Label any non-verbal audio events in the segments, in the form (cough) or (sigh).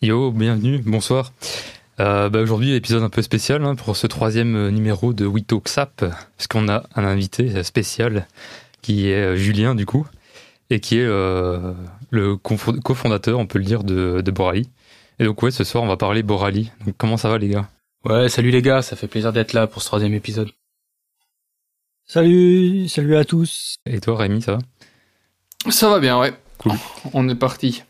Yo, bienvenue, bonsoir. Euh, bah aujourd'hui, épisode un peu spécial hein, pour ce troisième euh, numéro de We Talk SAP, parce qu'on a un invité spécial qui est euh, Julien, du coup, et qui est euh, le cofondateur, on peut le dire, de, Borali. Et donc, ouais, ce soir, on va parler Borali. Comment ça va, les gars? Ouais, salut les gars, ça fait plaisir d'être là pour ce troisième épisode. Salut, salut à tous. Et toi, Rémi, ça va? Ça va bien, ouais. Cool. On est parti.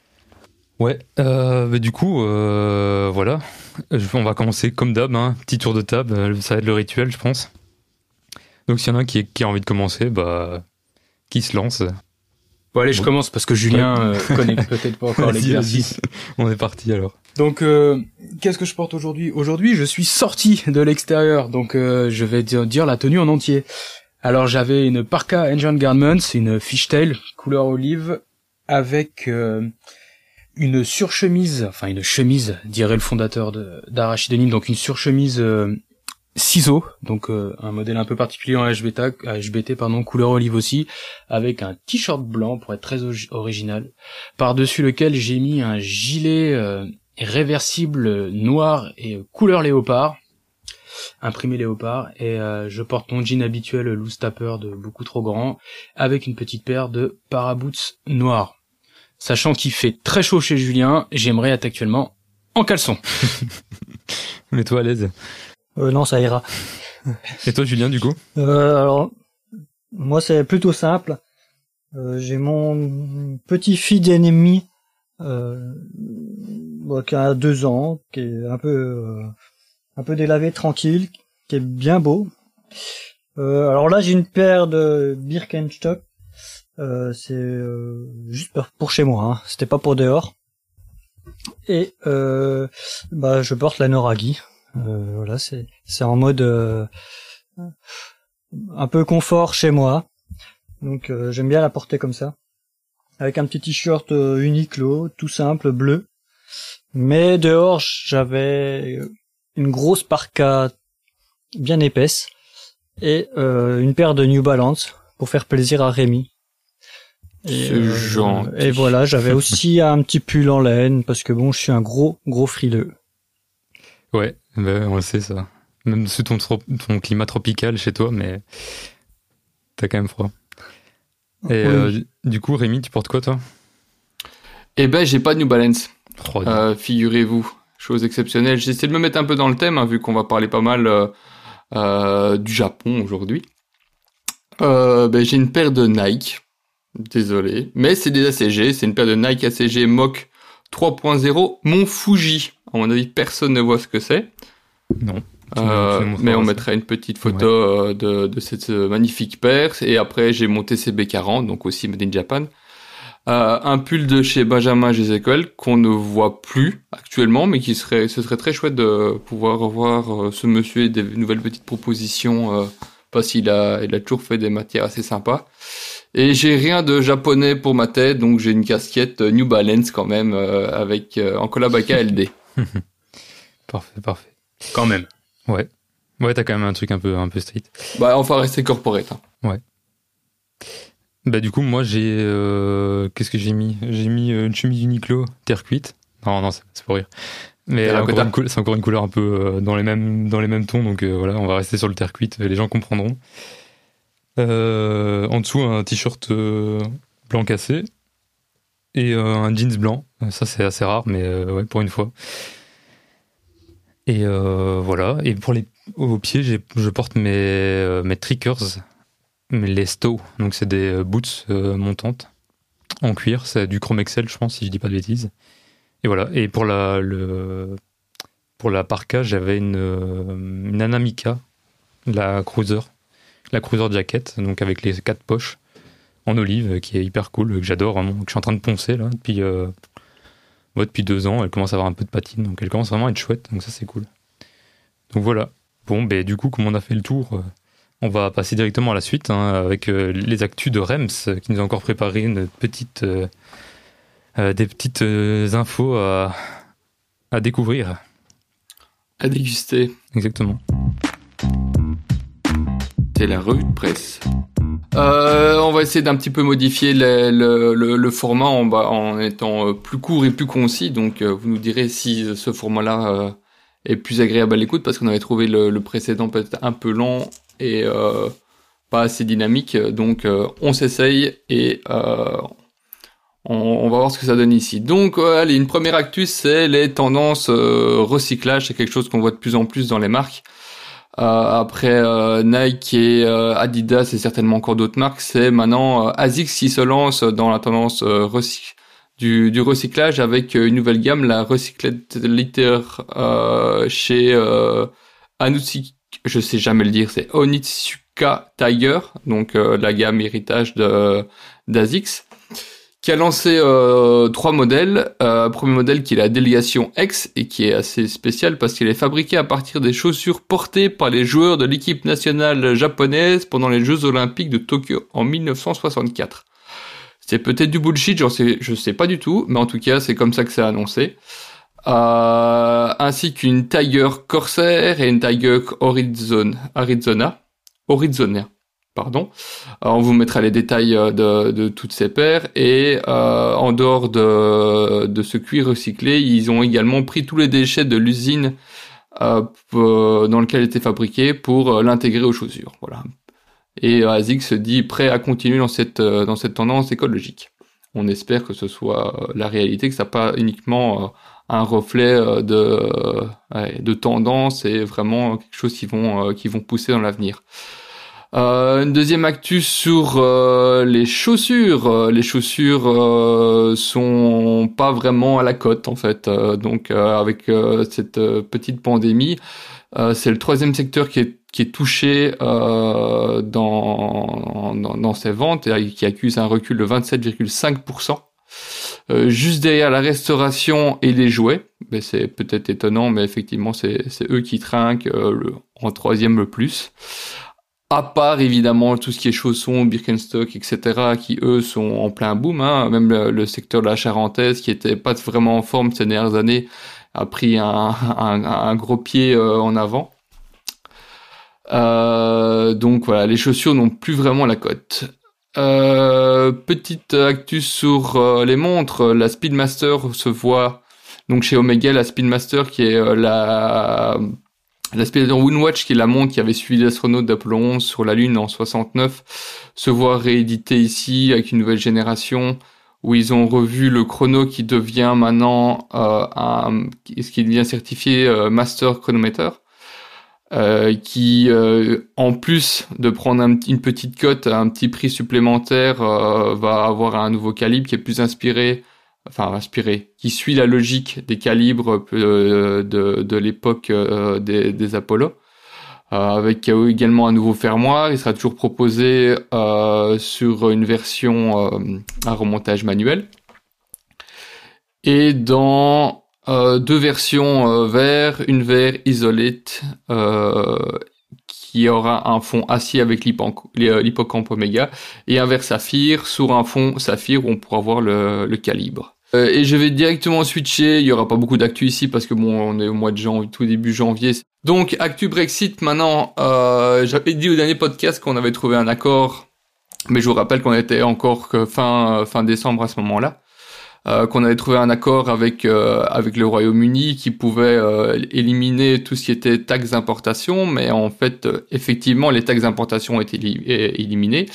Ouais, euh, bah, du coup, euh, voilà. On va commencer comme d'hab, hein. petit tour de table, ça va être le rituel, je pense. Donc s'il y en a qui, qui a envie de commencer, bah, qui se lance Bon allez, je commence parce que Julien euh, connaît peut-être pas encore (laughs) l'exercice. On est parti alors. Donc, euh, qu'est-ce que je porte aujourd'hui? Aujourd'hui, je suis sorti de l'extérieur, donc euh, je vais dire la tenue en entier. Alors j'avais une parka Engine Garments, une fishtail couleur olive, avec une surchemise, enfin une chemise, dirait le fondateur d'Arachidenim, donc une surchemise euh, ciseaux, donc euh, un modèle un peu particulier en HBT, HBT pardon, couleur olive aussi, avec un t-shirt blanc pour être très original, par-dessus lequel j'ai mis un gilet euh, réversible noir et couleur léopard, imprimé léopard, et je porte mon jean habituel loose tapper de beaucoup trop grand, avec une petite paire de paraboots noirs. Sachant qu'il fait très chaud chez Julien, j'aimerais être actuellement en caleçon. (laughs) Mets-toi à l'aise? Euh, non, ça ira. Et toi, Julien, du coup? Euh, Alors, moi, c'est plutôt simple. Euh, j'ai mon petit fils d'ennemi euh, qui a deux ans, qui est un peu euh, un peu délavé, tranquille, qui est bien beau. Euh, alors là, j'ai une paire de Birkenstock euh, c'est euh, juste pour chez moi, hein. c'était pas pour dehors. Et euh, bah je porte la Noragi. voilà, c'est c'est en mode un peu confort chez moi. Donc j'aime bien la porter comme ça, avec un petit t-shirt Uniqlo, tout simple, bleu. Mais dehors j'avais une grosse parka bien épaisse et une paire de New Balance pour faire plaisir à Rémi. Et, euh, et voilà, j'avais aussi (laughs) un petit pull en laine parce que bon, je suis un gros gros frileux. Ouais, ben, on sait ça. Même sous ton, ton climat tropical chez toi, mais t'as quand même froid. Et euh, du coup, Rémi, tu portes quoi toi? Eh ben, j'ai pas de New Balance. Oh, euh, figurez-vous, chose exceptionnelle. J'essaie de me mettre un peu dans le thème, hein, vu qu'on va parler pas mal du Japon aujourd'hui. ben, j'ai une paire de Nike Désolé. Mais c'est des ACG, c'est une paire de Nike ACG Mock 3.0 Mon Fuji. À mon avis, personne ne voit ce que c'est. Non. Euh, mais on mettra une petite photo euh, de, de, cette euh, magnifique paire. Et après, j'ai mon TCB40, donc aussi Made in Japan. Euh, un pull de chez Benjamin Gézéquel qu'on ne voit plus actuellement, mais qui serait, ce serait très chouette de pouvoir revoir ce monsieur et des nouvelles petites propositions, parce qu'il a, il a toujours fait des matières assez sympas. Et j'ai rien de japonais pour ma tête, donc j'ai une casquette New Balance quand même, euh, avec euh, en collab avec (laughs) ALD. parfait, parfait. Quand même. Ouais. Ouais, t'as quand même un truc un peu, un peu street. Bah, enfin, rester corporate. Hein. Ouais. Bah, du coup, moi, j'ai. Euh, qu'est-ce que j'ai mis? J'ai mis une chemise Uniqlo, terre cuite. Non, non, c'est pour rire. Mais c'est encore une couleur un peu dans les mêmes, dans les mêmes tons, donc voilà, on va rester sur le terre cuite, les gens comprendront. Euh, en dessous, un t-shirt euh, blanc cassé et euh, un jeans blanc. Ça, c'est assez rare, mais ouais, pour une fois. Et voilà. Et pour les aux pieds, je porte mes, mes trickers, les stow. Donc, c'est des boots montantes en cuir. C'est du Chrome Excel, je pense, si je dis pas de bêtises. Et voilà. Et pour la, pour la parka, j'avais une, une Anamika, la Cruiser la Cruiser Jacket, donc avec les quatre poches en olive, qui est hyper cool, que j'adore vraiment, que je suis en train de poncer là depuis, euh, depuis deux ans. Elle commence à avoir un peu de patine, donc elle commence vraiment à être chouette, donc ça c'est cool. Donc voilà. Bon, ben du coup, comme on a fait le tour, euh, on va passer directement à la suite hein, avec euh, les actus de Rems qui nous a encore préparé une petite, des petites infos à, à découvrir. À déguster. Exactement. C'était la revue de presse. Euh, on va essayer d'un petit peu modifier le, le, le, format en, en, étant plus court et plus concis. Donc, vous nous direz si ce format-là est plus agréable à l'écoute parce qu'on avait trouvé le, le précédent peut-être un peu lent et euh, pas assez dynamique. Donc, euh, on s'essaye et euh, on, va voir ce que ça donne ici. Donc, allez, une première actus, c'est les tendances recyclage. C'est quelque chose qu'on voit de plus en plus dans les marques. après Nike et Adidas et certainement encore d'autres marques, c'est maintenant Asics qui se lance dans la tendance du, recyclage avec une nouvelle gamme, la Recycled Litter chez euh, je sais jamais le dire, c'est Onitsuka Tiger, donc euh, la gamme héritage de d'Azix, qui a lancé euh, trois modèles. Euh, premier modèle qui est la délégation X et qui est assez spécial parce qu'elle est fabriquée à partir des chaussures portées par les joueurs de l'équipe nationale japonaise pendant les Jeux Olympiques de Tokyo en 1964. C'est peut-être du bullshit, j'en sais, je sais pas du tout, mais en tout cas, c'est comme ça que c'est annoncé. Euh, ainsi qu'une Tiger Corsair et une Tiger Horizon, Arizona, Horizona, pardon. Euh, on vous mettra les détails euh, de, toutes ces paires et euh, en dehors de, de ce cuir recyclé, ils ont également pris tous les déchets de l'usine euh, dans lequel était fabriqué pour l'intégrer aux chaussures. Voilà, et euh, ASIC se dit prêt à continuer dans cette, euh, dans cette tendance écologique. On espère que ce soit euh, la réalité, que ça pas uniquement un reflet de, de tendance et vraiment quelque chose qui vont, qui vont pousser dans l'avenir. Euh, une deuxième actus sur les chaussures. les chaussures euh, sont pas vraiment à la cote en fait. donc avec cette petite pandémie, c'est le troisième secteur qui est qui est touché euh, dans, dans, dans, ventes et qui accuse un recul de 27,5%. Euh, juste derrière la restauration et les jouets, mais c'est peut-être étonnant, mais effectivement c'est eux qui trinquent euh, en troisième le plus. À part évidemment tout ce qui est chaussons, Birkenstock, etc., qui eux sont en plein boom. Hein. Même le, secteur de la charentaise, qui était pas vraiment en forme ces dernières années, a pris un, gros pied euh, en avant. Donc voilà, les chaussures n'ont plus vraiment la cote. Euh, petite actus sur euh, les montres, la Speedmaster se voit donc chez Omega, la Speedmaster qui est la la Speedmaster Moonwatch qui est la montre qui avait suivi l'astronaute d'Apollo 11 sur la Lune en 69, se voit réédité ici avec une nouvelle génération où ils ont revu le chrono qui devient maintenant euh, un, ce qui devient certifié Master Chronometer. Euh, qui, euh, en plus de prendre une petite cote, un petit prix supplémentaire, euh, va avoir un nouveau calibre qui est plus inspiré, enfin inspiré, qui suit la logique des calibres de, de l'époque des, des Apollo. avec également un nouveau fermoir, il sera toujours proposé sur une version à remontage manuel. Et dans euh, deux versions euh, verre, une verre isolate euh, qui aura un fond acier avec l'hippocampe oméga et un verre saphir sur un fond saphir où on pourra voir le, le calibre. Euh, et je vais directement switcher, il y aura pas beaucoup d'actu ici parce que bon on est au mois de janvier, tout début janvier. Donc actu Brexit maintenant, j'avais dit au dernier podcast qu'on avait trouvé un accord, mais je vous rappelle qu'on était encore que fin, fin décembre à ce moment-là. Euh, qu'on avait trouvé un accord avec euh, avec le Royaume-Uni qui pouvait euh, éliminer tout ce qui était taxes d'importation, mais en fait, effectivement, les taxes d'importation ont été éliminées.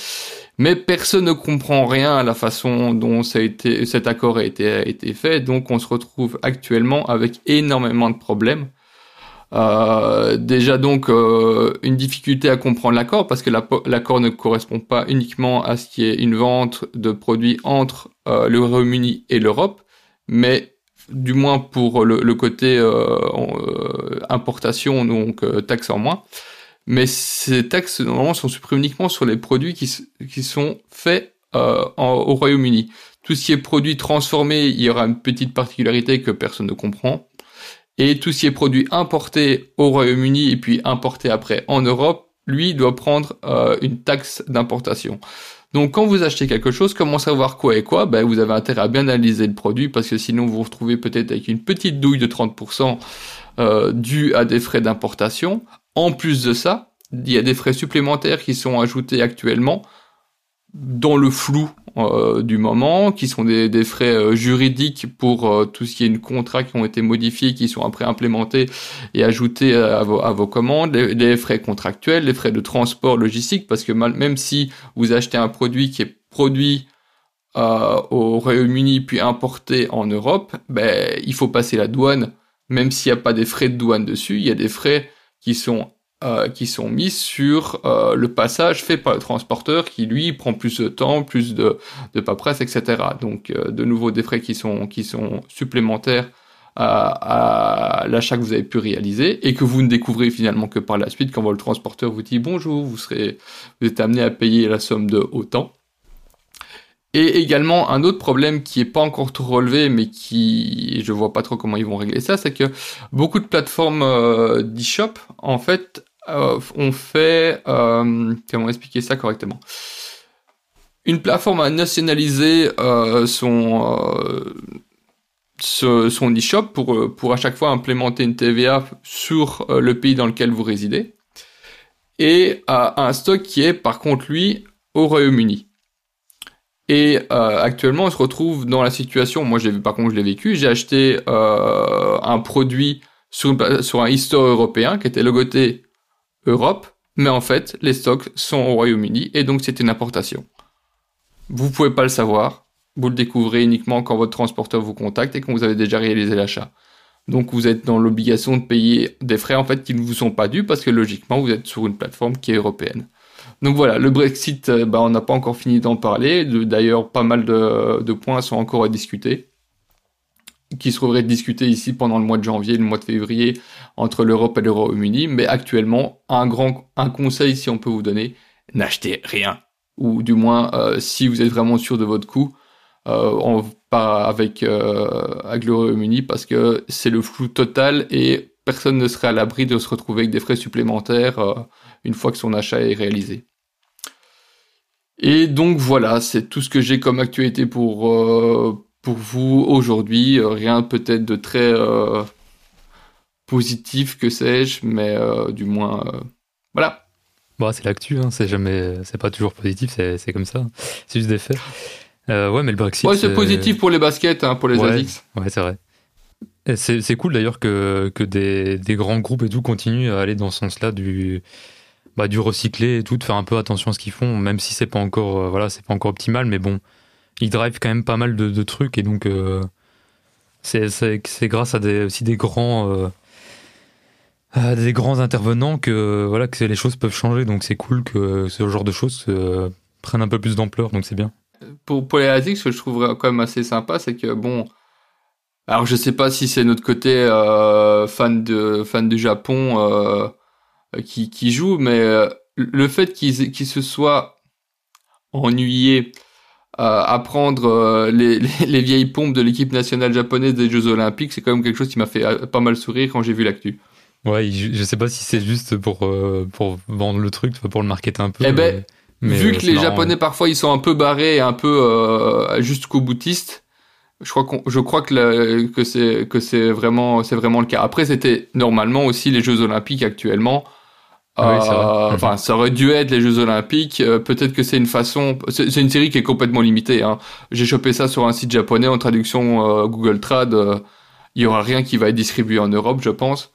Mais personne ne comprend rien à la façon dont cet accord a été, a été fait, donc on se retrouve actuellement avec énormément de problèmes. Euh, déjà donc euh, une difficulté à comprendre l'accord parce que l'accord ne correspond pas uniquement à ce qui est une vente de produits entre euh, le Royaume-Uni et l'Europe, mais du moins pour le, côté importation, donc taxes en moins. Mais ces taxes normalement sont supprimées uniquement sur les produits qui, qui sont faits au Royaume-Uni. Tout ce qui est produit transformé, il y aura une petite particularité que personne ne comprend et tout ce qui est produit importé au Royaume-Uni et puis importé après en Europe, lui doit prendre euh, une taxe d'importation. Donc quand vous achetez quelque chose, comment savoir quoi et quoi? Ben, Vous avez intérêt à bien analyser le produit parce que sinon vous vous retrouvez peut-être avec une petite douille de 30% euh, due à des frais d'importation. En plus de ça, il y a des frais supplémentaires qui sont ajoutés actuellement dans le flou euh, du moment, qui sont des, frais euh, juridiques pour euh, tout ce qui est une contrat qui ont été modifiés, qui sont après implémentés et ajoutés à vos, à vos commandes, les, frais contractuels, les frais de transport logistique, parce que même si vous achetez un produit qui est produit au Royaume-Uni puis importé en Europe, ben il faut passer la douane, même s'il n'y a pas des frais de douane dessus, il y a des frais qui sont euh, qui sont mis sur euh, le passage fait par le transporteur qui lui prend plus de temps, plus de, de paperasse, etc. Donc euh, de nouveau des frais qui sont qui sont supplémentaires à, l'achat que vous avez pu réaliser et que vous ne découvrez finalement que par la suite quand le transporteur vous dit bonjour, vous serez vous êtes amené à payer la somme de autant. Et également un autre problème qui est pas encore trop relevé, mais qui je vois pas trop comment ils vont régler ça, c'est que beaucoup de plateformes d'e-shop en fait euh, on fait, euh, comment expliquer ça correctement? Une plateforme a nationalisé euh, son e-shop pour pour à chaque fois implémenter une TVA sur le pays dans lequel vous résidez et un stock qui est par contre lui au Royaume-Uni. Et actuellement, on se retrouve dans la situation. Moi, j'ai par contre, je l'ai vécu. J'ai acheté un produit sur, sur un e-store européen qui était logoté Europe, mais en fait, les stocks sont au Royaume-Uni et donc c'est une importation. Vous pouvez pas le savoir, vous le découvrez uniquement quand votre transporteur vous contacte et quand vous avez déjà réalisé l'achat. Donc vous êtes dans l'obligation de payer des frais en fait qui ne vous sont pas dus parce que logiquement vous êtes sur une plateforme qui est européenne. Donc voilà, le Brexit, euh, bah, on n'a pas encore fini d'en parler. D'ailleurs, pas mal de points sont encore à discuter qui se discuter ici pendant le mois de janvier, le mois de février entre l'Europe et le Royaume-Uni. Mais actuellement, un grand un conseil si on peut vous donner, n'achetez rien. Ou du moins, euh, si vous êtes vraiment sûr de votre coût, euh, on pas avec, euh, avec le Royaume-Uni parce que c'est le flou total et personne ne serait à l'abri de se retrouver avec des frais supplémentaires euh, une fois que son achat est réalisé. Et donc voilà, c'est tout ce que j'ai comme actualité pour euh, pour vous aujourd'hui euh, Rien peut-être de très euh, positif, que sais-je, mais euh, du moins, voilà. Bon, c'est l'actu, hein, c'est jamais, c'est pas toujours positif, c'est comme ça, c'est juste des faits. ouais, mais le Brexit. Ouais, c'est positif pour les baskets, hein, pour les ouais. Ouais, c'est vrai. C'est cool d'ailleurs que, que des, des, grands groupes et tout continuent à aller dans ce sens-là du, bah, du recycler et tout, de faire un peu attention à ce qu'ils font, même si c'est pas encore, voilà, c'est pas encore optimal, mais bon, il drive quand même pas mal de, trucs et donc euh, c'est grâce à des, aussi des grands euh, des grands intervenants que voilà que les choses peuvent changer donc c'est cool que ce genre de choses euh, prennent un peu plus d'ampleur donc c'est bien. Pour, pour ce que je trouve quand même assez sympa, c'est que bon, alors je sais pas si c'est notre côté euh, fan de fan du Japon euh, qui, qui joue, mais le fait qu'ils qu'ils se soient ennuyés euh, apprendre euh, les, (laughs) les, vieilles pompes de l'équipe nationale japonaise des Jeux Olympiques, c'est quand même quelque chose qui m'a fait euh, pas mal sourire quand j'ai vu l'actu. Ouais, je, sais pas si c'est juste pour pour vendre le truc, pour le marketer un peu. Eh ben, mais, vu que les Japonais parfois ils sont un peu barrés, et un peu jusqu'au boutiste, je crois qu'on, je crois que que c'est que c'est vraiment c'est vraiment le cas. Après, c'était normalement aussi les Jeux Olympiques actuellement. Ah euh, enfin, ça aurait dû être les Jeux Olympiques. Euh, peut-être que c'est une façon. C'est une série qui est complètement limitée. Hein. J'ai chopé ça sur un site japonais en traduction euh, Google Trad. Il y aura rien qui va être distribué en Europe, je pense.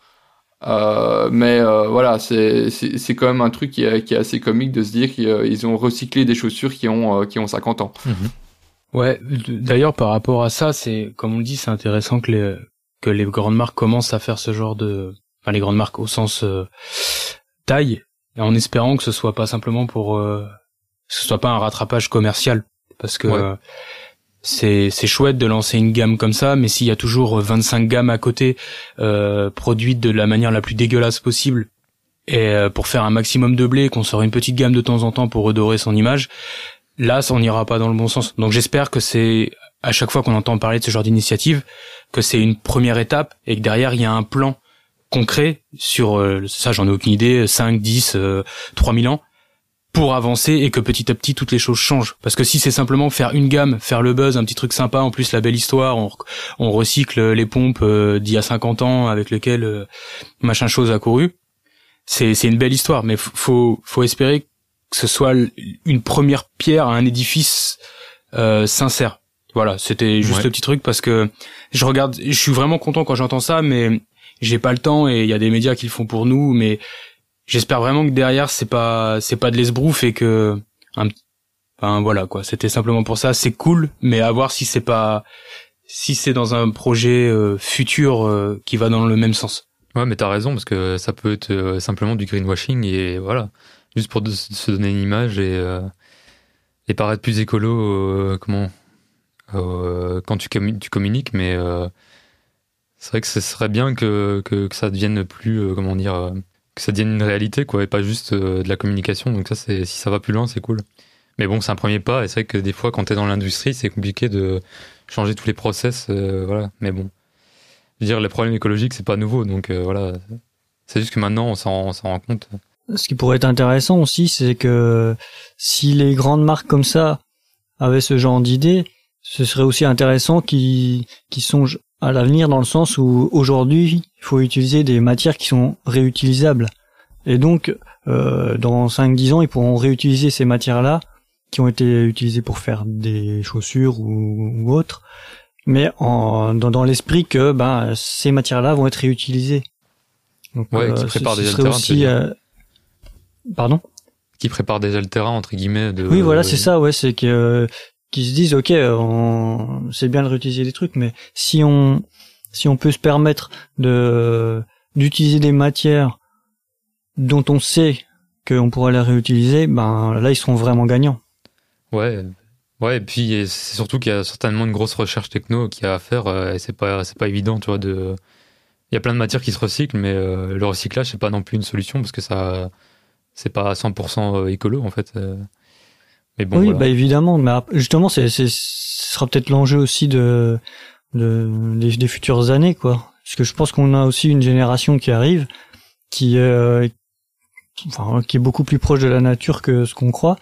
mais voilà, c'est c'est quand même un truc qui est, qui est assez comique de se dire qu'ils ont recyclé des chaussures qui ont qui ont 50 ans. Mhm. Ouais. D'ailleurs, par rapport à ça, c'est comme on le dit, c'est intéressant que les que les grandes marques commencent à faire ce genre de, enfin les grandes marques au sens taille, en espérant que ce soit pas simplement pour euh, que ce soit pas un rattrapage commercial, parce que c'est c'est chouette de lancer une gamme comme ça, mais s'il y a toujours 25 gammes à côté euh, produites de la manière la plus dégueulasse possible, et euh, pour faire un maximum de blé, qu'on sort une petite gamme de temps en temps pour redorer son image, là, ça n'ira pas dans le bon sens. Donc j'espère que c'est à chaque fois qu'on entend parler de ce genre d'initiative, que c'est une première étape et que derrière il y a un plan concret sur euh, ça j'en ai aucune idée 5 10 3000 ans pour avancer et que petit à petit toutes les choses changent. Parce que si c'est simplement faire une gamme faire le buzz un petit truc sympa en plus la belle histoire on, on recycle les pompes euh, d'il y a 50 ans avec lesquelles euh, machin chose a couru c'est c'est une belle histoire, mais faut faut espérer que ce soit une première pierre à un édifice euh, sincère. Voilà, c'était juste le petit truc parce que je regarde, je suis vraiment content quand j'entends ça, mais j'ai pas le temps et il y a des médias qui le font pour nous, mais j'espère vraiment que derrière c'est pas c'est pas de l'esbrouf et que un, enfin voilà quoi, c'était simplement pour ça, c'est cool, mais à voir si c'est pas si c'est dans un projet euh, futur euh, qui va dans le même sens. Ouais, mais t'as raison parce que ça peut être euh, simplement du greenwashing et voilà, juste pour se donner une image et et paraître plus écolo, comment quand tu, tu communiques, mais c'est vrai que ce serait bien que, que, que ça devienne plus comment dire que ça devienne une réalité quoi et pas juste de la communication. Donc ça c'est si ça va plus loin c'est cool. Mais bon c'est un premier pas et c'est vrai que des fois quand t'es dans l'industrie c'est compliqué de changer tous les process, euh, voilà. Mais bon, je veux dire, les problèmes écologiques, c'est pas nouveau, donc euh, voilà. C'est juste que maintenant, on s'en rend compte. Ce qui pourrait être intéressant aussi, c'est que si les grandes marques comme ça avaient ce genre d'idées, ce serait aussi intéressant qu'ils songent à l'avenir dans le sens où aujourd'hui, il faut utiliser des matières qui sont réutilisables. Et donc, euh, dans 5-10 ans, ils pourront réutiliser ces matières-là qui ont été utilisés pour faire des chaussures ou, ou autres, mais en, dans, dans l'esprit que ben, ces matières-là vont être réutilisées. Donc, ouais, qui euh, prépare des. Aussi, euh... Pardon? Qui prépare le terrain entre guillemets. De... Oui, voilà, c'est ça. Ouais, c'est que euh, se disent ok, on... c'est bien de réutiliser des trucs, mais si on si on peut se permettre de d'utiliser des matières dont on sait qu'on pourra les réutiliser, ben là ils seront vraiment gagnants. Ouais, ouais, et puis c'est surtout qu'il y a certainement une grosse recherche techno qui a à faire euh, et c'est pas c'est pas évident, tu vois. De, il y a plein de matières qui se recyclent, mais euh, le recyclage c'est pas non plus une solution parce que ça c'est pas 100% euh, écolo en fait. Mais bon, oui, bah évidemment, mais justement c'est ce sera peut-être l'enjeu aussi de, de des, futures années quoi. Parce que je pense qu'on a aussi une génération qui arrive qui enfin, qui est beaucoup plus proche de la nature que ce qu'on croit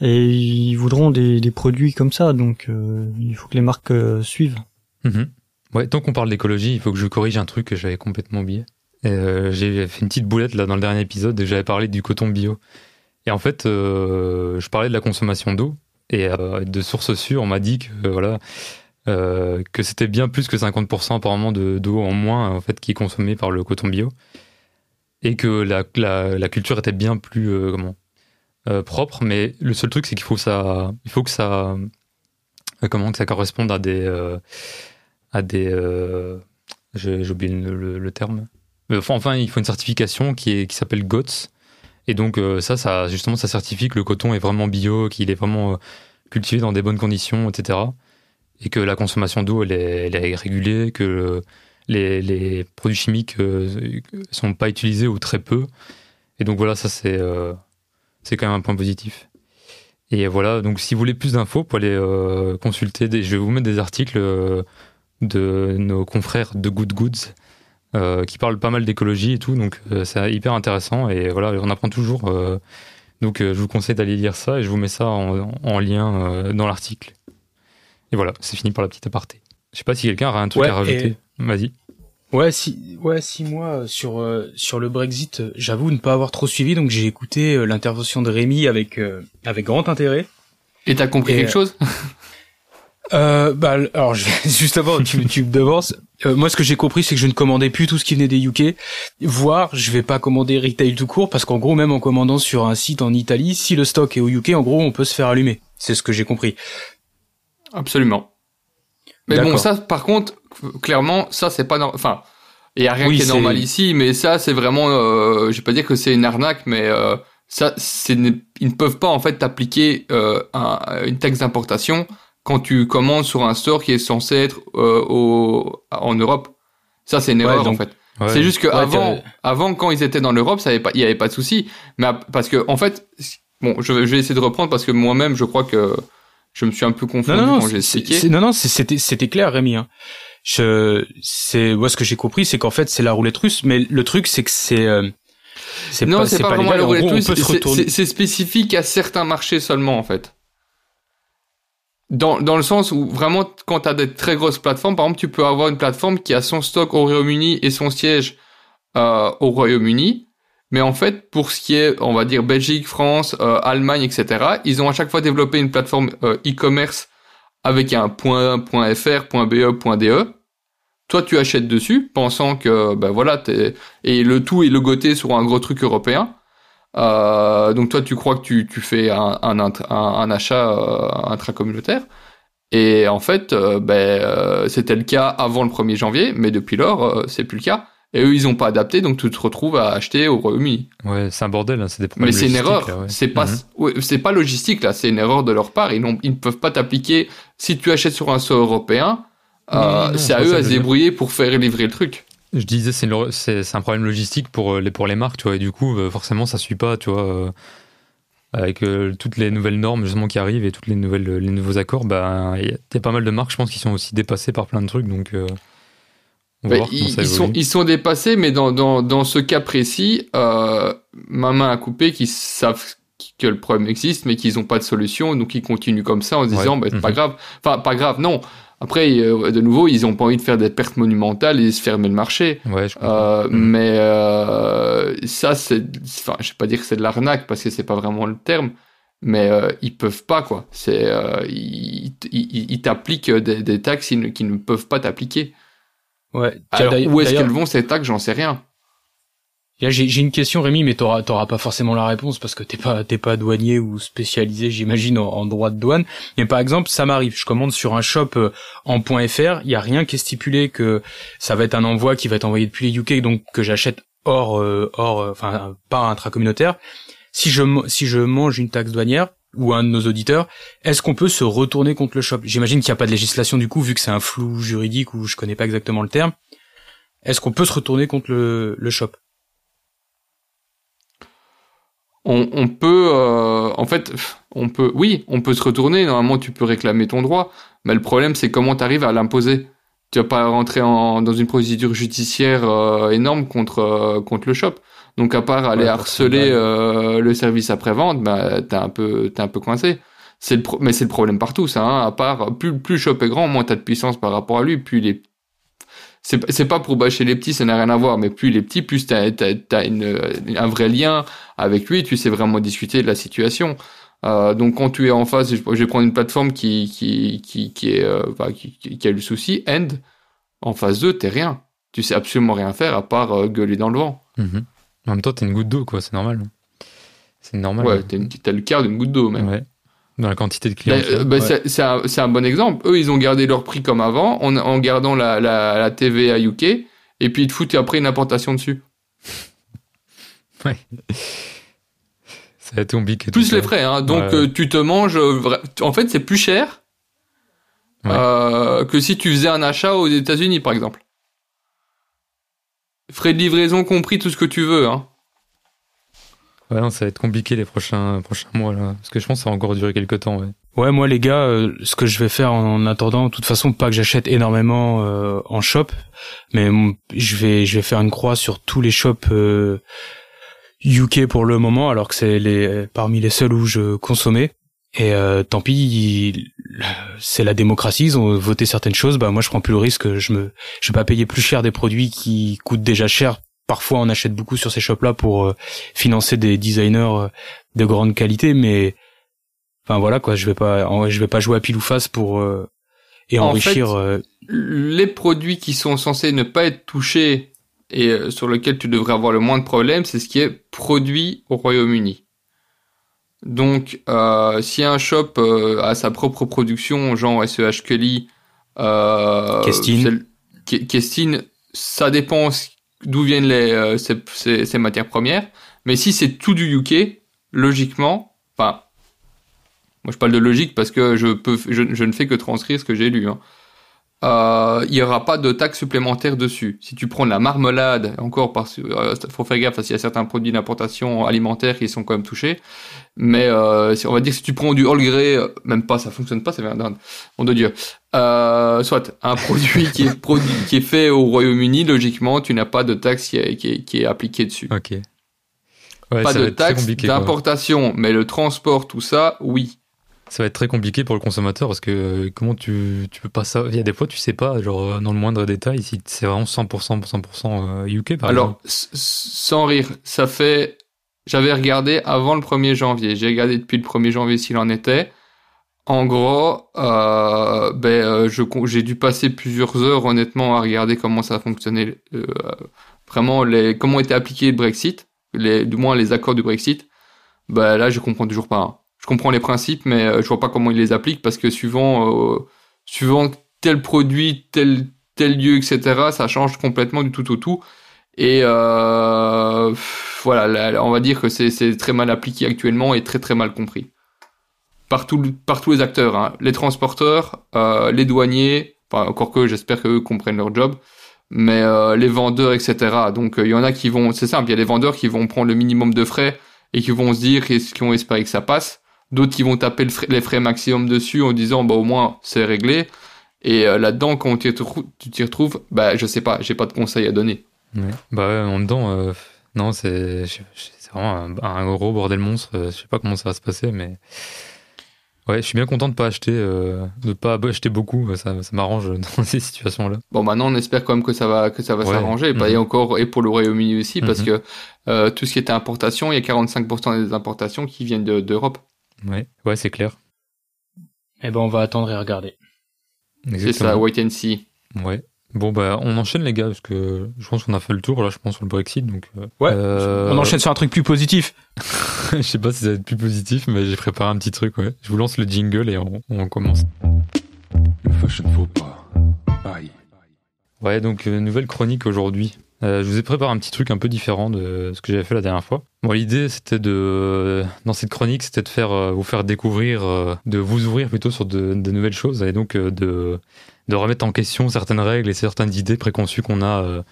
et ils voudront des, des produits comme ça, donc euh, il faut que les marques euh, suivent. Mhm. Ouais, tant qu'on parle d'écologie, il faut que je corrige un truc que j'avais complètement oublié. Euh, j'ai fait une petite boulette là dans le dernier épisode et j'avais parlé du coton bio. Et en fait, je parlais de la consommation d'eau et de sources sûres. On m'a dit que voilà que c'était bien plus que 50% apparemment de d'eau en moins en fait qui est consommée par le coton bio et que la, la, culture était bien plus comment euh, propre, mais le seul truc c'est qu'il faut faut que ça, euh, comment que ça corresponde à des, euh, à des, j'ai oublié le, terme. Enfin, enfin, il faut une certification qui qui s'appelle GOTS. Et donc ça, ça justement, ça certifie que le coton est vraiment bio, qu'il est vraiment cultivé dans des bonnes conditions, etc. Et que la consommation d'eau, elle est, régulée, que les, produits chimiques sont pas utilisés ou très peu. Et donc voilà, ça c'est c'est quand même un point positif. Et voilà, donc si vous voulez plus d'infos, pour aller euh, consulter, je vais vous mettre des articles euh, de nos confrères de Good Goods euh, qui parlent pas mal d'écologie et tout, donc c'est hyper intéressant et voilà, on apprend toujours. donc je vous conseille d'aller lire ça et je vous mets ça en, lien dans l'article. Et voilà, c'est fini pour la petite aparté. Je sais pas si quelqu'un a un truc à rajouter. Vas-y. Ouais, si, ouais, six mois euh, sur euh, sur le Brexit, euh, j'avoue ne pas avoir trop suivi, donc j'ai écouté l'intervention de Rémi avec avec grand intérêt. Et t'as compris quelque chose? Euh, bah, alors (laughs) justement, tu, tu me devances. moi, ce que j'ai compris, c'est que je ne commandais plus tout ce qui venait des UK, voire je vais pas commander retail tout court, parce qu'en gros, même en commandant sur un site en Italie, si le stock est au UK, en gros, on peut se faire allumer. C'est ce que j'ai compris. Absolument. Mais bon, ça, par contre, clairement, ça, c'est pas normal. Enfin, il y a rien qui est, normal ici, mais ça, c'est vraiment, euh, je vais pas dire que c'est une arnaque, mais euh, ça, c'est, ils ne peuvent pas en fait t'appliquer euh, un, une taxe d'importation quand tu commandes sur un store qui est censé être euh, au, en Europe. Ça, c'est une erreur en fait. c'est juste que avant, avant, quand ils étaient dans l'Europe, ça avait pas, il y avait pas de souci. Mais parce que en fait, bon, je vais, je vais essayer de reprendre parce que moi-même, je crois que je me suis un peu confondu quand j'ai expliqué. Non, non, c'était, c'était clair, Rémi. Hein. Je, c'est, moi, ce que j'ai compris, c'est qu'en fait, c'est la roulette russe. Mais le truc, c'est que c'est, euh, c'est non, c'est pas, vraiment la roulette russe. C'est spécifique à certains marchés seulement, en fait. Dans, dans le sens où vraiment, quand tu as des très grosses plateformes, par exemple, tu peux avoir une plateforme qui a son stock au Royaume-Uni et son siège euh, au Royaume-Uni, Mais en fait, pour ce qui est, on va dire, Belgique, France, euh, Allemagne, etc., ils ont à chaque fois développé une plateforme euh, e-commerce avec un point, .fr, .be, .de. Toi, tu achètes dessus, pensant que, ben voilà, t'es, et le tout est logoté sur un gros truc européen. Euh, donc toi, tu crois que tu, tu fais un, un, un, un achat euh, intracommunautaire. Et en fait, euh, ben, euh, c'était le cas avant le 1er janvier, mais depuis lors, euh, c'est plus le cas. Et eux, ils ont pas adapté, donc tu te retrouves à acheter au Royaume-Uni. Ouais, c'est un bordel, hein, c'est des problèmes Mais c'est une erreur. ouais. C'est pas, Mhm. ouais, c'est pas logistique là. C'est une erreur de leur part. Ils, n'ont- ils ne peuvent pas t'appliquer. Si tu achètes sur un store européen, Non, euh, non, non, c'est à eux à se débrouiller pour faire livrer le truc. Je disais, c'est un problème logistique pour euh, les, pour les marques, tu vois, et du coup, euh, forcément, ça suit pas, tu vois. euh, avec euh, toutes les nouvelles normes justement qui arrivent et toutes les nouvelles les nouveaux accords, bah il y, a- pas mal de marques, je pense, qui sont aussi dépassées par plein de trucs, donc euh, on va Mais voir comment ils, ça ils sont, ils sont dépassés, mais dans, dans, dans ce cas précis, euh, ma main a coupé qu'ils savent que le problème existe, mais qu'ils n'ont pas de solution, donc ils continuent comme ça en se disant, Ouais. bah, c'est pas Mhm. grave. Enfin, pas grave, non. Après, euh, de nouveau, ils ont pas envie de faire des pertes monumentales et se fermer le marché. Ouais, je comprends. Euh, Mhm. Mais euh, ça, c'est, enfin, je vais pas dire que c'est de l'arnaque parce que c'est pas vraiment le terme, mais euh, ils peuvent pas quoi. C'est, euh, ils, ils, ils t'appliquent des, des taxes qu'ils ne, qu'ils ne peuvent pas t'appliquer. Ouais. Alors d'ailleurs- où est-ce d'ailleurs- qu'elles vont ces taxes? J'en sais rien. J'ai une question, Rémi, mais t'auras t'auras pas forcément la réponse parce que t'es pas t'es pas douanier ou spécialisé, j'imagine, en, droit de douane. Mais par exemple, ça m'arrive. Je commande sur un shop euh, en .fr. Il y a rien qui est stipulé que ça va être un envoi qui va être envoyé depuis les UK, donc que j'achète hors euh, hors, euh, enfin pas intracommunautaire. Si je si je mange une taxe douanière ou un de nos auditeurs, est-ce qu'on peut se retourner contre le shop? J'imagine qu'il n'y a pas de législation du coup, vu que c'est un flou juridique ou je connais pas exactement le terme. Est-ce qu'on peut se retourner contre le, le shop? On, on peut, euh, en fait, on peut, oui, on peut se retourner. Normalement, tu peux réclamer ton droit, mais le problème, c'est comment tu arrives à l'imposer. Tu vas pas rentrer en, dans une procédure judiciaire euh, énorme contre euh, contre le shop. Donc, à part aller Ouais, harceler forcément. euh, le service après vente, bah, t'es un peu, t'es un peu coincé. C'est le pro- mais c'est le problème partout, ça. Hein, à part plus plus le shop est grand, moins t'as de puissance par rapport à lui. Plus les c'est c'est pas pour bâcher les petits, ça n'a rien à voir. Mais plus les petits, plus t'as une un vrai lien avec lui. Tu sais vraiment discuter de la situation. Euh, donc quand tu es en face, je, vais prendre une plateforme qui qui qui qui est euh, qui, a eu le souci. End en phase 2, t'es rien. Tu sais absolument rien faire à part euh, gueuler dans le vent. Mhm. En même temps, t'es une goutte d'eau, quoi, c'est normal. C'est normal. Ouais, t'as le quart d'une goutte d'eau même. Ouais. Dans la quantité de clients. Euh, Ouais. c'est- un, bon exemple. Eux, ils ont gardé leur prix comme avant, en, en gardant la, la, la TVA UK, et puis ils te foutent après une importation dessus. (laughs) Ouais. Ça a été compliqué. tout Plus les frais, hein. Donc Ouais. euh, tu te manges... euh, En fait, c'est plus cher Ouais. euh, que si tu faisais un achat aux États-Unis, par exemple. Frais de livraison compris, tout ce que tu veux. Hein. Ouais, non, ça va être compliqué les prochains, prochains mois, là. Parce que je pense que ça va encore durer quelques temps, ouais. Ouais, moi les gars, euh, ce que je vais faire en attendant, de toute façon, pas que j'achète énormément euh, en shop, mais je vais je vais faire une croix sur tous les shops euh, UK pour le moment, alors que c'est les parmi les seuls où je consommais. Et euh, tant pis, c'est la démocratie, ils ont voté certaines choses. Bah moi, je prends plus le risque. Je me, je vais pas payer plus cher des produits qui coûtent déjà cher. Parfois, on achète beaucoup sur ces shops-là pour euh, financer des designers euh, de grande qualité, mais Enfin voilà quoi, je vais pas, en- je vais pas jouer à pile ou face pour euh, et En enrichir. fait, euh, Les produits qui sont censés ne pas être touchés et sur lesquels tu devrais avoir le moins de problèmes, c'est ce qui est produit au Royaume-Uni. Donc, euh, si un shop euh, a sa propre production, genre SEH Kelly, euh, Kestin. c'est- Ke- Kestin, ça dépend d'où viennent les, euh, ces, matières premières. Mais si c'est tout du UK, logiquement, enfin, moi je parle de logique parce que je peux, je, ne fais que transcrire ce que j'ai lu. Hein. Euh, il y aura pas de taxe supplémentaire dessus. Si tu prends de la marmelade, encore que euh, faut faire gaffe parce qu'il y a certains produits d'importation alimentaire qui sont quand même touchés. Mais euh, on va dire si tu prends du All Grey, euh, même pas, ça fonctionne pas, c'est verdad. Mon de Dieu. Euh, soit un (laughs) produit qui est produit, qui est fait au Royaume-Uni, logiquement, tu n'as pas de taxe qui est, qui est, qui est appliquée dessus. Ok. Ouais, pas ça de taxe d'importation, mais le transport, tout ça, oui. ça va être très compliqué pour le consommateur parce que euh, comment tu, tu peux pas ça il y a des fois tu sais pas genre euh, dans le moindre détail si c'est vraiment 100% 100% UK par Alors sans rire, ça fait j'avais regardé avant le 1er janvier, j'ai regardé depuis le 1er janvier s'il en était. En gros, euh, ben, euh, j'ai dû passer plusieurs heures honnêtement à regarder comment ça fonctionnait, euh, vraiment comment était appliqué le Brexit, du moins les accords du Brexit. Ben là, je comprends toujours pas. Hein. Je comprends les principes, mais je vois pas comment ils les appliquent parce que suivant, tel produit, tel lieu, etc., ça change complètement du tout au tout. Et voilà, on va dire que c'est très mal appliqué actuellement et très très mal compris par, tous les acteurs, hein. les transporteurs, euh, les douaniers, enfin, encore que j'espère qu'eux comprennent leur job, mais euh, les vendeurs, etc. Donc euh, il y en a qui vont, c'est simple, il y a des vendeurs qui vont prendre le minimum de frais et qui vont se dire qu'ils vont espérer que ça passe. D'autres qui vont taper les frais maximum dessus en disant bah au moins c'est réglé. Et là-dedans quand tu t'y retrouves, bah je sais pas, j'ai pas de conseils à donner. Ouais. Bah en dedans, non c'est vraiment un, un, gros bordel monstre. je sais pas comment ça va se passer, mais Ouais, je suis bien content de pas acheter, euh, de pas acheter beaucoup. Ça, ça m'arrange (laughs) dans ces situations-là. Bon, maintenant, on espère quand même que ça va, que ça va s'arranger. Bah, et mhm. encore, et pour le Royaume-Uni aussi, parce mhm. que euh, tout ce qui était importation, il y a 45% des importations qui viennent d'Europe. ouais, ouais, c'est clair. Eh ben, on va attendre et regarder. C'est ça, wait and see. Ouais. Bon bah on enchaîne les gars parce que je pense qu'on a fait le tour là je pense sur le Brexit donc euh, ouais euh, on enchaîne sur un truc plus positif. (laughs) Je sais pas si ça va être plus positif mais j'ai préparé un petit truc ouais. Je vous lance le jingle et on, on commence. Le fashion faux pas. Bye. Ouais donc euh, nouvelle chronique aujourd'hui je vous ai préparé un petit truc un peu différent de ce que j'avais fait la dernière fois. L'idée c'était de, dans cette chronique, c'était de faire, vous faire découvrir, de vous ouvrir plutôt sur de, nouvelles choses et donc de de remettre en question certaines règles et certaines idées préconçues qu'on a euh,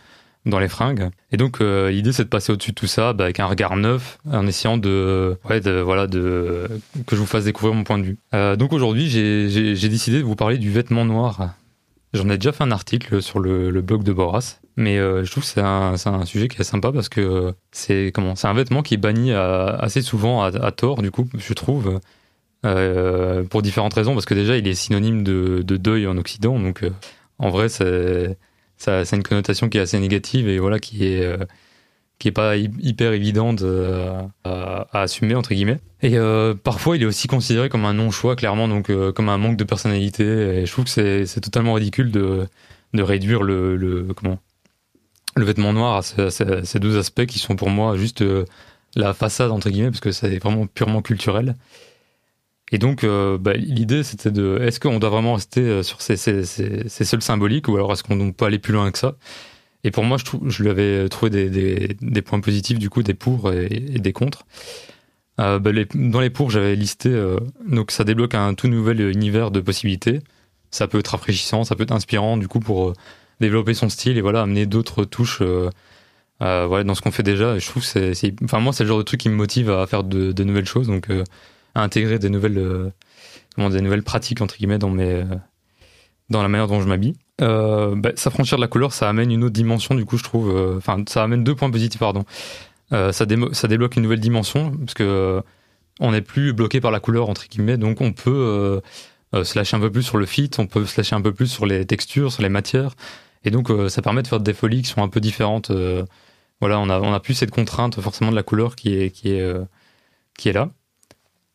dans les fringues. Et donc euh, l'idée c'est de passer au-dessus de tout ça bah, avec un regard neuf, en essayant de, voilà, de que je vous fasse découvrir mon point de vue. Euh, donc aujourd'hui j'ai décidé de vous parler du vêtement noir. J'en ai déjà fait un article sur le, le blog de Boras, mais je trouve que c'est un, un, sujet qui est sympa parce que c'est comment c'est un vêtement qui est banni assez souvent à, tort du coup je trouve euh, pour différentes raisons, parce que déjà il est synonyme de, deuil en Occident, donc euh, en vrai c'est une connotation qui est assez négative et voilà qui est euh, qui est pas hyper évidente à, assumer entre guillemets. Et parfois il est aussi considéré comme un non choix clairement, donc comme un manque de personnalité. Et je trouve que c'est totalement ridicule de de réduire le, le comment le vêtement noir à ces, deux aspects qui sont pour moi juste la façade entre guillemets parce que c'est vraiment purement culturel et donc, euh, bah, l'idée, c'était de, est-ce qu'on doit vraiment rester euh, sur ces, ces, seuls symboliques ou alors est-ce qu'on peut aller plus loin que ça? Et pour moi, je, lui avais trouvé des, points positifs, du coup, des pour et, des contre. Euh, bah, dans les pour, j'avais listé, euh, donc ça débloque un tout nouvel univers de possibilités. Ça peut être rafraîchissant, ça peut être inspirant, du coup, pour développer son style et voilà, amener d'autres touches. voilà, dans ce qu'on fait déjà, je trouve c'est, enfin moi c'est le genre de truc qui me motive à faire de, nouvelles choses, donc à intégrer des nouvelles, euh, comment, des nouvelles pratiques entre guillemets dans mes, euh, dans la manière dont je m'habille. Euh, bah, s'affranchir de la couleur, ça amène une autre dimension, du coup, je trouve. Euh, enfin, ça amène deux points positifs, pardon. ça, ça débloque une nouvelle dimension, parce que on n'est plus bloqué par la couleur, entre guillemets, donc on peut se lâcher un peu plus sur le fit, on peut se lâcher un peu plus sur les textures, sur les matières, et donc ça permet de faire des folies qui sont un peu différentes. voilà, on a, on a plus cette contrainte forcément de la couleur qui est, qui est, qui est là.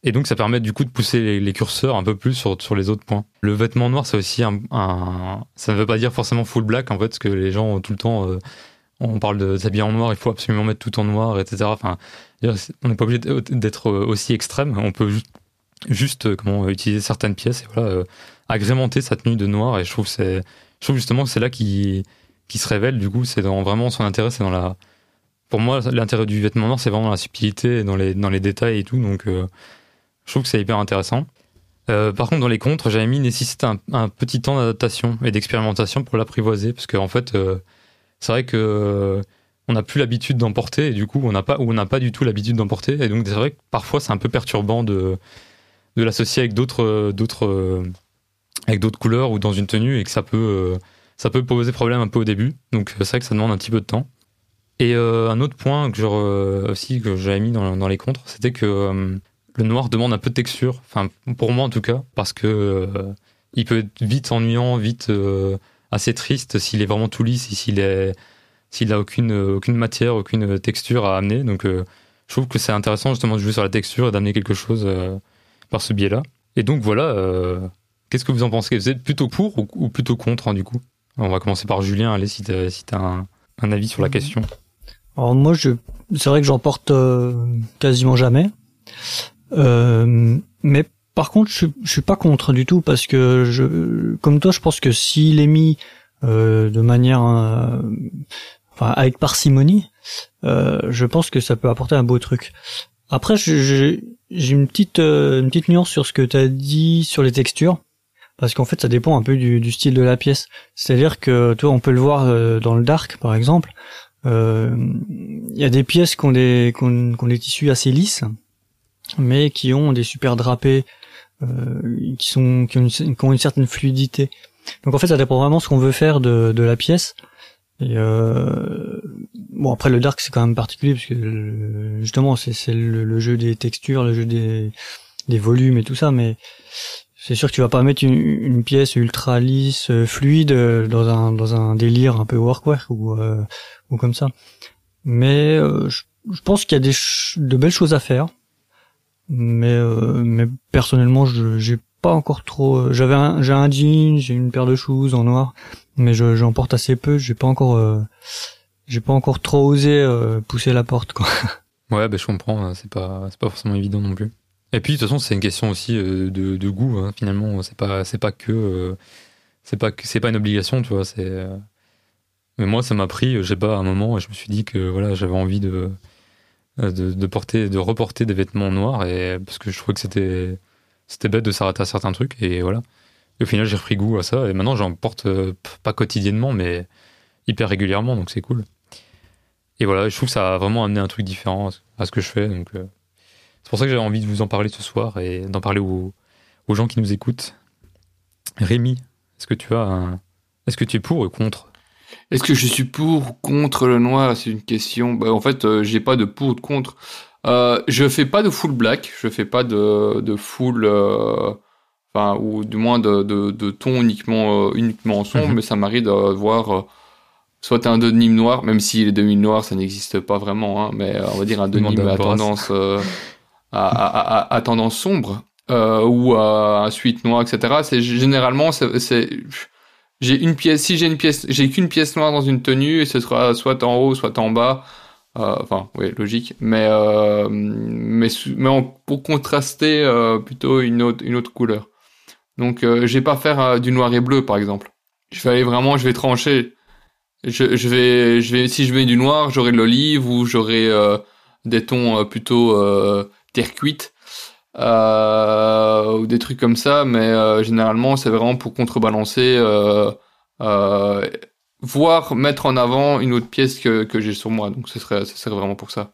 Et donc ça permet du coup de pousser les, curseurs un peu plus sur, sur les autres points. Le vêtement noir, c'est aussi Ça ne veut pas dire forcément full black en fait, parce que les gens tout le temps... Euh, on parle de s'habiller en noir, il faut absolument mettre tout en noir, etc. Enfin, on n'est pas obligé d'être aussi extrême. On peut juste, euh, comment utiliser certaines pièces et voilà euh, agrémenter sa tenue de noir. Et je trouve c'est, je trouve justement que c'est là qui se révèle. Du coup, c'est dans vraiment son intérêt, c'est dans la. Pour moi, l'intérêt du vêtement noir, c'est vraiment la subtilité, dans les dans les détails et tout. Donc je trouve que c'est hyper intéressant. Euh, par contre, dans les contres, j'avais mis nécessite un, petit temps d'adaptation et d'expérimentation pour l'apprivoiser, parce qu'en en fait, euh, c'est vrai que euh, on n'a plus l'habitude d'emporter, et du coup, on n'a pas, ou on n'a pas du tout l'habitude d'emporter, et donc c'est vrai que parfois c'est un peu perturbant de, de l'associer avec d'autres, d'autres, avec d'autres couleurs ou dans une tenue, et que ça peut, ça peut poser problème un peu au début. Donc c'est vrai que ça demande un petit peu de temps. Et un autre point que aussi que j'avais mis dans, dans les contres, c'était que le noir demande un peu de texture, enfin pour moi en tout cas, parce que euh, il peut être vite ennuyant, vite euh, assez triste s'il est vraiment tout lisse, s'il est s'il a aucune aucune matière, aucune texture à amener. Donc euh, je trouve que c'est intéressant justement de jouer sur la texture et d'amener quelque chose par ce biais-là. Et donc voilà, qu'est-ce que vous en pensez? Vous êtes plutôt pour ou, plutôt contre hein, du coup? On va commencer par Julien. Allez, si t'as si as un, un avis sur la question. Alors moi, je, c'est vrai que j'en porte quasiment jamais. Euh, mais par contre, je, je suis pas contre du tout parce que je, comme toi, je pense que s'il est mis euh, de manière, euh, enfin avec parcimonie, euh, je pense que ça peut apporter un beau truc. Après, j'ai une petite une petite nuance sur ce que tu as dit sur les textures parce qu'en fait ça dépend un peu du, du style de la pièce. C'est-à-dire que toi on peut le voir dans le dark par exemple. Il y a des pièces qui ont des, qui ont, des tissus assez lisses mais qui ont des super drapés, euh, qui sont qui ont, une, certaine fluidité. Donc en fait, ça dépend vraiment ce qu'on veut faire de, de la pièce. Et euh, bon après le dark c'est quand même particulier parce que justement c'est c'est le, le, jeu des textures, le jeu des des volumes et tout ça, mais c'est sûr que tu vas pas mettre une, une pièce ultra lisse, euh, fluide euh, dans un dans un délire un peu workwear ou euh, ou comme ça. Mais euh, je, je, pense qu'il y a des de belles choses à faire. Mais mais personnellement je j'ai pas encore trop j'avais un j'ai un jean j'ai une paire de shoes en noir mais je j'en porte assez peu. J'ai pas encore j'ai pas encore trop osé pousser la porte quoi. Ouais ben je comprends hein, c'est pas c'est pas forcément évident non plus et puis de toute façon c'est une question aussi de, de goût hein, finalement c'est pas c'est pas que c'est pas c'est pas une obligation tu vois c'est mais moi ça m'a pris j'ai pas un moment et je me suis dit que voilà j'avais envie de euh, de, porter, de reporter des vêtements noirs et parce que je trouvais que c'était c'était bête de s'arrêter à certains trucs et voilà. Et au final, j'ai repris goût à ça et maintenant j'en porte euh, pas quotidiennement mais hyper régulièrement donc c'est cool. Et voilà, je trouve que ça a vraiment amené un truc différent à ce que je fais donc euh, c'est pour ça que j'avais envie de vous en parler ce soir et d'en parler aux, aux, gens qui nous écoutent. Rémi, est-ce que tu as un... est-ce que tu es pour ou contre? Est-ce que je suis pour ou contre le noir? C'est une question. Bah, en fait, euh, j'ai pas de pour ou de contre. Euh, je fais pas de full black. Je fais pas de, de full, euh, enfin ou du moins de, de, de ton uniquement euh, uniquement en sombre. Mhm. Mais ça m'arrive de voir soit un denim noir, même si les denim noirs ça n'existe pas vraiment, hein, mais on va dire un denim à tendance à, à, à, à, tendance sombre. ou un suite noir, etc. C'est généralement c'est j'ai une pièce, si j'ai une pièce, j'ai qu'une pièce noire dans une tenue et ce sera soit en haut, soit en bas. Euh, enfin, oui, logique. Mais euh, mais mais pour contraster euh, plutôt une autre une autre couleur. Donc, euh, je vais pas faire euh, du noir et bleu, par exemple. Je vais aller vraiment, je vais trancher. Je, je vais je vais si je mets du noir, j'aurai de l'olive ou j'aurai des tons plutôt terre cuite euh, ou des trucs comme ça, mais euh, généralement c'est vraiment pour contrebalancer, euh, voire mettre en avant une autre pièce que, que j'ai sur moi. Donc ce serait, ce serait vraiment pour ça.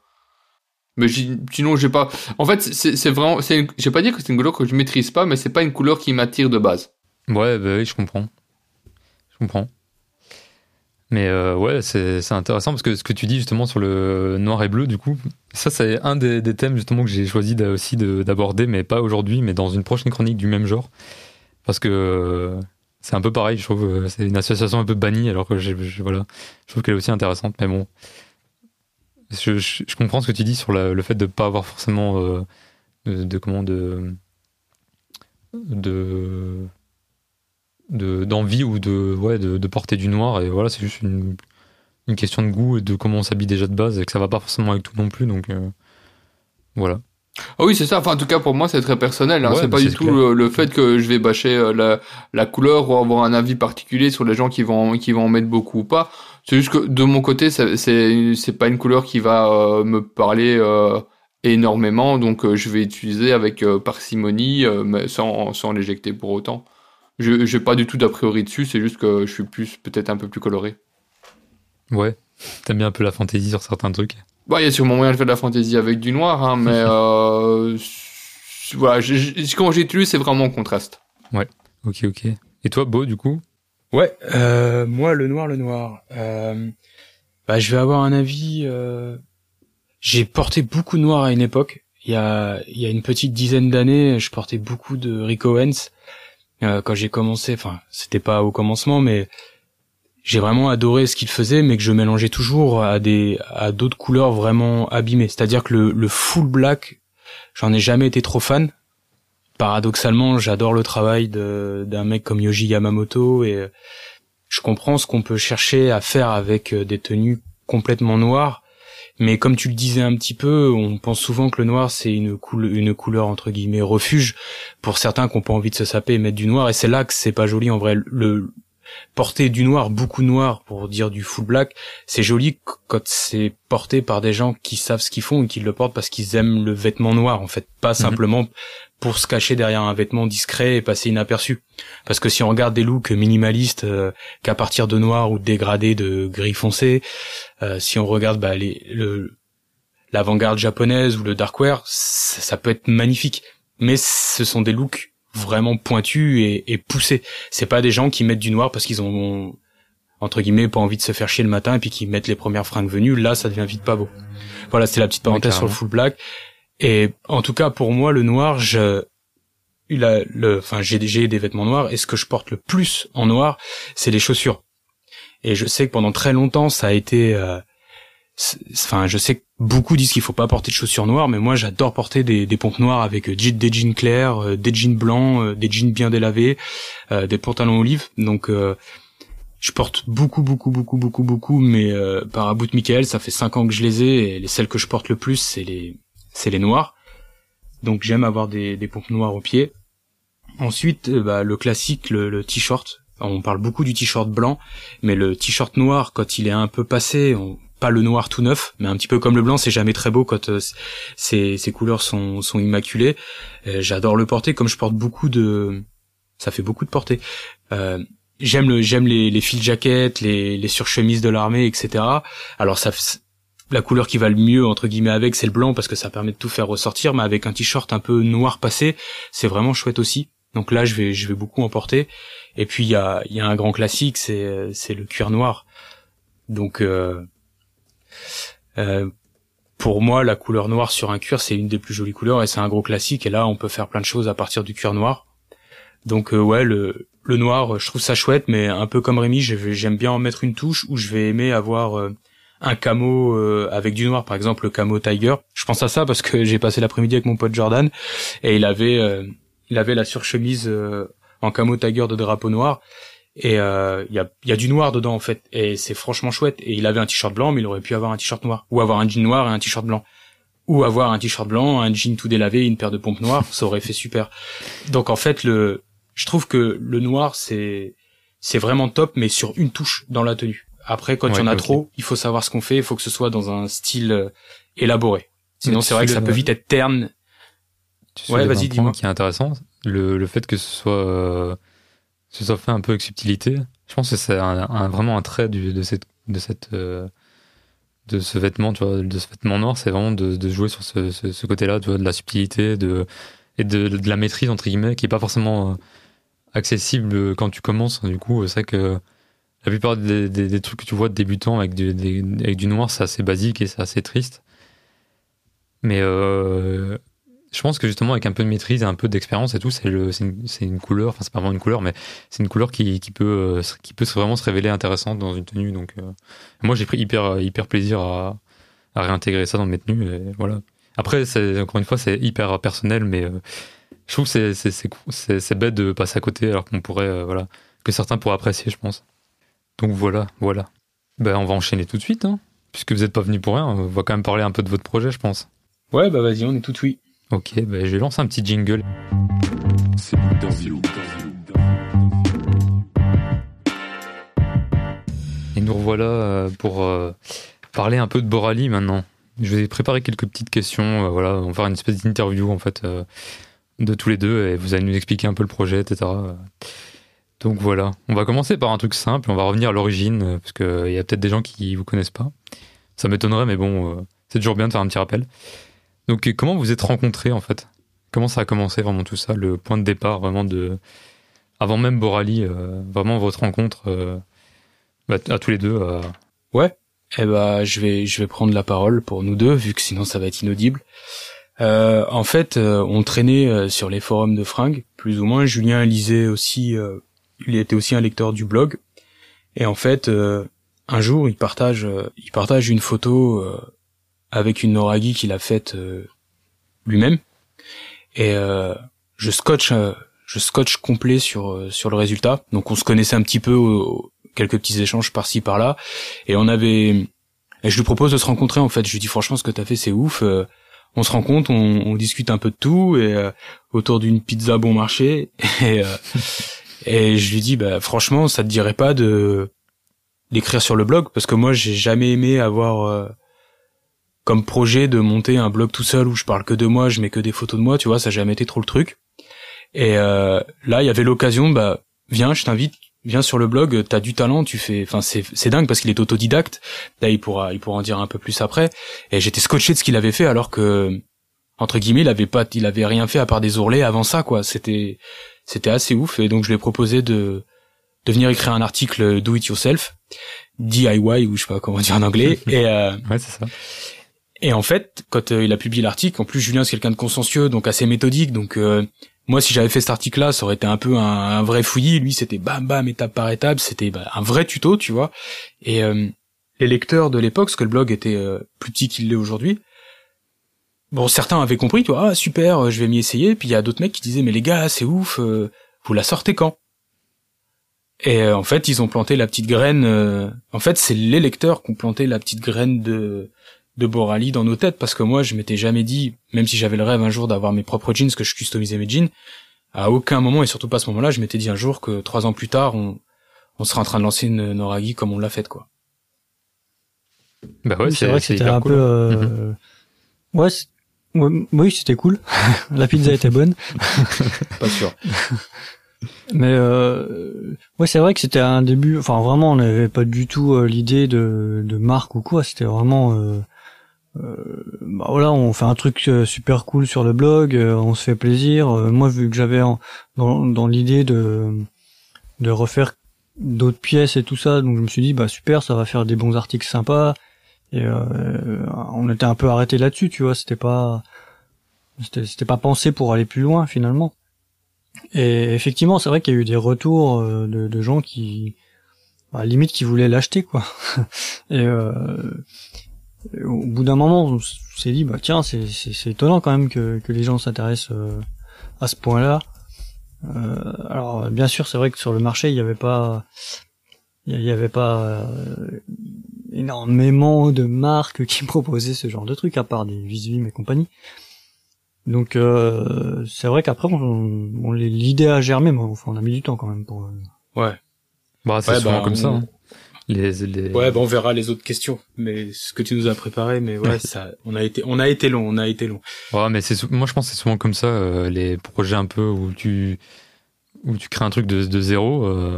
Mais sinon j'ai pas. En fait c'est vraiment, j'ai pas dire que c'est une couleur que je maîtrise pas, mais c'est pas une couleur qui m'attire de base. Ouais, bah oui, je comprends. Je comprends. Mais euh, ouais, c'est intéressant parce que ce que tu dis justement sur le noir et bleu, du coup, ça c'est un des, des, thèmes justement que j'ai choisi aussi d'aborder, mais pas aujourd'hui, mais dans une prochaine chronique du même genre. Parce que euh, c'est un peu pareil, je trouve, euh, c'est une association un peu bannie, alors que je, voilà, je trouve qu'elle est aussi intéressante, mais bon. Je, je, je, comprends ce que tu dis sur le fait de ne pas avoir forcément euh, de, comment de de d'envie ou de, ouais, de, de, porter du noir. Et voilà, c'est juste une, une, question de goût et de comment on s'habille déjà de base et que ça va pas forcément avec tout non plus. Donc euh, voilà. Ah oui, c'est ça. Enfin, en tout cas, pour moi, c'est très personnel. Hein. c'est pas du tout le, fait que je vais bâcher euh, la, la, couleur ou avoir un avis particulier sur les gens qui vont qui vont en mettre beaucoup ou pas. C'est juste que de mon côté, c'est c'est pas une couleur qui va euh, me parler euh, énormément, donc je vais utiliser avec parcimonie, mais sans sans l'éjecter pour autant. Je n'ai pas du tout d'a priori dessus, c'est juste que je suis plus peut-être un peu plus coloré. Ouais, t'aimes bien un peu la fantaisie sur certains trucs. Bah, il y a sûrement moyen de faire de la fantaisie avec du noir, hein, mais (laughs) euh, voilà, quand j'utilise, c'est vraiment contraste. Ouais, ok, ok. Et toi, Beau, du coup? Ouais, euh, moi, le noir, le noir. Euh, bah, je vais avoir un avis. Euh... J'ai porté beaucoup de noir à une époque, il y a, il y a une petite dizaine d'années, je portais beaucoup de Rick Owens. Euh, quand j'ai commencé, enfin, c'était pas au commencement, mais j'ai vraiment adoré ce qu'il faisait, mais que je mélangeais toujours à des, à d'autres couleurs vraiment abîmées. C'est-à-dire que le, le full black, j'en ai jamais été trop fan. Paradoxalement, j'adore le travail d'un mec comme Yoji Yamamoto et je comprends ce qu'on peut chercher à faire avec euh, des tenues complètement noires mais comme tu le disais un petit peu, on pense souvent que le noir c'est une, une couleur entre guillemets refuge pour certains qui n'ont pas envie de se saper et mettre du noir. Et c'est là que c'est pas joli en vrai. Le porter du noir, beaucoup noir pour dire du full black, c'est joli quand c'est porté par des gens qui savent ce qu'ils font et qui le portent parce qu'ils aiment le vêtement noir en fait, pas mhm. simplement pour se cacher derrière un vêtement discret et passer inaperçu. Parce que si on regarde des looks minimalistes euh, qu'à partir de noir ou de dégradés de gris foncé, euh, si on regarde bah, les, le l'avant-garde japonaise ou le darkwear, ça, ça, peut être magnifique. Mais ce sont des looks vraiment pointus et, et poussés. C'est pas des gens qui mettent du noir parce qu'ils ont entre guillemets pas envie de se faire chier le matin et puis qui mettent les premières fringues venues. Là, ça devient vite pas beau. Voilà, c'est la petite parenthèse sur le full black. Et en tout cas pour moi le noir, je il a le enfin j'ai des vêtements noirs et ce que je porte le plus en noir, c'est les chaussures. Et je sais que pendant très longtemps ça a été euh, enfin je sais que beaucoup disent qu'il faut pas porter de chaussures noires mais moi j'adore porter des, des pompes noires avec euh, des jeans clairs, euh, des jeans blancs, des jeans bien délavés, des pantalons olives. Donc je porte beaucoup, beaucoup, beaucoup, beaucoup, beaucoup, mais euh, par de Michael, ça fait cinq ans que je les ai, et les celles que je porte le plus, c'est les, c'est les noirs. Donc j'aime avoir des, des pompes noires aux pieds. Ensuite, euh, bah, le classique, le, t-shirt. On parle beaucoup du t-shirt blanc, mais le t-shirt noir, quand il est un peu passé, pas le noir tout neuf, mais un petit peu comme le blanc, c'est jamais très beau quand euh, ces, couleurs sont, sont immaculées. Euh, j'adore le porter, comme je porte beaucoup de... Ça fait beaucoup de porter. j'aime le j'aime les, les fil jackets, les, les surchemises de l'armée, etc. Alors ça la couleur qui va le mieux entre guillemets avec c'est le blanc parce que ça permet de tout faire ressortir mais avec un t-shirt un peu noir passé c'est vraiment chouette aussi donc là je vais je vais beaucoup en porter et puis il y a y a un grand classique c'est c'est le cuir noir donc euh, euh, pour moi la couleur noire sur un cuir c'est une des plus jolies couleurs et c'est un gros classique. Et là on peut faire plein de choses à partir du cuir noir. Donc euh, ouais le noir je trouve ça chouette mais un peu comme Rémi j'aime bien en mettre une touche où je vais aimer avoir euh, un camo euh, avec du noir, par exemple le camo Tiger. Je pense à ça parce que j'ai passé l'après-midi avec mon pote Jordan et il avait euh, il avait la surchemise euh, en camo Tiger de drapeau noir et il y a y a du noir dedans en fait et c'est franchement chouette et il avait un t-shirt blanc mais il aurait pu avoir un t-shirt noir ou avoir un jean noir et un t-shirt blanc ou avoir un t-shirt blanc, un jean tout délavé, une paire de pompes noires, ça aurait fait super. Donc en fait le je trouve que le noir c'est c'est vraiment top mais sur une touche dans la tenue. Après, quand il y en a trop, il faut savoir ce qu'on fait. Il faut que ce soit dans un style euh, élaboré. Sinon, c'est vrai que ça peut vite être terne. ouais, vas-y, dis-moi. Qui est intéressant, le, le fait que ce soit, euh, soit fait un peu avec subtilité. Je pense que c'est un, vraiment un trait de cette, de cette, euh, de ce vêtement, tu vois, de ce vêtement noir, c'est vraiment de, jouer sur ce, côté-là, tu vois, de la subtilité, de et de, la maîtrise entre guillemets, qui est pas forcément accessible quand tu commences. Du coup, c'est vrai que la plupart des, des, trucs que tu vois de débutants avec du, avec du noir, c'est assez basique et c'est assez triste. Mais euh, je pense que justement, avec un peu de maîtrise et un peu d'expérience et tout, c'est une, couleur, enfin, c'est pas vraiment une couleur, mais c'est une couleur qui, peut, qui peut vraiment se révéler intéressante dans une tenue. Donc, euh, moi, j'ai pris hyper, hyper plaisir à, réintégrer ça dans mes tenues. Et voilà. Après, encore une fois, c'est hyper personnel, mais euh, je trouve que c'est bête de passer à côté alors qu'on pourrait, voilà, que certains pourraient apprécier, je pense. Donc voilà, voilà. Ben, on va enchaîner tout de suite, hein, puisque vous n'êtes pas venu pour rien. On va quand même parler un peu de votre projet, je pense. Ouais, bah vas-y, on est tout oui. Ok, ben, je vais lancer un petit jingle. C'est Et nous revoilà euh, pour euh, parler un peu de Borali maintenant. Je vais préparer quelques petites questions. Euh, voilà, on va faire une espèce d'interview en fait de tous les deux et vous allez nous expliquer un peu le projet, etc. Donc voilà, on va commencer par un truc simple, on va revenir à l'origine, parce qu'il y a peut-être des gens qui vous connaissent pas. Ça m'étonnerait, mais bon, c'est toujours bien de faire un petit rappel. Donc comment vous êtes rencontrés en fait? Comment ça a commencé vraiment tout ça? Le point de départ vraiment de... Avant même Borali, vraiment votre rencontre bah, à tous les deux Ouais, eh bah je vais, je vais prendre la parole pour nous deux, vu que sinon ça va être inaudible. Euh, en fait, euh, on traînait euh, sur les forums de fringues, plus ou moins. Julien lisait aussi, euh, il était aussi un lecteur du blog. Et en fait, un jour, il partage, il partage une photo avec une Noragi qu'il a faite lui-même. Et je scotch, je scotch complet sur sur le résultat. Donc, on se connaissait un petit peu, quelques petits échanges par-ci par-là, et on avait. Et je lui propose de se rencontrer. En fait, je lui dis franchement, ce que t'as fait, c'est ouf on se rencontre, on, on, discute un peu de tout et euh, autour d'une pizza bon marché (laughs) et, euh, et je lui dis bah franchement ça te dirait pas de d'écrire sur le blog? Parce que moi j'ai jamais aimé avoir euh, comme projet de monter un blog tout seul où je parle que de moi, je mets que des photos de moi, tu vois, ça n'a jamais été trop le truc. Et là, il y avait l'occasion, bah viens, je t'invite, viens sur le blog, t'as du talent, tu fais, enfin c'est c'est dingue parce qu'il est autodidacte. Là, il pourra il pourra en dire un peu plus après. Et j'étais scotché de ce qu'il avait fait alors que entre guillemets, il avait pas, il avait rien fait à part des ourlets avant ça, quoi. C'était c'était assez ouf. Et donc je lui ai proposé de de venir écrire un article do it yourself, DIY ou je sais pas comment dire en anglais. (laughs) et euh, ouais, c'est ça. Et en fait, quand euh, il a publié l'article, en plus Julien c'est quelqu'un de consciencieux, donc assez méthodique, donc euh, moi, si j'avais fait cet article-là, ça aurait été un peu un, vrai fouillis. Lui, c'était bam bam, étape par étape. C'était bah, un vrai tuto, tu vois. Et euh, les lecteurs de l'époque, parce que le blog était plus petit qu'il l'est aujourd'hui, bon, certains avaient compris, tu vois, ah, super, je vais m'y essayer. Puis il y a d'autres mecs qui disaient, mais les gars, c'est ouf, vous la sortez quand? Et en fait, ils ont planté la petite graine. en fait, c'est les lecteurs qui ont planté la petite graine de de Borali dans nos têtes parce que moi je m'étais jamais dit même si j'avais le rêve un jour d'avoir mes propres jeans que je customisais mes jeans à aucun moment et surtout pas à ce moment-là je m'étais dit un jour que trois ans plus tard on on serait en train de lancer une Noragi comme on l'a faite quoi. Bah ouais c'est vrai que c'était un peu euh... ouais, oui c'était cool. (laughs) La pizza était bonne. (laughs) Pas sûr. Mais euh, ouais, c'est vrai que c'était un début. Enfin, vraiment, on n'avait pas du tout euh, l'idée de, de marque ou quoi. C'était vraiment euh, bah voilà, on fait un truc euh, super cool sur le blog, euh, on se fait plaisir. moi, vu que j'avais dans, l'idée de de refaire d'autres pièces et tout ça, donc je me suis dit bah super, ça va faire des bons articles sympas. Et on était un peu arrêté là-dessus, tu vois. C'était pas c'était pas pensé pour aller plus loin finalement. Et effectivement, c'est vrai qu'il y a eu des retours de, gens qui, bah, limite, qui voulaient l'acheter, quoi. (laughs) euh, au bout d'un moment, on s'est dit, bah tiens, c'est, étonnant quand même que, que les gens s'intéressent euh, à ce point-là. Euh, alors, bien sûr, c'est vrai que sur le marché, il n'y avait pas, il y avait pas euh, énormément de marques qui (laughs) proposaient ce genre de trucs, à part des Visvim et compagnie. Donc, euh, c'est vrai qu'après, on, on, l'idée a germé, mais enfin, on a mis du temps quand même pour. Ouais. Bah, c'est souvent bah, comme ça. Hein. Ouais, bah on verra les autres questions, mais ce que tu nous as préparé, mais ouais, ça, on a été, on a été long, on a été long. Ouais, mais c'est, moi je pense que c'est souvent comme ça euh, les projets un peu où tu, où tu crées un truc de, de zéro, euh,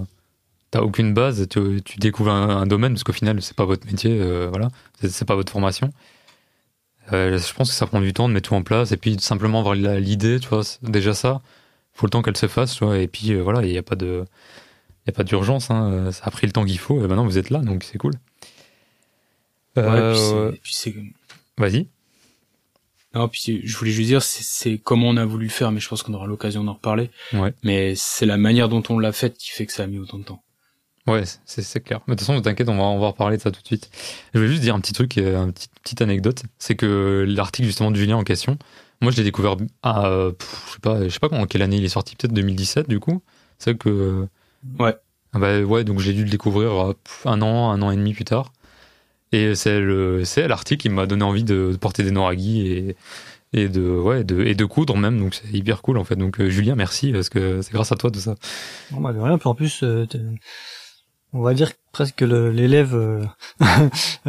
t'as aucune base, tu, tu découvres un, domaine parce qu'au final c'est pas votre métier, euh, voilà, c'est, pas votre formation. Euh, je pense que ça prend du temps de mettre tout en place et puis simplement avoir l'idée, tu vois, déjà ça, faut le temps qu'elle se fasse, tu vois, et puis voilà, il n'y a pas de n'y a pas d'urgence, hein. Euh, ça a pris le temps qu'il faut, et maintenant vous êtes là, donc c'est cool. Euh, Vas-y. Non, puis je voulais juste dire, c'est comment on a voulu le faire, mais je pense qu'on aura l'occasion d'en reparler. Ouais. Mais c'est la manière dont on l'a fait qui fait que ça a mis autant de temps. Ouais, c'est clair. Mais de toute façon, t'inquiète, on va, on va reparler de ça tout de suite. Je voulais juste dire un petit truc, euh, une petite, petite anecdote. C'est que l'article justement de Julien en question, moi je l'ai découvert à, je sais pas, je sais pas en quelle année il est sorti, peut-être 2017 du coup. C'est que Ouais. Ah bah ouais, donc j'ai dû le découvrir euh, un an, un an et demi plus tard. Et c'est le, c'est l'article qui m'a donné envie de, porter des noragis et, et de, ouais, de, et de coudre même. Donc c'est hyper cool en fait. Donc euh, Julien, merci parce que c'est grâce à toi tout ça. Non, bah de rien. Puis en plus, euh, on va dire presque que l'élève (laughs)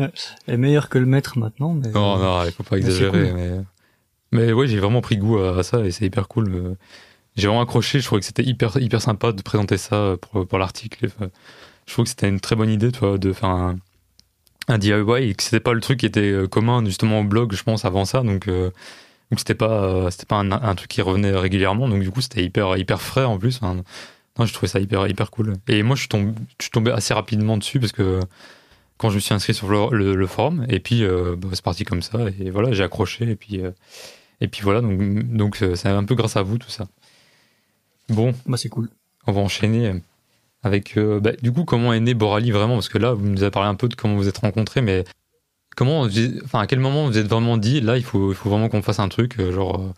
est meilleur que le maître maintenant. Mais, non, non, il faut pas exagérer. Mais, mais ouais, j'ai vraiment pris goût à, ça et c'est hyper cool j'ai vraiment accroché. Je trouvais que c'était hyper, hyper sympa de présenter ça pour, pour l'article. Je trouve que c'était une très bonne idée, de faire un, un DIY et que c'était pas le truc qui était euh, commun justement au blog, je pense, avant ça. Donc, euh, donc c'était pas, euh, c'était pas un, truc qui revenait régulièrement. Donc du coup, c'était hyper, hyper frais en plus. non, je trouvais ça hyper, hyper cool. Et moi, je suis tombé, assez rapidement dessus parce que quand je me suis inscrit sur le, le, forum, et puis bah, c'est parti comme ça. Et voilà, j'ai accroché. Et puis Et puis voilà, donc donc c'est un peu grâce à vous tout ça. Bon, bah c'est cool. On va enchaîner avec bah, du coup comment est né Borali vraiment? Parce que là vous nous avez parlé un peu de comment vous êtes rencontrés, mais comment, enfin à quel moment vous êtes vraiment dit là il faut il faut vraiment qu'on fasse un truc genre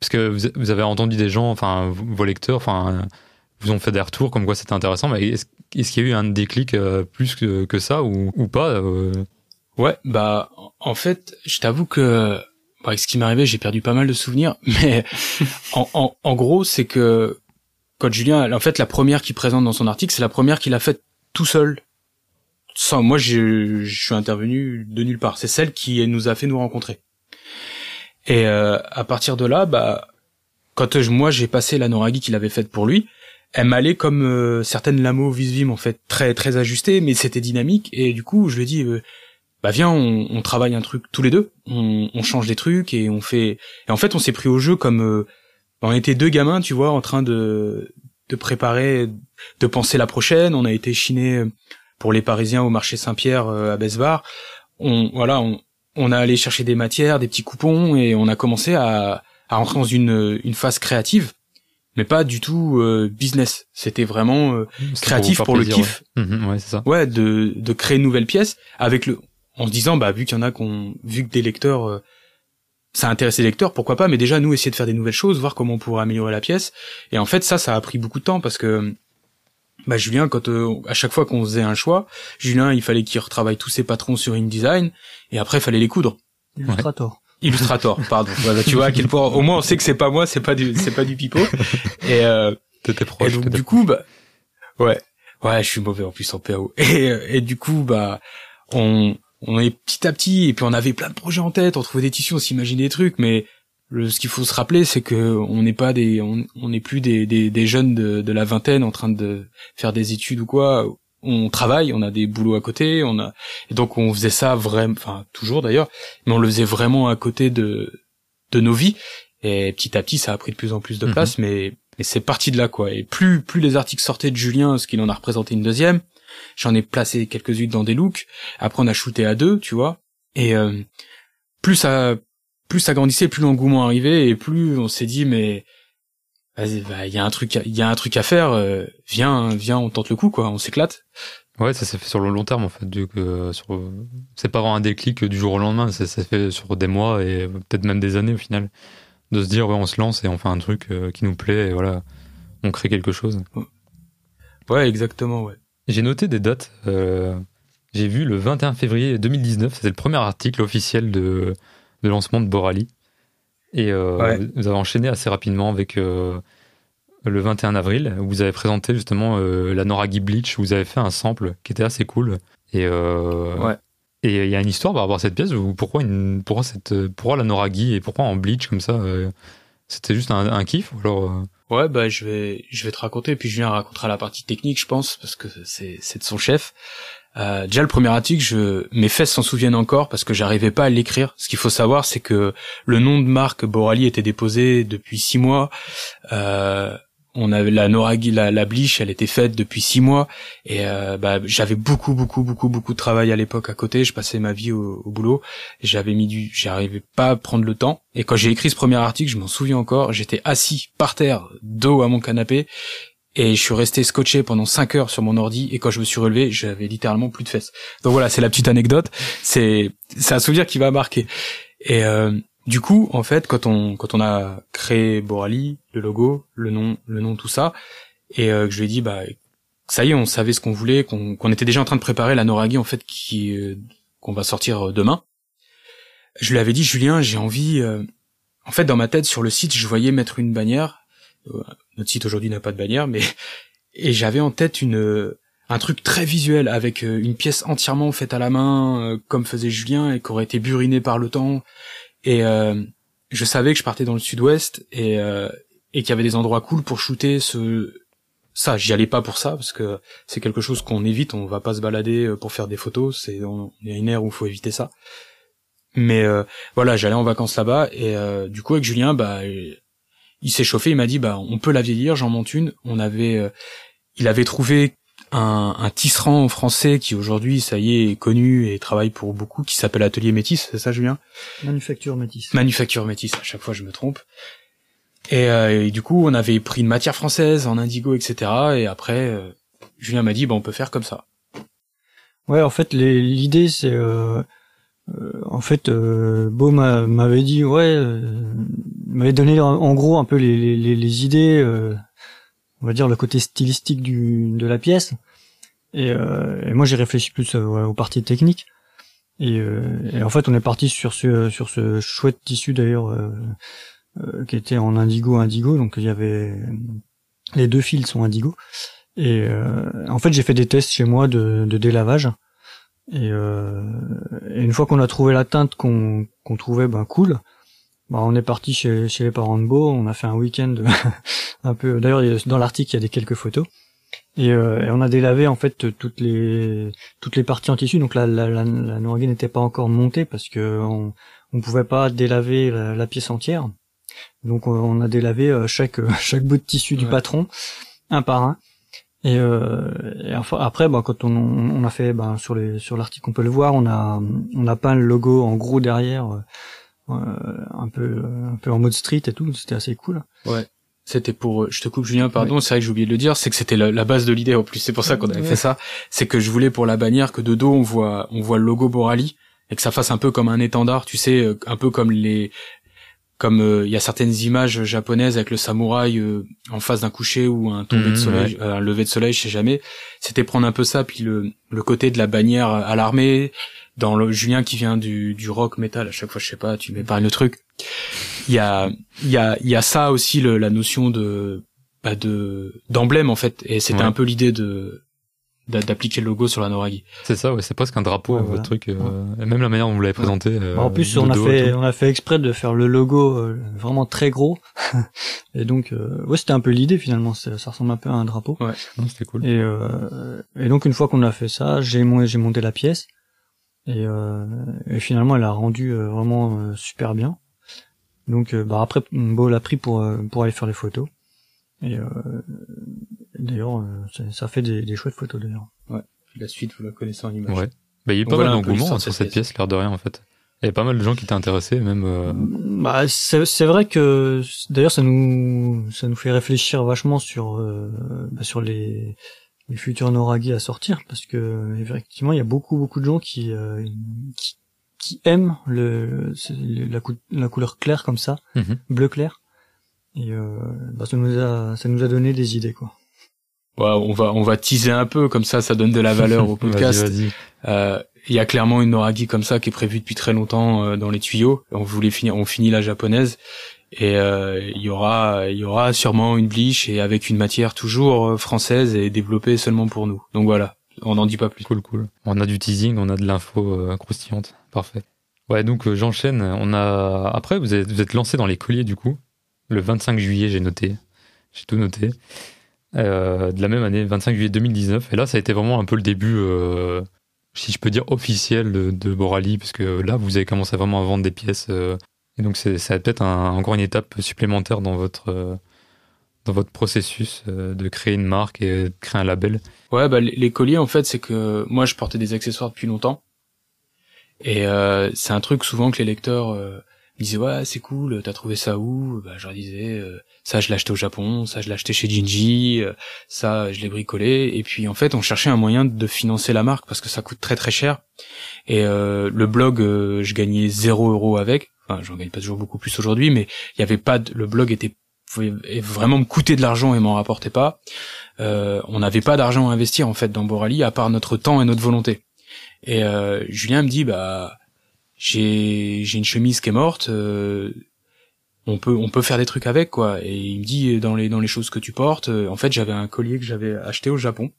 parce que vous avez entendu des gens, enfin vos lecteurs, enfin vous ont fait des retours comme quoi c'était intéressant, mais est-ce qu'il y a eu un déclic euh, plus que, que, ça ou, ou pas euh? Ouais, bah en fait, je t'avoue que avec ce qui m'est j'ai perdu pas mal de souvenirs, (laughs) mais en, gros, c'est que quand Julien, en fait, la première qu'il présente dans son article, c'est la première qu'il a faite tout seul. Sans moi, je suis intervenu de nulle part. C'est celle qui nous a fait nous rencontrer. Et euh, à partir de là, bah, quand moi j'ai passé la Noragi qu'il avait faite pour lui, elle m'allait comme euh, certaines Lamo Visvim en fait très très ajustées, mais c'était dynamique. Et du coup, je lui ai dit, euh, bah viens, on, on, travaille un truc tous les deux, on, on, change des trucs et on fait. Et en fait, on s'est pris au jeu comme on était deux gamins, tu vois, en train de de préparer, de penser la prochaine. On a été chiné pour les Parisiens au marché Saint-Pierre à Besbar. On voilà, on, on a allé chercher des matières, des petits coupons, et on a commencé à, à rentrer dans une, une phase créative, mais pas du tout euh, business. C'était vraiment euh, créatif pour, le kiff. Ouais, mhm, ouais c'est ça. Ouais, de, de créer une nouvelle pièce avec le, en se disant, bah vu qu'il y en a qu'on, vu que des lecteurs, euh, ça intéresse les lecteurs, pourquoi pas. Mais déjà nous essayer de faire des nouvelles choses, voir comment on pourrait améliorer la pièce. Et en fait ça, ça a pris beaucoup de temps parce que bah Julien quand euh, à chaque fois qu'on faisait un choix Julien il fallait qu'il retravaille tous ses patrons sur InDesign et après il fallait les coudre. Illustrator. Illustrator pardon. Voilà, tu vois à quel point au moins on sait que c'est pas moi c'est pas du c'est pas du pipeau. Et euh, t'étais proche et donc, du coup bah ouais. Ouais je suis mauvais en plus en PAO et et du coup bah on on est petit à petit et puis on avait plein de projets en tête on trouvait des tissus on s'imaginait des trucs mais le, ce qu'il faut se rappeler, c'est que on n'est pas des, on n'est plus des, des, des jeunes de, de, la vingtaine en train de faire des études ou quoi. On travaille, on a des boulots à côté, on a, et donc on faisait ça vraiment, enfin toujours d'ailleurs, mais on le faisait vraiment à côté de de nos vies. Et petit à petit, ça a pris de plus en plus de mhm. place, mais mais c'est parti de là quoi. Et plus plus les articles sortaient de Julien, ce qu'il en a représenté une deuxième, j'en ai placé quelques-unes dans des looks. Après, on a shooté à deux, tu vois. Et euh, plus ça plus ça grandissait, plus l'engouement arrivait et plus on s'est dit mais vas-y, bah, il y a un truc, il y a un truc à faire. Euh, viens, viens, on tente le coup quoi, on s'éclate. Ouais, ça s'est fait sur le long terme en fait. Du que sur, c'est pas vraiment un déclic du jour au lendemain. Ça s'est fait sur des mois et peut-être même des années au final. De se dire ouais, on se lance et on fait un truc euh, qui nous plaît et voilà, on crée quelque chose. Ouais, exactement, ouais. J'ai noté des dates. Euh, j'ai vu le 21 février 2019, c'était le premier article officiel de de lancement de Borali. Et euh, vous avez enchaîné assez rapidement avec euh, le 21 avril, où vous avez présenté justement la Noragi Bleach, où vous avez fait un sample qui était assez cool. Et ouais. Et il y a une histoire par rapport à cette pièce, ou pourquoi, une, pourquoi, cette, pourquoi la Noragi et pourquoi en Bleach comme ça C'était juste un, kiff ou alors Ouais, bah je vais je vais te raconter, puis Julien racontera la partie technique, je pense, parce que c'est c'est de son chef. Euh, déjà le premier article, je, mes fesses s'en souviennent encore parce que j'arrivais pas à l'écrire. Ce qu'il faut savoir, c'est que le nom de marque Borali était déposé depuis six mois. Euh, on avait la Noragi, la, la Bleach, elle était faite depuis six mois et euh, bah, j'avais beaucoup, beaucoup, beaucoup, beaucoup de travail à l'époque à côté. Je passais ma vie au, au boulot. J'avais mis du, j'arrivais pas à prendre le temps. Et quand j'ai écrit ce premier article, je m'en souviens encore. J'étais assis par terre, dos à mon canapé, et je suis resté scotché pendant 5 heures sur mon ordi et quand je me suis relevé j'avais littéralement plus de fesses donc voilà c'est la petite anecdote c'est c'est un souvenir qui va marquer et euh, du coup en fait quand on a créé Borali le logo le nom le nom tout ça et euh, que je lui ai dit bah ça y est on savait ce qu'on voulait qu'on était déjà en train de préparer la Noragi en fait qui euh, qu'on va sortir demain je lui avais dit Julien j'ai envie en fait dans ma tête sur le site je voyais mettre une bannière notre site aujourd'hui n'a pas de bannière, mais (laughs) et j'avais en tête une un truc très visuel avec euh, une pièce entièrement faite à la main, euh, comme faisait Julien, et qui aurait été buriné par le temps. Et euh, je savais que je partais dans le sud-ouest et et qu'il y avait des endroits cool pour shooter ce ça. J'y allais pas pour ça parce que c'est quelque chose qu'on évite. On va pas se balader pour faire des photos. C'est y a une ère où faut éviter ça. Mais voilà, j'allais en vacances là-bas et du coup avec Julien, bah il s'est chauffé, il m'a dit bah on peut la vieillir, j'en monte une. On avait, euh, il avait trouvé un, un tisserand français qui aujourd'hui, ça y est, est connu et travaille pour beaucoup, qui s'appelle Atelier Métis, c'est ça Julien? Manufacture Métis. Manufacture Métis, à chaque fois je me trompe. Et, euh, et, du coup, on avait pris une matière française en indigo, etc. Et après, euh, Julien m'a dit, bah, on peut faire comme ça. Ouais, en fait, l'idée, c'est... Euh, euh, en fait, euh, Beau m'avait dit, ouais, m'avait donné en, gros un peu les, les, les idées, on va dire le côté stylistique de la pièce. Et, et moi, j'ai réfléchi plus aux parties techniques. Et, et, en fait, on est parti sur ce sur ce chouette tissu d'ailleurs euh, qui était en indigo indigo, donc il y avait les deux fils sont indigo. Et euh, en fait, j'ai fait des tests chez moi de, délavage. Et, euh, et, une fois qu'on a trouvé la teinte qu'on qu'on trouvait ben cool, ben, on est parti chez, chez les parents de Beau. On a fait un week-end (laughs) un peu. D'ailleurs, dans l'article, il y a des quelques photos. Et, euh, et, on a délavé en fait toutes les toutes les parties en tissu. Donc la la, la, la n'était pas encore montée parce que on on pouvait pas délaver la, la pièce entière. Donc on a délavé euh, chaque (laughs) chaque bout de tissu du patron un par un. Et, euh, enfin, après, bah, quand on, on a fait bah, sur les sur l'article, on peut le voir, on a on a peint le logo en gros derrière, euh, un peu un peu en mode street et tout. C'était assez cool. Ouais. C'était pour, je te coupe Julien, pardon, c'est vrai que j'ai oublié de le dire, c'est que c'était la, base de l'idée en plus, c'est pour ça qu'on avait fait ça. C'est que je voulais pour la bannière que de dos on voit on voit le logo Borali et que ça fasse un peu comme un étendard, tu sais, un peu comme les comme euh, il y a certaines images japonaises avec le samouraï euh, en face d'un coucher ou un tombé de mhm, soleil, euh, un lever de soleil, je sais jamais. C'était prendre un peu ça, puis le, le côté de la bannière à l'armée, dans le Julien qui vient du, du rock metal, à chaque fois je sais pas, tu m'épargnes le truc. Il y a il y a il y a ça aussi le, la notion de bah de d'emblème en fait, et c'était un peu l'idée de d'appliquer le logo sur la Noraghi. C'est ça, ouais, c'est presque un drapeau, votre truc. Euh, et même la manière dont vous l'avez présenté. Euh, en plus, on a fait, on a fait exprès de faire le logo euh, vraiment très gros. (laughs) et donc, ouais, c'était un peu l'idée finalement. Ça ressemble un peu à un drapeau. Ouais, c'était cool. Et, et donc une fois qu'on a fait ça, j'ai j'ai monté la pièce. Et, et finalement, elle a rendu vraiment super bien. Donc, bah après, Beau l'a pris pour pour aller faire les photos. Et euh, d'ailleurs, euh, ça fait des, des chouettes photos d'ailleurs. Ouais. la suite, vous la connaissez en image. Ouais. Bah, il y a eu pas mal d'engouement sur cette pièce, l'air de rien en fait. Il y a pas mal de gens qui étaient intéressés, même. Euh... Bah, c'est vrai que d'ailleurs ça nous ça nous fait réfléchir vachement sur euh, bah, sur les les futurs Noragi à sortir parce que effectivement il y a beaucoup beaucoup de gens qui euh, qui, qui, aiment le, la, la couleur claire comme ça, mhm. bleu clair. Et euh, bah, ça nous a ça nous a donné des idées quoi. Ouais, on va on va teaser un peu comme ça, ça donne de la valeur au (laughs) podcast. Euh, il y a clairement une Noragi comme ça qui est prévue depuis très longtemps euh, dans les tuyaux. On voulait finir, on finit la japonaise et euh, il y aura il y aura sûrement une bleach et avec une matière toujours euh, française et développée seulement pour nous. Donc voilà, on n'en dit pas plus. Cool cool. On a du teasing, on a de l'info croustillante, parfait. Ouais donc j'enchaîne. On a après vous êtes vous êtes lancé dans les colliers du coup le 25 juillet, j'ai noté. J'ai tout noté. Euh, de la même année, 25 juillet 2019. Et là, ça a été vraiment un peu le début, euh, si je peux dire, officiel de, Borali, parce que là, vous avez commencé vraiment à vendre des pièces. Euh, et donc, c'est, ça peut-être encore une étape supplémentaire dans votre, dans votre processus de créer une marque et de créer un label. Ouais, bah, les, colliers, en fait, c'est que moi, je portais des accessoires depuis longtemps. Et c'est un truc souvent que les lecteurs ils disaient ouais c'est cool t'as trouvé ça où? Bah je leur disais euh, ça je l'ai acheté au Japon ça je l'ai acheté chez Jinji euh, ça je l'ai bricolé et puis en fait on cherchait un moyen de financer la marque parce que ça coûte très très cher et euh, le blog je gagnais 0 euros avec enfin j'en gagne pas toujours beaucoup plus aujourd'hui mais il y avait pas de, le blog était vraiment me coûter de l'argent et m'en rapportait pas. On n'avait pas d'argent à investir en fait dans Borali à part notre temps et notre volonté. Et Julien me dit bah j'ai j'ai une chemise qui est morte euh, on peut on peut faire des trucs avec quoi. Et il me dit dans les dans les choses que tu portes euh, en fait j'avais un collier que j'avais acheté au Japon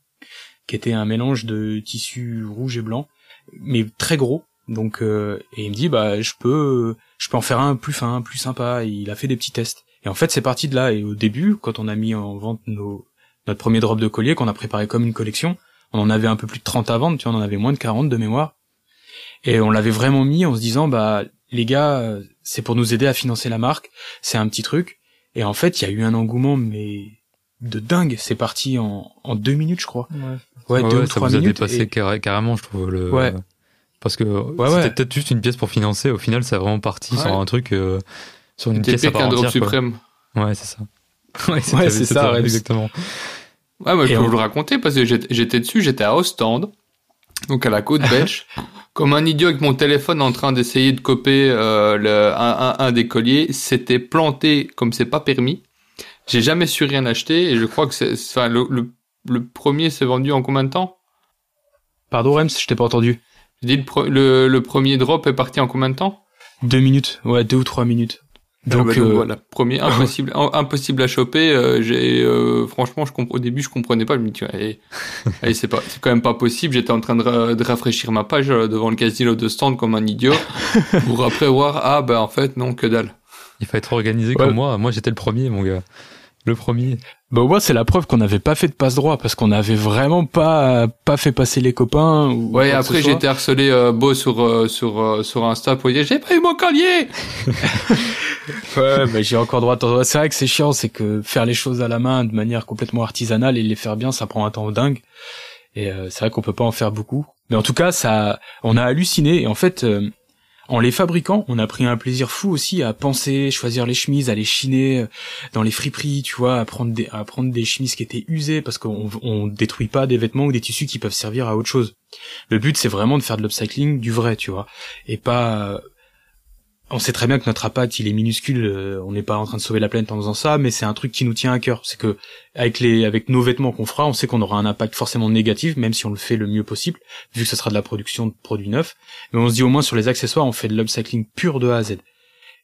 qui était un mélange de tissu rouge et blanc mais très gros donc euh, et il me dit bah je peux je peux en faire un plus fin plus sympa et il a fait des petits tests et en fait c'est parti de là et au début quand on a mis en vente nos notre premier drop de collier qu'on a préparé comme une collection on en avait un peu plus de 30 à vendre tu vois on en avait moins de 40 de mémoire et on l'avait vraiment mis en se disant, bah, les gars, c'est pour nous aider à financer la marque. C'est un petit truc. Et en fait, il y a eu un engouement, mais de dingue. C'est parti en, en deux minutes, je crois. Ouais, ouais deux ou ça trois vous a dépassé carrément, je trouve. Le... Ouais. Parce que c'était peut-être juste une pièce pour financer. Au final, c'est vraiment parti sur un truc, euh, sur une pièce à part entière. suprême. Ouais, c'est ça. (laughs) Ouais, c'est ça, exactement. Ouais, moi, je peux vous le raconter parce que j'étais dessus, j'étais à Ostende, donc à la côte (laughs) belge, comme un idiot avec mon téléphone en train d'essayer de copier euh, le, un, un, des colliers. C'était planté comme c'est pas permis. J'ai jamais su rien acheter et je crois que c'est, enfin, le, le, le premier s'est vendu en combien de temps? Pardon, Rems, je t'ai pas entendu. Je dis le, le, premier drop est parti en combien de temps? Deux minutes, ouais, deux ou trois minutes. Ah donc, bah, euh, voilà, premier impossible, impossible à choper. Euh, j'ai euh, franchement, je au début, je comprenais pas. Je me dis, allez, (laughs) allez c'est pas, c'est quand même pas possible. J'étais en train de, de, rafraîchir ma page devant le casino de stand comme un idiot (laughs) pour après voir, ah ben en fait non, que dalle. Il faut être organisé comme moi. Moi, j'étais le premier, mon gars. Le premier. Bah au moins c'est la preuve qu'on n'avait pas fait de passe droit parce qu'on n'avait vraiment pas pas fait passer les copains. Ou ouais après j'ai été harcelé euh, beau sur euh, sur euh, sur Insta pour dire j'ai pas eu mon collier. (laughs) ouais mais j'ai encore droit. C'est vrai que c'est chiant c'est que faire les choses à la main de manière complètement artisanale et les faire bien ça prend un temps dingue et c'est vrai qu'on peut pas en faire beaucoup. Mais en tout cas ça on a halluciné et en fait en les fabriquant, on a pris un plaisir fou aussi à penser, choisir les chemises, à les chiner euh, dans les friperies, tu vois, à prendre des, à prendre des chemises qui étaient usées parce qu'on on détruit pas des vêtements ou des tissus qui peuvent servir à autre chose. Le but, c'est vraiment de faire de l'upcycling du vrai, tu vois, et pas on sait très bien que notre appât il est minuscule, euh, on n'est pas en train de sauver la planète en faisant ça, mais c'est un truc qui nous tient à cœur. C'est que avec les avec nos vêtements qu'on fera, on sait qu'on aura un impact forcément négatif, même si on le fait le mieux possible, vu que ce sera de la production de produits neufs. Mais on se dit au moins sur les accessoires, on fait de l'upcycling pur de A à Z.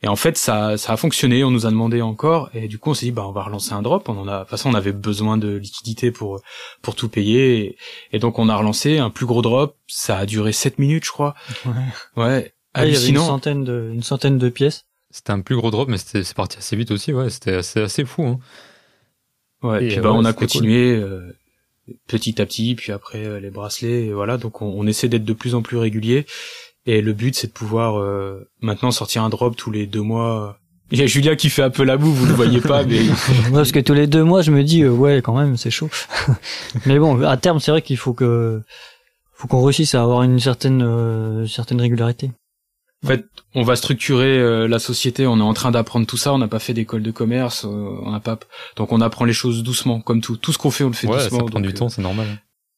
Et en fait, ça, ça a fonctionné. On nous a demandé encore, et du coup, on s'est dit, bah, on va relancer un drop. On en a, de toute façon, on avait besoin de liquidité pour pour tout payer, et, donc on a relancé un plus gros drop. Ça a duré 7 minutes, je crois. Ouais. ouais. Ah, il y avait une centaine de, une centaine de pièces. C'était un plus gros drop, mais c'est parti assez vite aussi, ouais. C'était assez, assez fou, hein. Ouais, et puis bah, on a continué euh, petit à petit, puis après euh, les bracelets, et voilà. Donc on, on essaie d'être de plus en plus régulier. Et le but, c'est de pouvoir euh, maintenant sortir un drop tous les deux mois. Il y a Julia qui fait un peu la boue, vous ne voyez pas, (laughs) mais parce que tous les deux mois, je me dis ouais, quand même, c'est chaud. (laughs) mais bon, à terme, c'est vrai qu'il faut que faut qu'on réussisse à avoir une certaine certaine régularité. En fait, on va structurer euh, la société. On est en train d'apprendre tout ça. On n'a pas fait d'école de commerce. Euh, on n'a pas. Donc on apprend les choses doucement, comme tout. Tout ce qu'on fait, on le fait doucement. Ça prend du temps, c'est normal.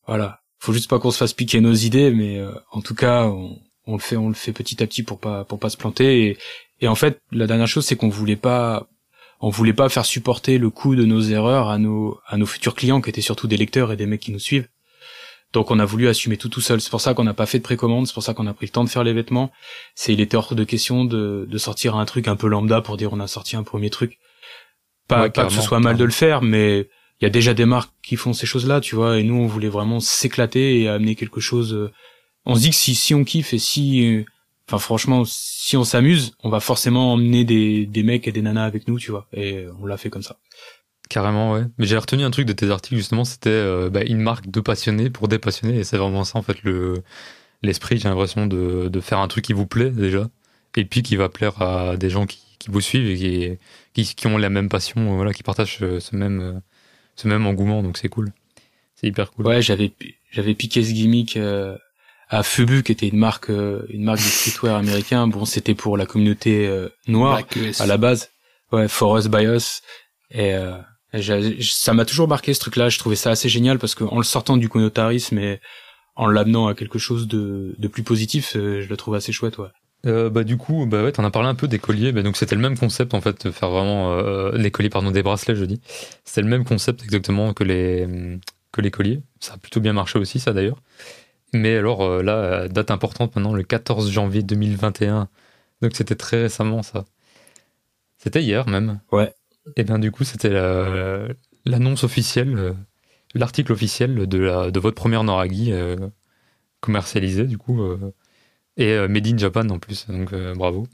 Voilà. Faut juste pas qu'on se fasse piquer nos idées, mais euh, en tout cas, on, on, le fait, on le fait petit à petit pour pas pour pas se planter. Et, et en fait, la dernière chose, c'est qu'on voulait pas on voulait pas faire supporter le coût de nos erreurs à nos à nos futurs clients qui étaient surtout des lecteurs et des mecs qui nous suivent. Donc on a voulu assumer tout tout seul. C'est pour ça qu'on n'a pas fait de précommande, c'est pour ça qu'on a pris le temps de faire les vêtements. C'est il était hors de question de, de sortir un truc un peu lambda pour dire on a sorti un premier truc. Pas, pas que ce soit mal de le faire, mais il y a déjà des marques qui font ces choses-là, tu vois. Et nous on voulait vraiment s'éclater et amener quelque chose. Euh, on se dit que si si on kiffe et si, euh, enfin franchement, si on s'amuse, on va forcément emmener des des mecs et des nanas avec nous, tu vois. Et on l'a fait comme ça. Carrément, ouais. Mais j'ai retenu un truc de tes articles, justement, c'était euh, bah, une marque de passionnés pour des passionnés. Et c'est vraiment ça, en fait, le l'esprit, j'ai l'impression, de, de faire un truc qui vous plaît, déjà. Et puis qui va plaire à des gens qui, qui vous suivent et qui, qui, qui, ont la même passion, voilà, qui partagent ce même, euh, ce même engouement. Donc c'est cool. C'est hyper cool. Ouais, j'avais, j'avais piqué ce gimmick euh, à Fubu, qui était une marque, une marque de streetwear américain. Bon, c'était pour la communauté noire à la base. Ouais, For Us By Us. Et ça m'a toujours marqué ce truc-là. Je trouvais ça assez génial parce qu'en le sortant du communautarisme et en l'amenant à quelque chose de, de plus positif, euh, je le trouve assez chouette, ouais. Euh, bah du coup bah ouais t'en as parlé un peu des colliers bah, donc c'était le même concept en fait de faire vraiment euh, les colliers pardon des bracelets je dis. C'était le même concept exactement que les que les colliers. Ça a plutôt bien marché aussi ça d'ailleurs. Mais alors euh, là date importante maintenant le 14 janvier 2021 donc c'était très récemment ça. C'était hier même. Ouais et bien du coup, c'était l'annonce officielle, euh, l'article officiel de, la, de votre première Noragi euh, commercialisée, du coup, euh, et Made in Japan en plus, donc bravo.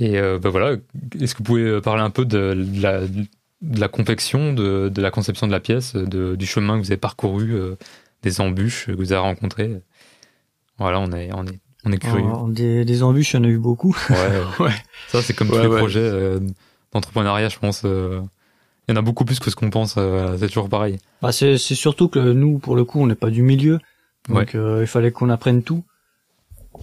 Et ben voilà, est-ce que vous pouvez parler un peu de, la, de la, confection, de, de, la conception de la pièce, de, du chemin que vous avez parcouru, des embûches que vous avez rencontrées? Voilà, on est, on est, on est curieux. des, des, embûches, il y en a eu beaucoup. Ouais, (laughs) ouais. Ça, c'est comme tous les projets d'entrepreneuriat, je pense. Euh, Il y en a beaucoup plus que ce qu'on pense, euh, c'est toujours pareil. Bah c'est c'est surtout que nous pour le coup on n'est pas du milieu, donc euh, il fallait qu'on apprenne tout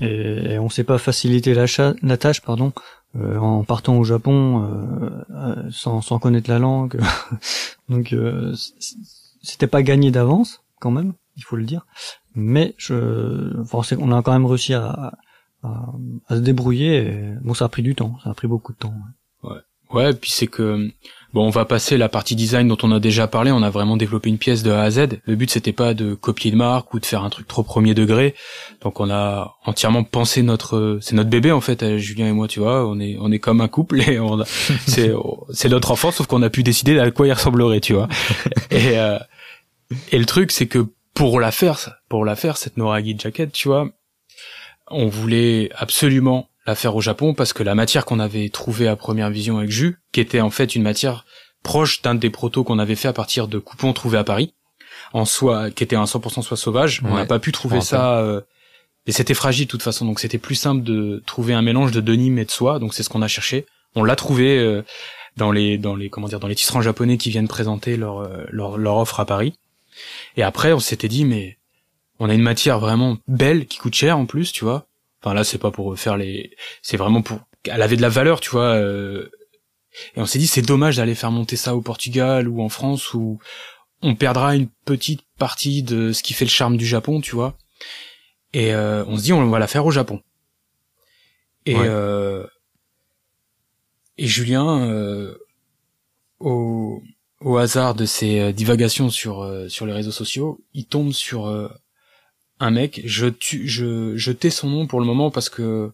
et, et on sait pas faciliter la, tâche pardon euh, en partant au Japon euh, euh, sans sans connaître la langue, (laughs) donc euh, c'était pas gagné d'avance quand même, il faut le dire, mais je forcément on a quand même réussi à à, à se débrouiller. Et, bon ça a pris du temps, ça a pris beaucoup de temps. Ouais, puis c'est que bon, on va passer la partie design dont on a déjà parlé. On a vraiment développé une pièce de A à Z. Le but c'était pas de copier une marque ou de faire un truc trop premier degré. Donc on a entièrement pensé notre, c'est notre bébé en fait, Julien et moi, tu vois. On est on est comme un couple et on a- (laughs) c'est c'est notre enfant, sauf qu'on a pu décider à quoi il ressemblerait, tu vois. (laughs) Et euh, et le truc c'est que pour la faire, pour la faire cette Noragi jacket, tu vois, on voulait absolument la faire au Japon parce que la matière qu'on avait trouvée à première vision avec Jus, qui était en fait une matière proche d'un des protos qu'on avait fait à partir de coupons trouvés à Paris, en soie, qui était un 100% soie sauvage, on n'a pas pu trouver ça, euh, et c'était fragile de toute façon, donc c'était plus simple de trouver un mélange de denim et de soie, donc c'est ce qu'on a cherché. On l'a trouvé euh, dans les dans les comment dire dans les tisserands japonais qui viennent présenter leur euh, leur, leur offre à Paris. Et après, on s'était dit mais on a une matière vraiment belle qui coûte cher en plus, tu vois. Enfin là, c'est pas pour faire les, c'est vraiment pour, elle avait de la valeur, tu vois. euh, Et on s'est dit c'est dommage d'aller faire monter ça au Portugal ou en France où on perdra une petite partie de ce qui fait le charme du Japon, tu vois. Et euh, on se dit on va la faire au Japon. Et Ouais. euh, et Julien, euh, au au hasard de ses divagations sur euh, sur les réseaux sociaux, il tombe sur euh, un mec. Je tu, je je tais son nom pour le moment parce que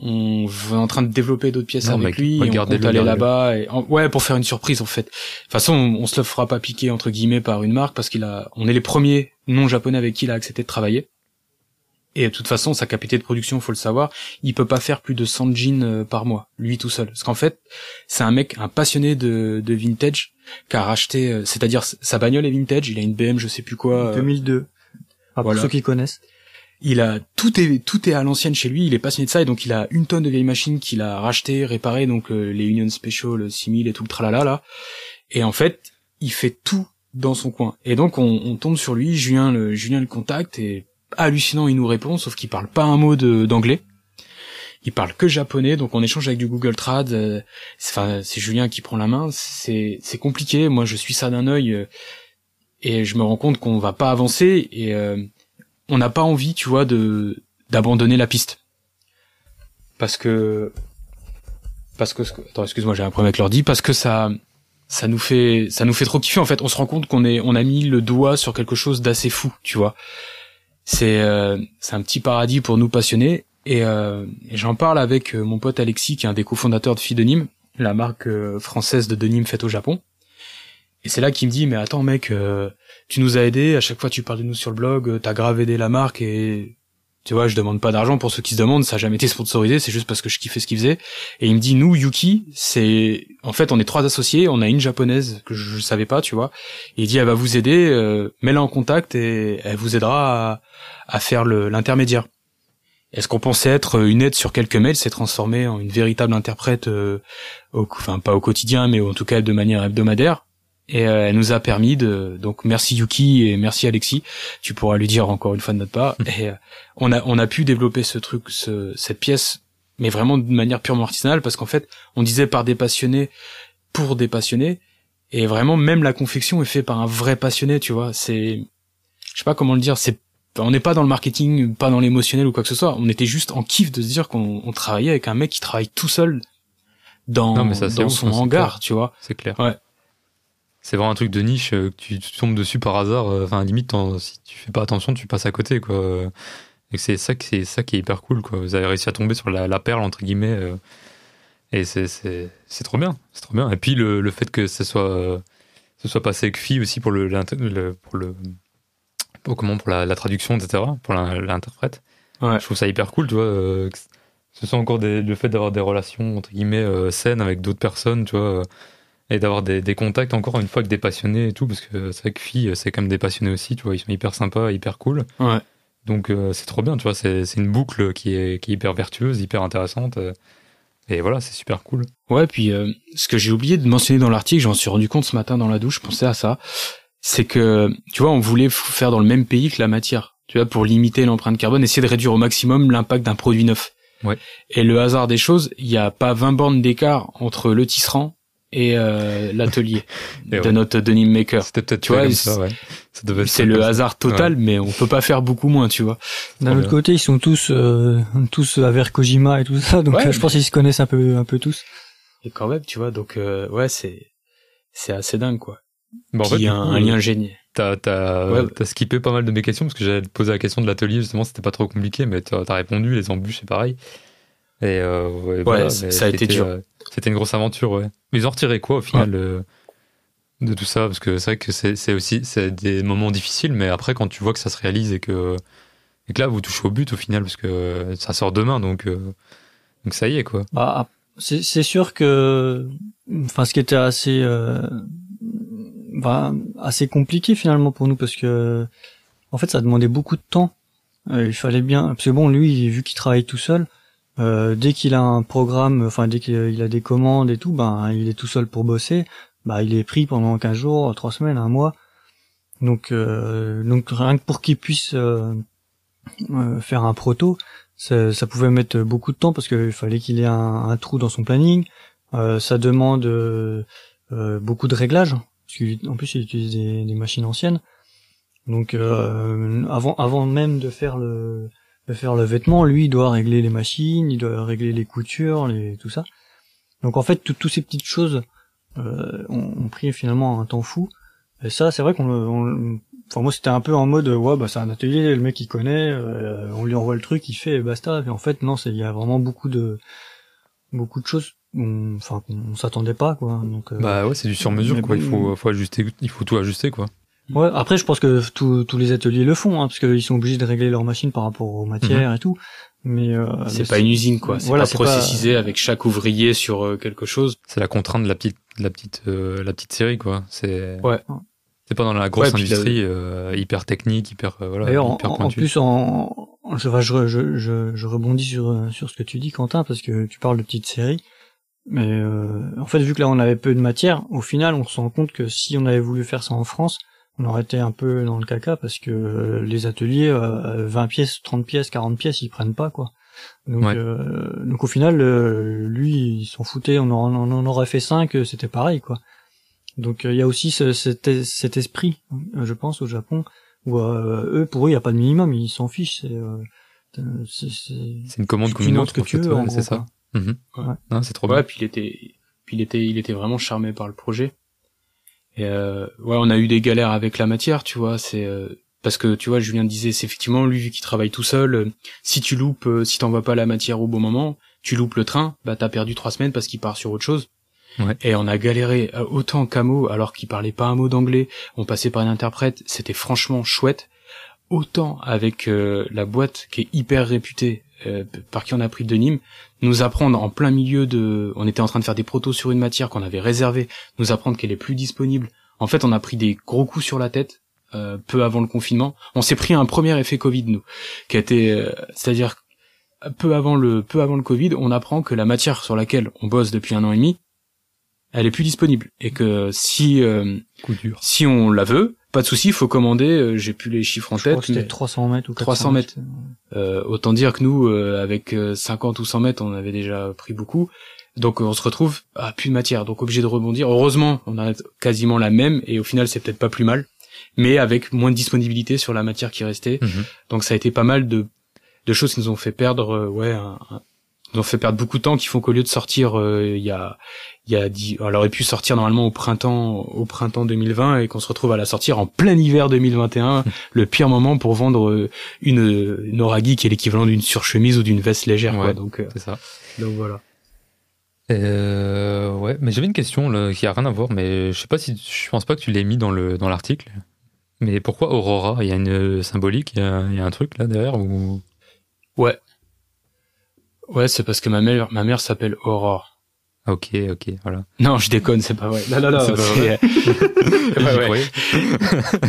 on est en train de développer d'autres pièces Non, avec mec, lui. et on compte aller là-bas et en- ouais pour faire une surprise en fait. De toute façon, on, on se le fera pas piquer entre guillemets par une marque parce qu'il a, on est les premiers non japonais avec qui il a accepté de travailler. Et de toute façon, sa capacité de production, faut le savoir, il peut pas faire plus de 100 jeans euh, par mois, lui tout seul. Parce qu'en fait, c'est un mec, un passionné de, de vintage, qui a racheté, euh, c'est-à-dire sa bagnole est vintage, il a une BM, je sais plus quoi. euh, 2002. Ah, voilà. Pour ceux qui connaissent. il a tout est tout est à l'ancienne chez lui, il est passionné de ça et donc il a une tonne de vieilles machines qu'il a racheté, réparé donc euh, les Union Special, le 6000 et tout le tralala là. Et en fait, il fait tout dans son coin. Et donc on, on tombe sur lui, Julien le Julien le contacte et hallucinant, il nous répond sauf qu'il parle pas un mot de d'anglais. Il parle que japonais, donc on échange avec du Google Trad. euh, c'est- Enfin, c'est Julien qui prend la main. C'est c'est compliqué. Moi, je suis ça d'un œil euh, et je me rends compte qu'on va pas avancer et euh, on n'a pas envie, tu vois, de d'abandonner la piste. Parce que parce que attends, excuse-moi, j'ai un problème avec l'ordi parce que ça ça nous fait ça nous fait trop kiffer en fait, on se rend compte qu'on est on a mis le doigt sur quelque chose d'assez fou, tu vois. C'est euh, c'est un petit paradis pour nous passionnés et, euh, et j'en parle avec euh, mon pote Alexis qui est un des cofondateurs de Fidenim, la marque euh, française de denim faite au Japon. Et c'est là qu'il me dit mais attends mec euh, tu nous as aidés, à chaque fois tu parles de nous sur le blog, euh, t'as grave aidé la marque et tu vois, je demande pas d'argent pour ceux qui se demandent, ça a jamais été sponsorisé, c'est juste parce que je kiffais ce qu'il faisait. Et il me dit, nous, Yuki, c'est, en fait, on est trois associés, on a une japonaise que je, savais pas, tu vois. Et il dit, elle va vous aider, euh, mets-la en contact et elle vous aidera à, à faire l'intermédiaire. Et ce qu'on pensait être une aide sur quelques mails s'est transformé en une véritable interprète, euh, au, enfin pas au quotidien, mais en tout cas de manière hebdomadaire? Et euh, elle nous a permis de, donc merci Yuki et merci Alexis. Tu pourras lui dire encore une fois de notre part. (laughs) Et euh, on a on a pu développer ce truc, ce, cette pièce, mais vraiment de manière purement artisanale parce qu'en fait, on disait par des passionnés pour des passionnés. Et vraiment, même la confection est faite par un vrai passionné, tu vois. C'est, je sais pas comment le dire. C'est, on n'est pas dans le marketing, pas dans l'émotionnel ou quoi que ce soit. On était juste en kiff de se dire qu'on on travaillait avec un mec qui travaille tout seul dans, Non, mais ça, dans son hangar, clair. tu vois. C'est clair. Ouais. C'est vraiment un truc de niche euh, que tu, tu tombes dessus par hasard. euh, Enfin, limite, si tu fais pas attention, tu passes à côté, quoi. Et c'est ça, que- c'est ça qui est hyper cool, quoi. Vous avez réussi à tomber sur la, la perle entre guillemets, euh, et c'est c'est c'est trop bien, c'est trop bien. Et puis le, le fait que ce soit euh, ce soit passé avec fille aussi pour le, pour le pour comment pour la, la traduction, etc. Pour la- l'interprète. Ouais. Je trouve ça hyper cool, tu vois. euh, que ce soit encore des- le fait d'avoir des relations entre guillemets saines avec d'autres personnes, tu vois. Euh, et d'avoir des, des contacts encore une fois avec des passionnés et tout, parce que c'est vrai que filles, c'est quand même des passionnés aussi, tu vois, ils sont hyper sympas, hyper cool. Ouais. Donc euh, c'est trop bien, tu vois, c'est c'est une boucle qui est, qui est hyper vertueuse, hyper intéressante. euh, Et voilà, c'est super cool. Ouais, puis euh, ce que j'ai oublié de mentionner dans l'article, j'en suis rendu compte ce matin dans la douche, je pensais à ça, c'est que, tu vois, on voulait faire dans le même pays que la matière, tu vois, pour limiter l'empreinte carbone, essayer de réduire au maximum l'impact d'un produit neuf. Ouais. Et le hasard des choses, il n'y a pas 20 bornes d'écart entre le tisserand et euh, l'atelier (laughs) de ouais. notre denim maker. C'était peut-être Tu vois, c'est- ça, ouais. Ça devait C'est être le hasard total, mais on peut pas faire beaucoup moins, tu vois. D'un autre côté, ils sont tous euh, tous avec Kojima et tout ça, donc Ouais. euh, je pense qu'ils se connaissent un peu un peu tous. Et quand même, tu vois, donc euh, ouais, c'est c'est assez dingue, quoi. Bon, en fait, il y a un, coup, un lien génial. T'as, t'as, Ouais. t'as skippé pas mal de mes questions parce que j'allais te poser la question de l'atelier justement, c'était pas trop compliqué, mais t'as, t'as répondu, les embûches c'est pareil. Et euh, ouais, voilà, ça a été dur. euh, c'était une grosse aventure, ouais. Mais ils ont retiré quoi au final euh, de tout ça? Parce que c'est vrai que c'est, aussi des moments difficiles, mais après quand tu vois que ça se réalise et que, et que là vous touchez au but au final, parce que ça sort demain, donc, euh, donc ça y est quoi. Bah, c'est sûr que, enfin, ce qui était assez, euh, bah, assez compliqué finalement pour nous parce que, en fait, ça demandait beaucoup de temps. Euh, il fallait bien, parce que bon, lui, vu qu'il travaille tout seul, euh, dès qu'il a un programme, enfin, dès qu'il a des commandes et tout, ben, il est tout seul pour bosser. Bah, il est pris pendant 15 jours, 3 semaines, un mois. Donc, euh, donc rien que pour qu'il puisse euh, euh, faire un proto, ça, pouvait mettre beaucoup de temps parce qu'il fallait qu'il ait un, trou dans son planning. Ça demande beaucoup de réglages. Parce qu'en plus, il utilise des, des machines anciennes. Donc, avant, avant même de faire le de faire le vêtement, lui, il doit régler les machines, il doit régler les coutures, les, tout ça. Donc, en fait, tout- toutes ces petites choses euh, ont, ont pris finalement un temps fou. Et ça, c'est vrai qu'on on Enfin, moi, c'était un peu en mode, ouais, bah, c'est un atelier, le mec, il connaît, euh, on lui envoie le truc, il fait, et basta. Et en fait, non, c'est, il y a vraiment beaucoup de, beaucoup de choses, on- enfin, qu'on s'attendait pas, quoi. Donc, euh, Bah ouais, c'est du sur-mesure mais quoi, il faut, faut ajuster, il faut tout ajuster quoi. Ouais. Après, je pense que tous tous les ateliers le font, hein, parce qu'ils sont obligés de régler leurs machines par rapport aux matières et tout. Mais euh, C'est pas une usine, quoi. C'est Voilà, pas c'est pas- processisé avec chaque ouvrier sur euh, quelque chose. C'est la contrainte de la petite, de la petite, euh, la petite série quoi. C'est, Ouais. c'est pas dans la grosse Ouais, industrie euh, hyper technique, hyper, euh, voilà, D'ailleurs, en, hyper en pointue. plus, en, je, je, je, je, je rebondis sur, sur ce que tu dis, Quentin, parce que tu parles de petites séries. Mais euh, en fait, vu que là, on avait peu de matière, au final, on se rend compte que si on avait voulu faire ça en France, on aurait été un peu dans le caca, parce que euh, les ateliers, euh, 20 pièces, 30 pièces, 40 pièces, ils prennent pas, quoi. Donc, Ouais. euh, donc au final, euh, lui, il s'en foutait, on en, on en aurait fait 5, c'était pareil, quoi. Donc euh, il y a aussi ce- cet, es- cet esprit, euh, je pense, au Japon, où euh, eux, pour eux, il n'y a pas de minimum, ils s'en fichent. C'est, euh, euh, c'est, c'est- C'est une commande comme une autre. que tu veux, c'est ça. Mhm. Ouais. Non, c'est trop Ouais, bien. puis il était, puis il était, il était vraiment charmé par le projet. Et euh, ouais, on a eu des galères avec la matière, tu vois. C'est euh, parce que tu vois, Julien disait, c'est effectivement lui vu qu'il travaille tout seul. euh, si tu loupes, euh, si t'envoies pas la matière au bon moment, tu loupes le train, bah t'as perdu trois semaines parce qu'il part sur autre chose. Ouais. Et on a galéré autant qu'Amo, alors qu'il parlait pas un mot d'anglais. On passait par une interprète, c'était franchement chouette. Autant avec euh, la boîte qui est hyper réputée, euh, par qui on a pris de Nîmes, nous apprendre en plein milieu de, on était en train de faire des protos sur une matière qu'on avait réservée, nous apprendre qu'elle est plus disponible. En fait, on a pris des gros coups sur la tête euh, peu avant le confinement. On s'est pris un premier effet Covid nous, qui a été, c'est-à-dire peu avant le peu avant le Covid, on apprend que la matière sur laquelle on bosse depuis un an et demi, elle est plus disponible et que si euh, Coup dur. si on la veut, pas de souci, il faut commander. euh, J'ai plus les chiffres en je crois tête, que c'était mais 300 mètres ou 400 300 mètres. euh, autant dire que nous, euh, avec euh, 50 ou 100 mètres, on avait déjà pris beaucoup. Donc euh, on se retrouve à plus de matière, donc obligé de rebondir. Heureusement, on a quasiment la même, et au final c'est peut-être pas plus mal, mais avec moins de disponibilité sur la matière qui restait. Mhm. Donc ça a été pas mal de, de choses qui nous ont fait perdre, euh, ouais, un, un- nous ont fait perdre beaucoup de temps, qui font qu'au lieu de sortir euh, il y a, il y a dix, elle aurait pu sortir normalement au printemps, au printemps 2020, et qu'on se retrouve à la sortir en plein hiver 2021, (laughs) le pire moment pour vendre euh, une, une Oragi qui est l'équivalent d'une surchemise ou d'une veste légère, quoi. Ouais. Donc, euh, C'est ça. donc voilà. Euh, ouais, mais j'avais une question là, qui a rien à voir, mais je sais pas si je pense pas que tu l'aies mis dans le dans l'article. Mais pourquoi Aurora? Il y a une symbolique, il y a, il y a un truc là derrière ou? Ouais. Ouais, c'est parce que ma mère, ma mère s'appelle Aurore. Ok, ok, voilà. Non, je déconne, c'est pas vrai. Non, non, non, C'est pas croyais.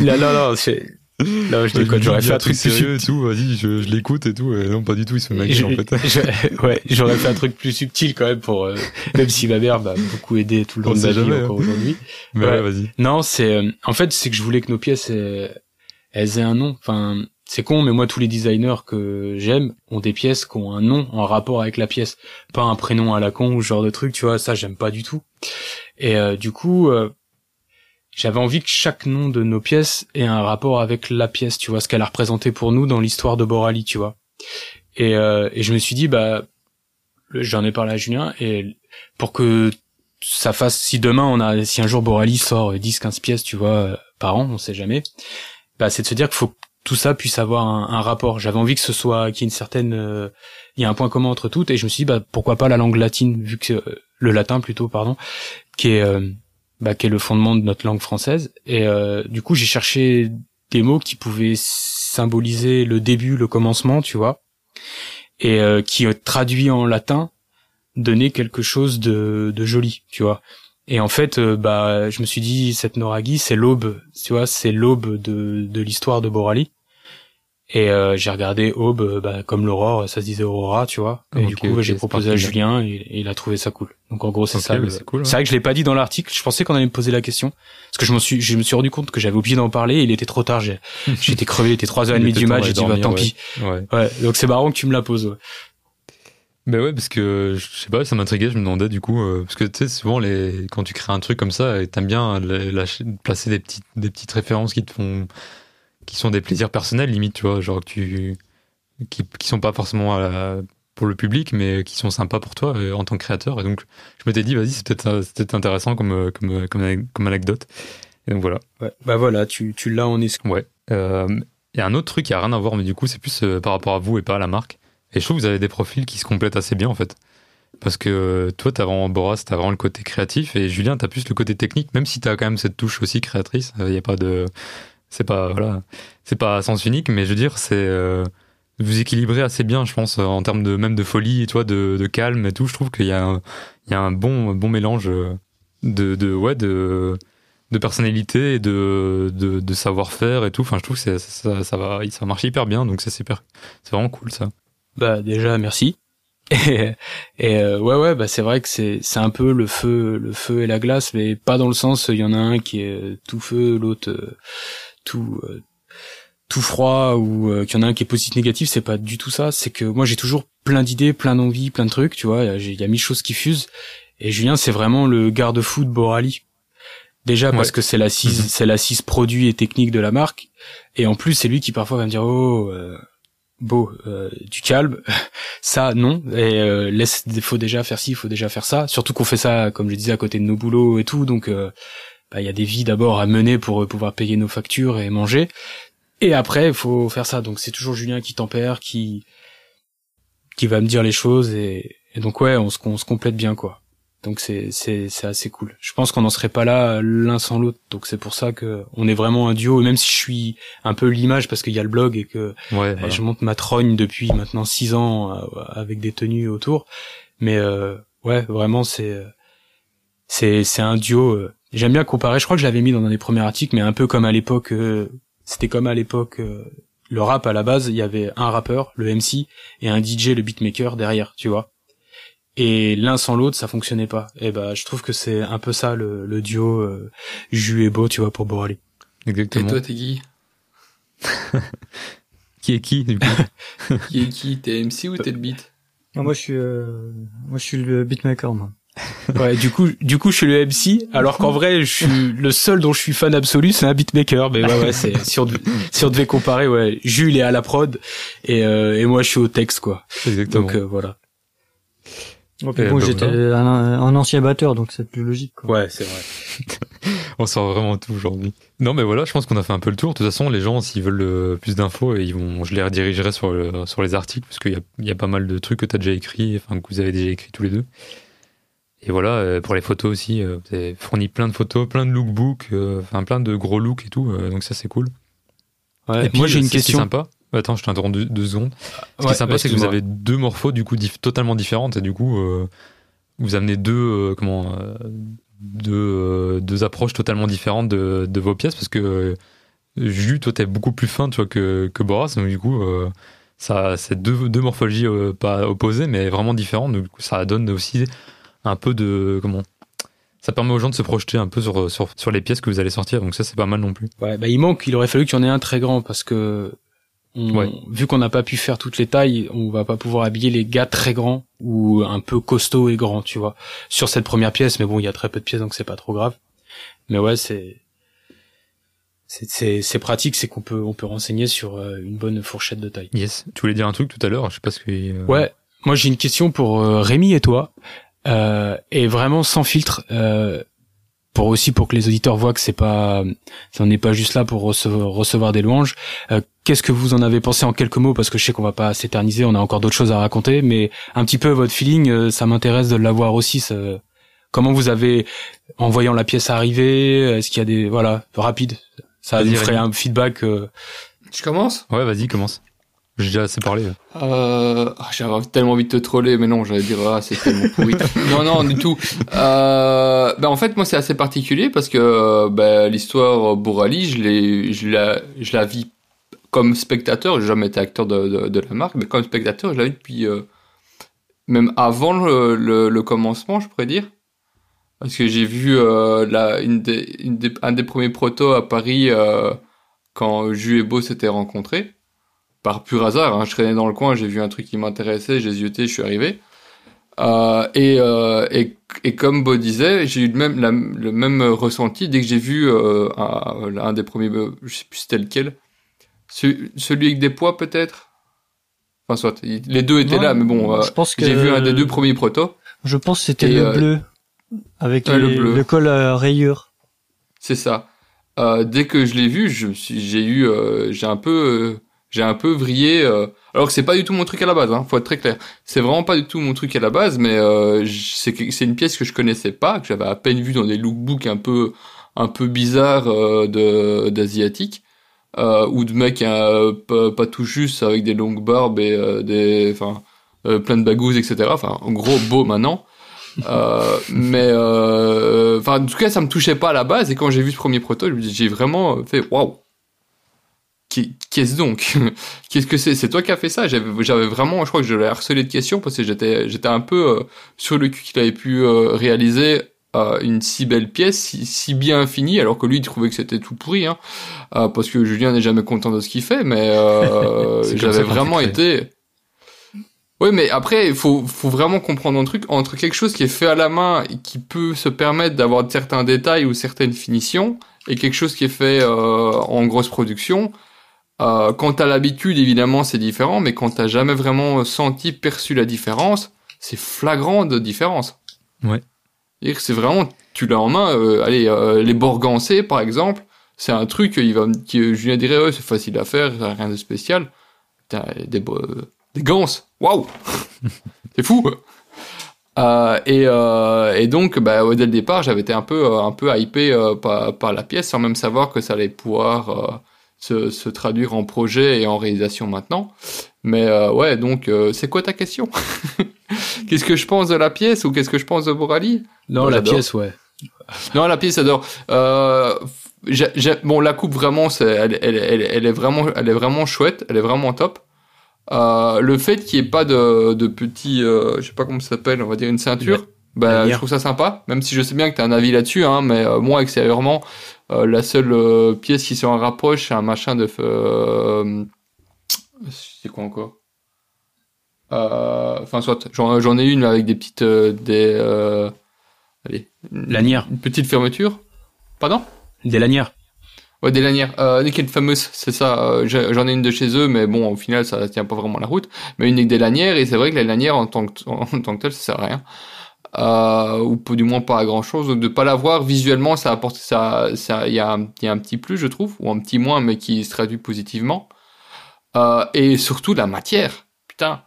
(laughs) non, non, non, c'est, Là, je déconne, j'aurais fait un truc plus sérieux et tout, vas-y, je, je l'écoute et tout. Et non, pas du tout, il se fait maquiller en fait. Je, ouais, j'aurais fait un truc plus subtil quand même pour, euh, même si ma mère m'a beaucoup aidé tout le long de ma vie encore hein. aujourd'hui. Mais ouais, vas-y. Non, c'est, euh, en fait, c'est que je voulais que nos pièces, elles, elles aient un nom. Enfin, c'est con, mais moi, tous les designers que j'aime ont des pièces qui ont un nom en rapport avec la pièce. Pas un prénom à la con ou ce genre de truc, tu vois, ça, j'aime pas du tout. Et euh, du coup, j'avais envie que chaque nom de nos pièces ait un rapport avec la pièce, tu vois, ce qu'elle a représenté pour nous dans l'histoire de Borali, tu vois. Et, euh, et je me suis dit, bah, j'en ai parlé à Julien, et pour que ça fasse, si demain on a, si un jour Borali sort 10, 15 pièces, tu vois, par an, on sait jamais, bah, c'est de se dire qu'il faut tout ça puisse avoir un, rapport. J'avais envie que ce soit, qu'il y ait une certaine, euh, il y a un point commun entre toutes, et je me suis dit, bah, pourquoi pas la langue latine, vu que, euh, le latin plutôt, pardon, qui est, bah, qui est le fondement de notre langue française. Et euh, du coup, j'ai cherché des mots qui pouvaient symboliser le début, le commencement, tu vois, et euh, qui traduit en latin donner quelque chose de, de joli, tu vois. Et en fait, euh, bah, je me suis dit, cette Noraghi, c'est l'aube, tu vois, c'est l'aube de, de l'histoire de Borali. Et euh, j'ai regardé Aube, euh, bah, comme l'aurore, ça se disait Aurora, tu vois. Et du coup, j'ai proposé à Julien et, il a trouvé ça cool. Donc en gros, c'est ça. C'est cool, vrai que je l'ai pas dit dans l'article. Je pensais qu'on allait me poser la question parce que je me suis, je me suis rendu compte que j'avais oublié d'en parler. Et il était trop tard. (laughs) J'étais crevé. Il était 3h30 du match. J'ai dit bah tant pis. Ouais. ouais. Donc c'est marrant que tu me la poses. Ouais. Ben ouais, parce que je sais pas, ça m'intriguait, je me demandais du coup, euh, parce que tu sais, souvent les, quand tu crées un truc comme ça, t'aimes bien placer des petites, des petites références qui te font, qui sont des plaisirs personnels limite, tu vois, genre que tu qui, qui sont pas forcément pour le public, mais qui sont sympas pour toi euh, en tant que créateur. Et donc, je m'étais dit, vas-y, c'est peut-être peut intéressant comme, comme, comme, comme, anecdote. Et donc voilà. Ouais, bah voilà, tu, tu l'as en est. Ouais. Euh, il y a un autre truc qui a rien à voir, mais du coup, c'est plus euh, par rapport à vous et pas à la marque. Et je trouve que vous avez des profils qui se complètent assez bien en fait. Parce que toi, t'as vraiment, Boras, t'as vraiment le côté créatif et Julien, t'as plus le côté technique, même si t'as quand même cette touche aussi créatrice. Il n'y a pas de, c'est pas voilà, c'est pas sens unique, mais je veux dire, c'est euh, vous équilibrez assez bien, je pense, en termes de même de folie et toi de, de calme et tout. Je trouve qu'il y a un, il y a un bon bon mélange de, de ouais de de personnalité et de, de, de savoir-faire et tout. Enfin, je trouve que ça, ça va, ça marche hyper bien, donc c'est super, c'est vraiment cool ça. Bah déjà merci. (laughs) Et euh, ouais ouais bah c'est vrai que c'est c'est un peu le feu le feu et la glace mais pas dans le sens il y en a un qui est tout feu l'autre euh, tout euh, tout froid ou euh, qu'il y en a un qui est positif négatif c'est pas du tout ça. C'est que moi j'ai toujours plein d'idées plein d'envies plein de trucs tu vois. Il y a mille choses qui fusent. Et Julien c'est vraiment le garde-fou de Borali. Déjà parce que c'est l'assise mhm. c'est l'assise produit et technique de la marque. Et en plus c'est lui qui parfois va me dire oh euh, beau du calme. (laughs) Ça non. Et laisse faut déjà faire ci il faut déjà faire ça. Surtout qu'on fait ça comme je disais à côté de nos boulots et tout. Donc bah, il y a des vies d'abord à mener pour euh, pouvoir payer nos factures et manger. Et après, il faut faire ça. Donc c'est toujours Julien qui tempère, qui qui va me dire les choses et, donc ouais, on se, on se complète bien quoi. Donc c'est c'est c'est assez cool. Je pense qu'on n'en serait pas là l'un sans l'autre. Donc c'est pour ça que on est vraiment un duo. même si je suis un peu l'image parce qu'il y a le blog et que ouais, je monte ma trogne depuis maintenant six ans euh, avec des tenues autour. Mais euh, ouais, vraiment c'est c'est c'est un duo. J'aime bien comparer, je crois que je l'avais mis dans un des premiers articles, mais un peu comme à l'époque, euh, c'était comme à l'époque, euh, le rap à la base, il y avait un rappeur, le MC, et un DJ, le beatmaker derrière, tu vois. Et l'un sans l'autre, ça fonctionnait pas. Et bah, je trouve que c'est un peu ça le, le duo euh, Jus et Beau, tu vois, pour Borali. Exactement. Et toi, t'es qui? (laughs) Qui est qui, du coup? (laughs) Qui est qui? T'es MC ou t'es le beat? Moi, je suis, moi, je suis le beatmaker, moi. Ouais, du coup, du coup, je suis le MC, alors qu'en vrai, je suis le seul dont je suis fan absolu, c'est un beatmaker. Mais ouais, ouais, c'est (laughs) si on, si on devait comparer, ouais, Jules est à la prod et euh, et moi, je suis au texte, quoi. Exactement. Donc euh, voilà. Okay, bon, j'étais un, un, ancien batteur, donc c'est plus logique. Quoi. Ouais, c'est vrai. (laughs) on sort vraiment tout aujourd'hui. Non, mais voilà, je pense qu'on a fait un peu le tour. De toute façon, les gens, s'ils veulent euh, plus d'infos, ils vont, je les redirigerai sur, le, sur les articles, parce qu'il y a, il y a pas mal de trucs que tu as déjà écrit, enfin que vous avez déjà écrit tous les deux. Et voilà, euh, pour les photos aussi, euh, vous avez fourni plein de photos, plein de lookbooks, euh, enfin plein de gros looks et tout, donc ça c'est cool. Ouais, moi j'ai une question. sympa. Attends, je t'interromps deux, deux, secondes. Ce qui est sympa, c'est que vous avez deux morphos du coup totalement différentes et du coup vous amenez deux comment deux, deux approches totalement différentes de, de, vos pièces parce que Jus, toi, t'es beaucoup plus fin, tu vois, que, que Boras. Donc, du coup, euh, ça, c'est deux, deux morphologies euh, pas opposées, mais vraiment différentes. Donc, ça donne aussi un peu de. Comment? Ça permet aux gens de se projeter un peu sur, sur, sur les pièces que vous allez sortir, donc ça c'est pas mal non plus. Ouais, bah il manque, il aurait fallu qu'il y en ait un très grand parce que on, vu qu'on n'a pas pu faire toutes les tailles, on va pas pouvoir habiller les gars très grands ou un peu costauds et grands, tu vois, sur cette première pièce. Mais bon, il y a très peu de pièces, donc c'est pas trop grave. Mais ouais, c'est c'est pratique, c'est qu'on peut on peut renseigner sur euh, une bonne fourchette de taille. Yes. Tu voulais dire un truc tout à l'heure, je sais pas ce que. Euh... Ouais. Moi j'ai une question pour euh, Rémi et toi, euh, et vraiment sans filtre. Euh, pour aussi pour que les auditeurs voient que c'est pas on n'est pas juste là pour recevoir, recevoir des louanges. Euh, Qu'est-ce que vous en avez pensé en quelques mots? Parce que je sais qu'on va pas s'éterniser, on a encore d'autres choses à raconter, mais un petit peu votre feeling, euh, ça m'intéresse de l'avoir aussi. Ça, comment vous avez en voyant la pièce arriver, est-ce qu'il y a des voilà rapide, ça vous ferait un feedback. Euh... Je commence Ouais, vas-y, commence. J'ai déjà assez parlé. Euh, ah, j'avais tellement envie de te troller, mais non, j'allais dire ah c'est tellement pourri. (laughs) non, non, du tout. Euh, ben en fait, moi c'est assez particulier parce que ben, l'histoire Bourali, je l'ai, je la, je la vis comme spectateur. J'ai jamais été acteur de, de, de, la marque, mais comme spectateur, je la vis depuis euh, même avant le, le, le, commencement, je pourrais dire. Parce que j'ai vu euh, la, une des, une des, un des premiers protos à Paris euh, quand Ju et Beau s'étaient rencontrés par pur hasard. Hein. Je traînais dans le coin, j'ai vu un truc qui m'intéressait, j'ai zioté, je suis arrivé. Euh, et, euh, et, et, comme Beau disait, j'ai eu le même, la, le même ressenti dès que j'ai vu euh, un, un, des premiers, je sais plus c'était lequel, celui avec des poids peut-être? Enfin soit, les deux étaient ouais, là, mais bon, je pense que j'ai vu un des deux premiers protos. Je pense que c'était le bleu avec les, le, bleu. le col à rayures. C'est ça. dès que je l'ai vu, je j'ai eu, j'ai un peu j'ai un peu vrillé euh, alors que c'est pas du tout mon truc à la base hein, faut être très clair. C'est vraiment pas du tout mon truc à la base mais euh, c'est une pièce que je connaissais pas que j'avais à peine vu dans des lookbooks un peu un peu bizarres euh, de d'asiatique euh, ou de mecs euh, pas, tout juste avec des longues barbes et des enfin plein de bagouses etc enfin en gros beau maintenant. Mais enfin en tout cas ça me touchait pas à la base et quand j'ai vu ce premier proto j'ai vraiment fait waouh qu'est-ce donc (laughs) Qu'est-ce que c'est? C'est toi qui as fait ça? J'avais vraiment, je crois que je l'ai harcelé de questions parce que j'étais j'étais un peu euh, sur le cul qu'il avait pu euh, réaliser euh, une si belle pièce, si, si, bien finie, alors que lui il trouvait que c'était tout pourri, hein, parce que Julien n'est jamais content de ce qu'il fait, mais (laughs) j'avais vraiment été. Oui, mais après, il faut, faut vraiment comprendre un truc entre quelque chose qui est fait à la main et qui peut se permettre d'avoir certains détails ou certaines finitions, et quelque chose qui est fait en grosse production euh, quand t'as l'habitude, évidemment, c'est différent, mais quand t'as jamais vraiment senti, perçu la différence, c'est flagrant de différence. Ouais. C'est vraiment, tu l'as en main. Euh, allez, euh, les borgancés, par exemple, c'est un truc, il va, qui, Julien dirait, ouais, c'est facile à faire, rien de spécial. T'as des, des ganses, waouh, (laughs) c'est fou. Euh, et, euh, et, donc, bah, dès le départ, j'avais été un peu, un peu hypé par, par, la pièce, sans même savoir que ça allait pouvoir se, se, traduire en projet et en réalisation maintenant. Mais euh, ouais, donc euh, c'est quoi ta question (laughs) Qu'est-ce que je pense de la pièce ou qu'est-ce que je pense de Borali Non, la pièce, ouais. Non, la pièce, j'adore. Euh, bon, la coupe vraiment, c'est, elle, elle, elle, elle, est vraiment, elle est vraiment chouette, elle est vraiment top. Euh, le fait qu'il n'y ait pas de, de petit, euh, je sais pas comment ça s'appelle, on va dire une ceinture, bah, je trouve ça sympa. Même si je sais bien que tu as un avis là-dessus, hein, mais euh, moi extérieurement, euh, la seule euh, pièce qui s'en rapproche, c'est un machin de. Euh, c'est quoi encore? Enfin, soit, j'en ai une avec des petites. des. allez. Lanières. Une petite fermeture. Pardon? Des lanières. Ouais, des lanières. Euh, une fameuse, c'est ça. J'en ai une de chez eux, mais bon, au final, ça tient pas vraiment la route. Mais une avec des lanières, et c'est vrai que les lanières, en tant que, en tant que telles, ça sert à rien euh, ou du moins pas à grand chose. Donc de pas l'avoir visuellement, ça apporte ça, ça, il y a, un, petit plus, je trouve, ou un petit moins, mais qui se traduit positivement. Euh, et surtout la matière, putain.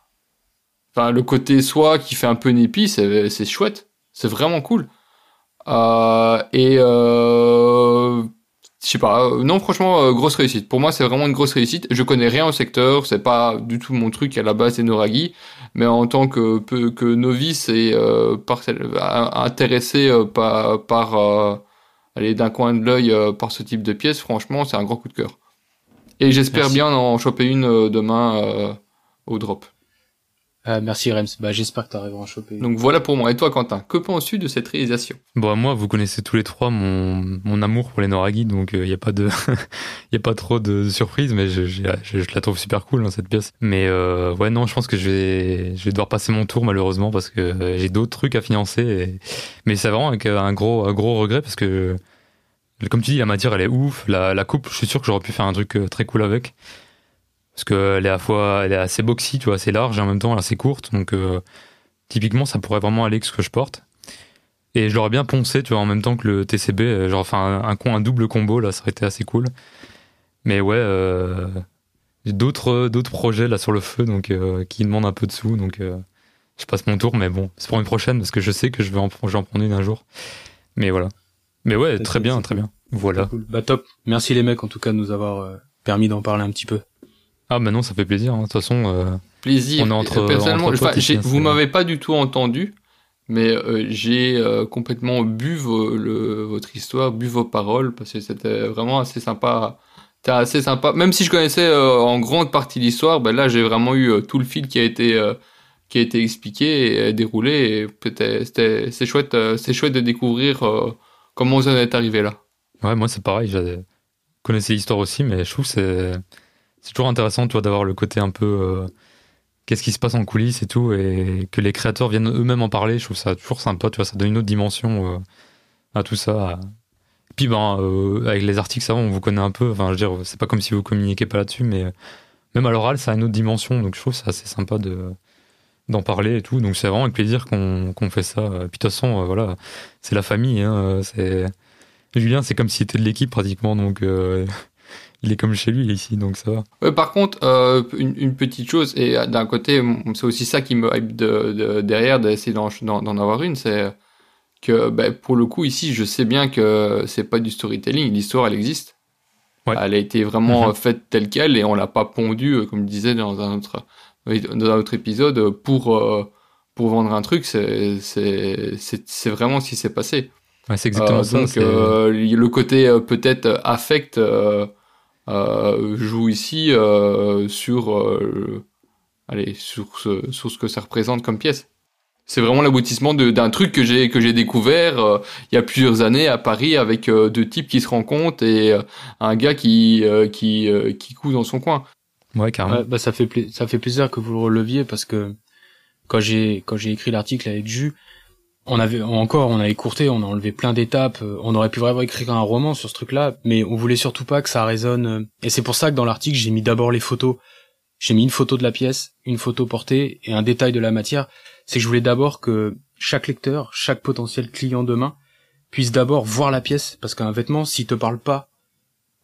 Enfin, le côté soie qui fait un peu népi, c'est chouette, c'est vraiment cool. Euh, et euh, je sais pas, euh, non franchement euh, grosse réussite. Pour moi c'est vraiment une grosse réussite. Je connais rien au secteur, c'est pas du tout mon truc à la base c'est Noragi, mais en tant que que novice et euh, par, intéressé par par aller d'un coin de l'œil par ce type de pièce, franchement, c'est un grand coup de cœur. Et j'espère bien en choper une demain au drop. Euh, merci Rems, bah, j'espère que tu arriveras à choper. Donc voilà pour moi. Et toi Quentin, que penses-tu de cette réalisation? Bon, moi, vous connaissez tous les trois mon, mon amour pour les Noraghi, donc il euh, n'y a pas de, il (laughs) y a pas trop de surprises, mais je, je, je, la trouve super cool dans cette pièce. Mais euh, ouais, non, je pense que je vais, je vais devoir passer mon tour malheureusement parce que euh, j'ai d'autres trucs à financer. Et... Mais c'est vraiment avec un gros, un gros regret parce que, comme tu dis, la matière elle est ouf. La, la coupe, je suis sûr que j'aurais pu faire un truc très cool avec parce qu'elle est à la fois elle est assez boxy, tu vois, assez large et en même temps elle est assez courte. Donc euh, typiquement ça pourrait vraiment aller avec ce que je porte. Et je l'aurais bien poncé, tu vois, en même temps que le TCB, euh, genre enfin un, un, un double combo là, ça aurait été assez cool. Mais ouais, euh, d'autres d'autres projets là sur le feu donc euh, qui demandent un peu de sous. Donc je passe mon tour mais bon c'est pour une prochaine parce que je sais que je vais en, je vais en prendre une un jour. Mais voilà. Mais ouais très bien très bien. Voilà. Bah top. Merci les mecs en tout cas de nous avoir permis d'en parler un petit peu ah bah non, ça fait plaisir. Hein. De toute façon, euh, plaisir. On est entre, personnellement, vous m'avez pas du tout entendu, mais euh, j'ai euh, complètement bu le, votre histoire, bu vos paroles parce que c'était vraiment assez sympa. C'était assez sympa. Même si je connaissais en grande partie l'histoire, ben là j'ai vraiment eu tout le fil qui a été qui a été expliqué et déroulé. C'était c'est chouette, c'est chouette de découvrir comment vous en êtes arrivé là. Ouais, moi c'est pareil. Je connaissais l'histoire aussi, mais je trouve c'est c'est toujours intéressant, toi, d'avoir le côté un peu euh, qu'est-ce qui se passe en coulisses et tout, et que les créateurs viennent eux-mêmes en parler. Je trouve ça toujours sympa, tu vois, ça donne une autre dimension euh, à tout ça. Puis ben, euh, avec les articles, ça va, on vous connaît un peu. Enfin, je veux dire, c'est pas comme si vous communiquez pas là-dessus, mais même à l'oral, ça a une autre dimension. Donc je trouve ça assez sympa de d'en parler et tout. Donc c'est vraiment avec plaisir qu'on fait ça. Et puis de toute façon, voilà, c'est la famille. Hein, Julien, c'est comme s'il était de l'équipe pratiquement. Donc il est comme chez lui ici, donc ça va. Ouais, par contre, euh, une, une, petite chose, et euh, d'un côté, c'est aussi ça qui me hype de, de, derrière d'essayer d'en, d'en avoir une, c'est que ben, pour le coup ici, je sais bien que c'est pas du storytelling, l'histoire elle existe. Ouais. Elle a été vraiment mhm. faite telle quelle et on l'a pas pondue, euh, comme je disais dans un autre, dans un autre épisode, pour pour vendre un truc. C'est c'est c'est vraiment ce qui s'est passé. Ouais, c'est exactement ça. Donc le côté peut-être affect joue ici euh, sur, euh, allez, sur ce, sur ce que ça représente comme pièce. C'est vraiment l'aboutissement d'un truc que j'ai que j'ai découvert euh, il y a plusieurs années à Paris avec euh, deux types qui se rencontrent et un gars qui qui qui coud dans son coin. Ouais, carrément. bah ça fait ça fait plaisir que vous le releviez parce que quand j'ai quand j'ai écrit l'article avec Jus, on avait encore, on a écourté, on a enlevé plein d'étapes. Euh, on aurait pu vraiment écrire un roman sur ce truc-là, mais on voulait surtout pas que ça résonne. Euh, et c'est pour ça que dans l'article, j'ai mis d'abord les photos. J'ai mis une photo de la pièce, une photo portée et un détail de la matière. C'est que je voulais d'abord que chaque lecteur, chaque potentiel client demain, puisse d'abord voir la pièce, parce qu'un vêtement, s'il te parle pas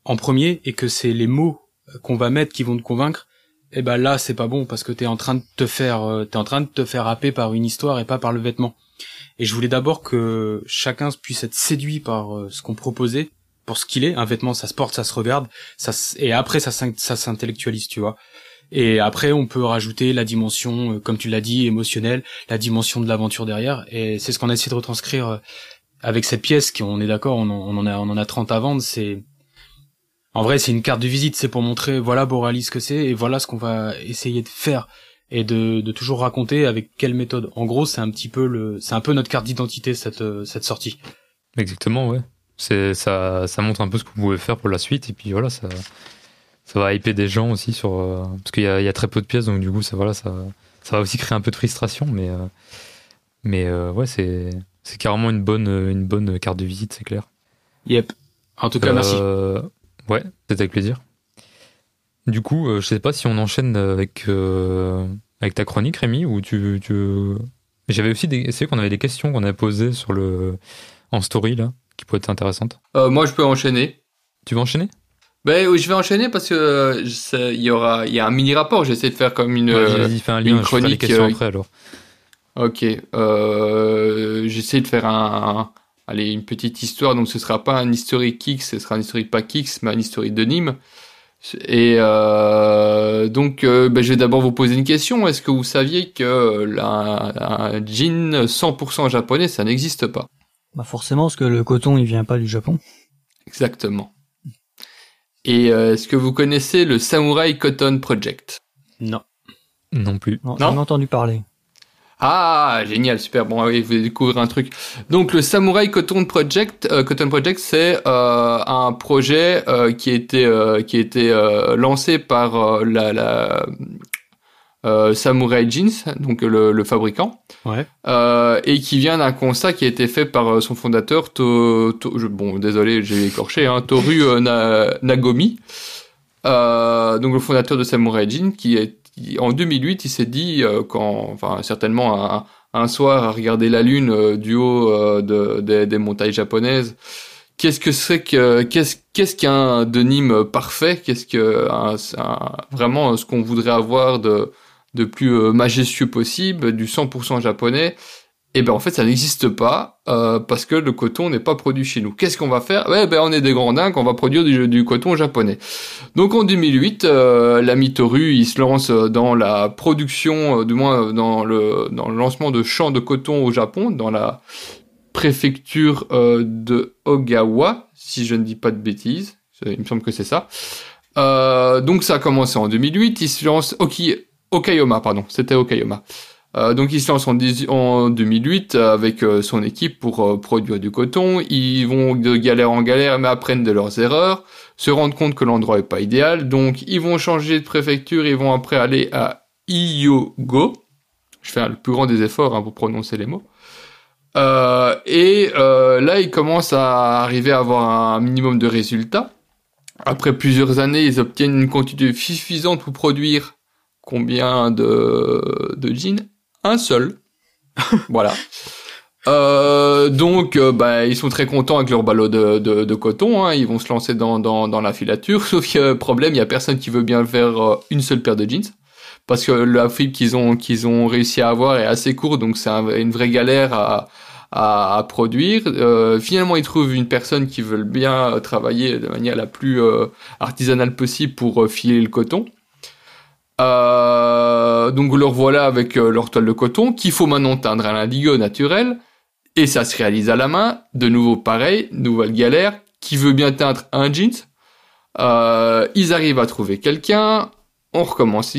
en premier et que c'est les mots euh, qu'on va mettre qui vont te convaincre, eh ben là c'est pas bon parce que t'es en train de te faire, t'es en train de te faire happer par une histoire et pas par le vêtement. Et je voulais d'abord que chacun puisse être séduit par euh, ce qu'on proposait, pour ce qu'il est. Un vêtement, ça se porte, ça se regarde, ça et après ça, s'intellectualise, tu vois. Et après, on peut rajouter la dimension, euh, comme tu l'as dit, émotionnelle, la dimension de l'aventure derrière. Et c'est ce qu'on a essayé de retranscrire euh, avec cette pièce, qui on est d'accord, on, en a, on en a 30 à vendre. C'est en vrai, c'est une carte de visite, c'est pour montrer, voilà Boralis ce que c'est, et voilà ce qu'on va essayer de faire et de, de toujours raconter avec quelle méthode. En gros, c'est un petit peu le, c'est un peu notre carte d'identité cette euh, cette sortie. Exactement, ouais. C'est ça, ça montre un peu ce que vous pouvez faire pour la suite et puis voilà, ça, ça va hyper des gens aussi sur euh, parce qu'il y y a très peu de pièces donc du coup ça voilà ça, ça va aussi créer un peu de frustration mais euh, mais ouais c'est c'est carrément une bonne une bonne carte de visite c'est clair. Yep. En tout cas, merci. Ouais, c'était avec plaisir. Du coup, je sais pas si on enchaîne avec avec ta chronique, Rémi, ou tu, tu... J'avais aussi des... c'est qu'on avait des questions qu'on avait posées sur le en story là, qui pourraient être intéressantes. Euh, moi, je peux enchaîner. Tu veux enchaîner? Ben, je vais enchaîner parce que euh, il y aura, il y a un mini rapport. J'essaie de faire comme une, ouais, un lien, une chronique. Je questions euh, après alors. Ok, euh, j'essaie de faire un, allez, une petite histoire. Donc, ce sera pas un historique Kix, ce sera un historique pas Kix, mais un historique de Nîmes. Et euh, donc, euh, ben, je vais d'abord vous poser une question. Est-ce que vous saviez que la, un jean 100% japonais, ça n'existe pas? Bah forcément, parce que le coton, il vient pas du Japon. Exactement. Et euh, est-ce que vous connaissez le Samurai Cotton Project? Non. Non plus. Non, Non? j'en ai entendu parler. Ah, génial, super. Bon, oui, vous allez découvrir un truc. Donc, le Samurai Cotton Project, euh, Cotton Project, c'est euh, un projet euh, qui a été qui a été lancé par la, la Samurai Jeans, donc le, le fabricant, Ouais. et qui vient d'un constat qui a été fait par son fondateur, to, To- je- bon, désolé, j'ai écorché, hein, Toru Na- Nagomi, donc le fondateur de Samurai Jeans, qui est en 2008, il s'est dit euh, quand, enfin certainement un, soir à regarder la lune euh, du haut euh, de, des- montagnes japonaises, qu'est-ce que c'est que qu'est-ce qu'est-ce qu'un denim parfait? Qu'est-ce que vraiment ce qu'on voudrait avoir de de plus majestueux possible, du 100% japonais? Et ben en fait ça n'existe pas euh, parce que le coton n'est pas produit chez nous. Qu'est-ce qu'on va faire? Ouais ben on est des grands dingues, on va produire du, coton japonais. Donc en 2008, euh, l'ami Toru il se lance dans la production, euh, du moins euh, dans le dans le lancement de champs de coton au Japon, dans la préfecture euh, de Ogawa, si je ne dis pas de bêtises. Il me semble que c'est ça. Euh, donc ça a commencé en 2008. Il se lance Oki, Okayoma, pardon, c'était Okayoma. Euh, donc il se lance en, 10 en 2008 avec euh, son équipe pour euh, produire du coton. Ils vont de galère en galère, mais apprennent de leurs erreurs, se rendent compte que l'endroit est pas idéal. Donc ils vont changer de préfecture, ils vont après aller à Hyogo. Je fais le plus grand des efforts hein, pour prononcer les mots. Euh, et euh, là, ils commencent à arriver à avoir un minimum de résultats. Après plusieurs années, ils obtiennent une quantité suffisante pour produire combien de, de jeans Un seul. (laughs) voilà. Euh, donc, euh, bah, ils sont très contents avec leur ballot de, de, de coton. Hein. Ils vont se lancer dans, dans, dans la filature. (laughs) Sauf un problème, il y a personne qui veut bien faire euh, une seule paire de jeans. Parce que la fibre qu'ils ont, qu'ils ont réussi à avoir est assez courte, donc c'est un- une vraie galère à, à, à produire. Euh, finalement, ils trouvent une personne qui veut bien travailler de manière la plus euh, artisanale possible pour filer le coton. Euh, donc leur voilà avec euh, leur toile de coton qu'il faut maintenant teindre à l'indigo naturel et ça se réalise à la main. De nouveau pareil, nouvelle galère. Qui veut bien teindre un jeans? Euh, Ils arrivent à trouver quelqu'un. On recommence,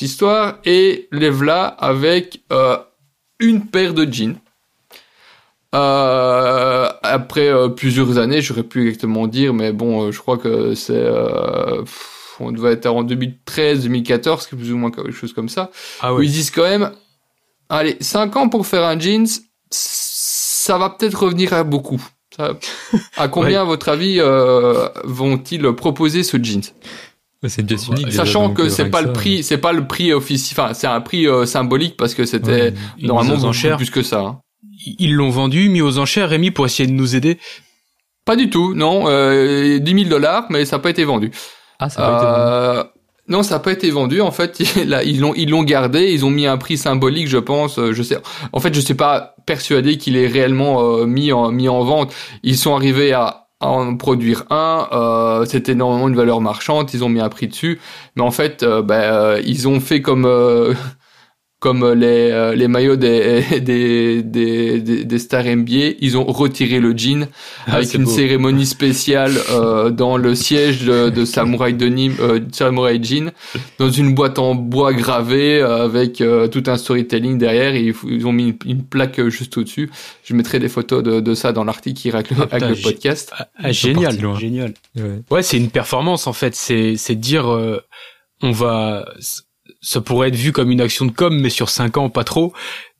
l'histoire et les voilà avec une paire de jeans. Après plusieurs années, j'aurais pu exactement dire, mais bon, je crois que c'est, on devait être en 2013, 2014, plus ou moins quelque chose comme ça. Ah Où ils disent quand même, allez, 5 ans pour faire un jeans, ça va peut-être revenir à beaucoup. Ça- à (laughs) combien, à votre avis, euh, vont-ils proposer ce jeans? Ouais, C'est une pièce unique. Sachant que euh, c'est pas que le prix, c'est pas le prix officiel, enfin c'est un prix euh, symbolique parce que c'était Ouais. Normalement beaucoup plus que ça. hein. Ils l'ont vendu, mis aux enchères, Rémi, pour essayer de nous aider. Pas du tout, non, euh, 10 000 dollars, mais ça n'a pas été vendu. Ah, ça été vendu. Euh, non, ça n'a pas été vendu. En fait, (laughs) ils l'ont, ils l'ont gardé. Ils ont mis un prix symbolique, je pense. euh, Je sais. En fait, je suis pas persuadé qu'il est réellement euh, mis en mis en vente. Ils sont arrivés à, en produire un. Euh, C'était normalement une valeur marchande. Ils ont mis un prix dessus. Mais en fait, euh, ben, euh, ils ont fait comme comme les euh, les maillots des (laughs) des des des, des stars NBA. Ils ont retiré le jean Ah, avec une beau. cérémonie spéciale euh, dans le siège de, de (laughs) Samurai Denim, euh, Samurai Jean, dans une boîte en bois gravée euh, avec euh, tout un storytelling derrière. Et ils, ont mis une, une plaque euh, juste au-dessus. Je mettrai des photos de, de ça dans l'article qui avec, le- Ah, avec putain, le podcast. Ah, ah, génial, génial. Ouais. Ouais, c'est une performance en fait. C'est c'est de dire euh, on va ça pourrait être vu comme une action de com, mais sur cinq ans pas trop.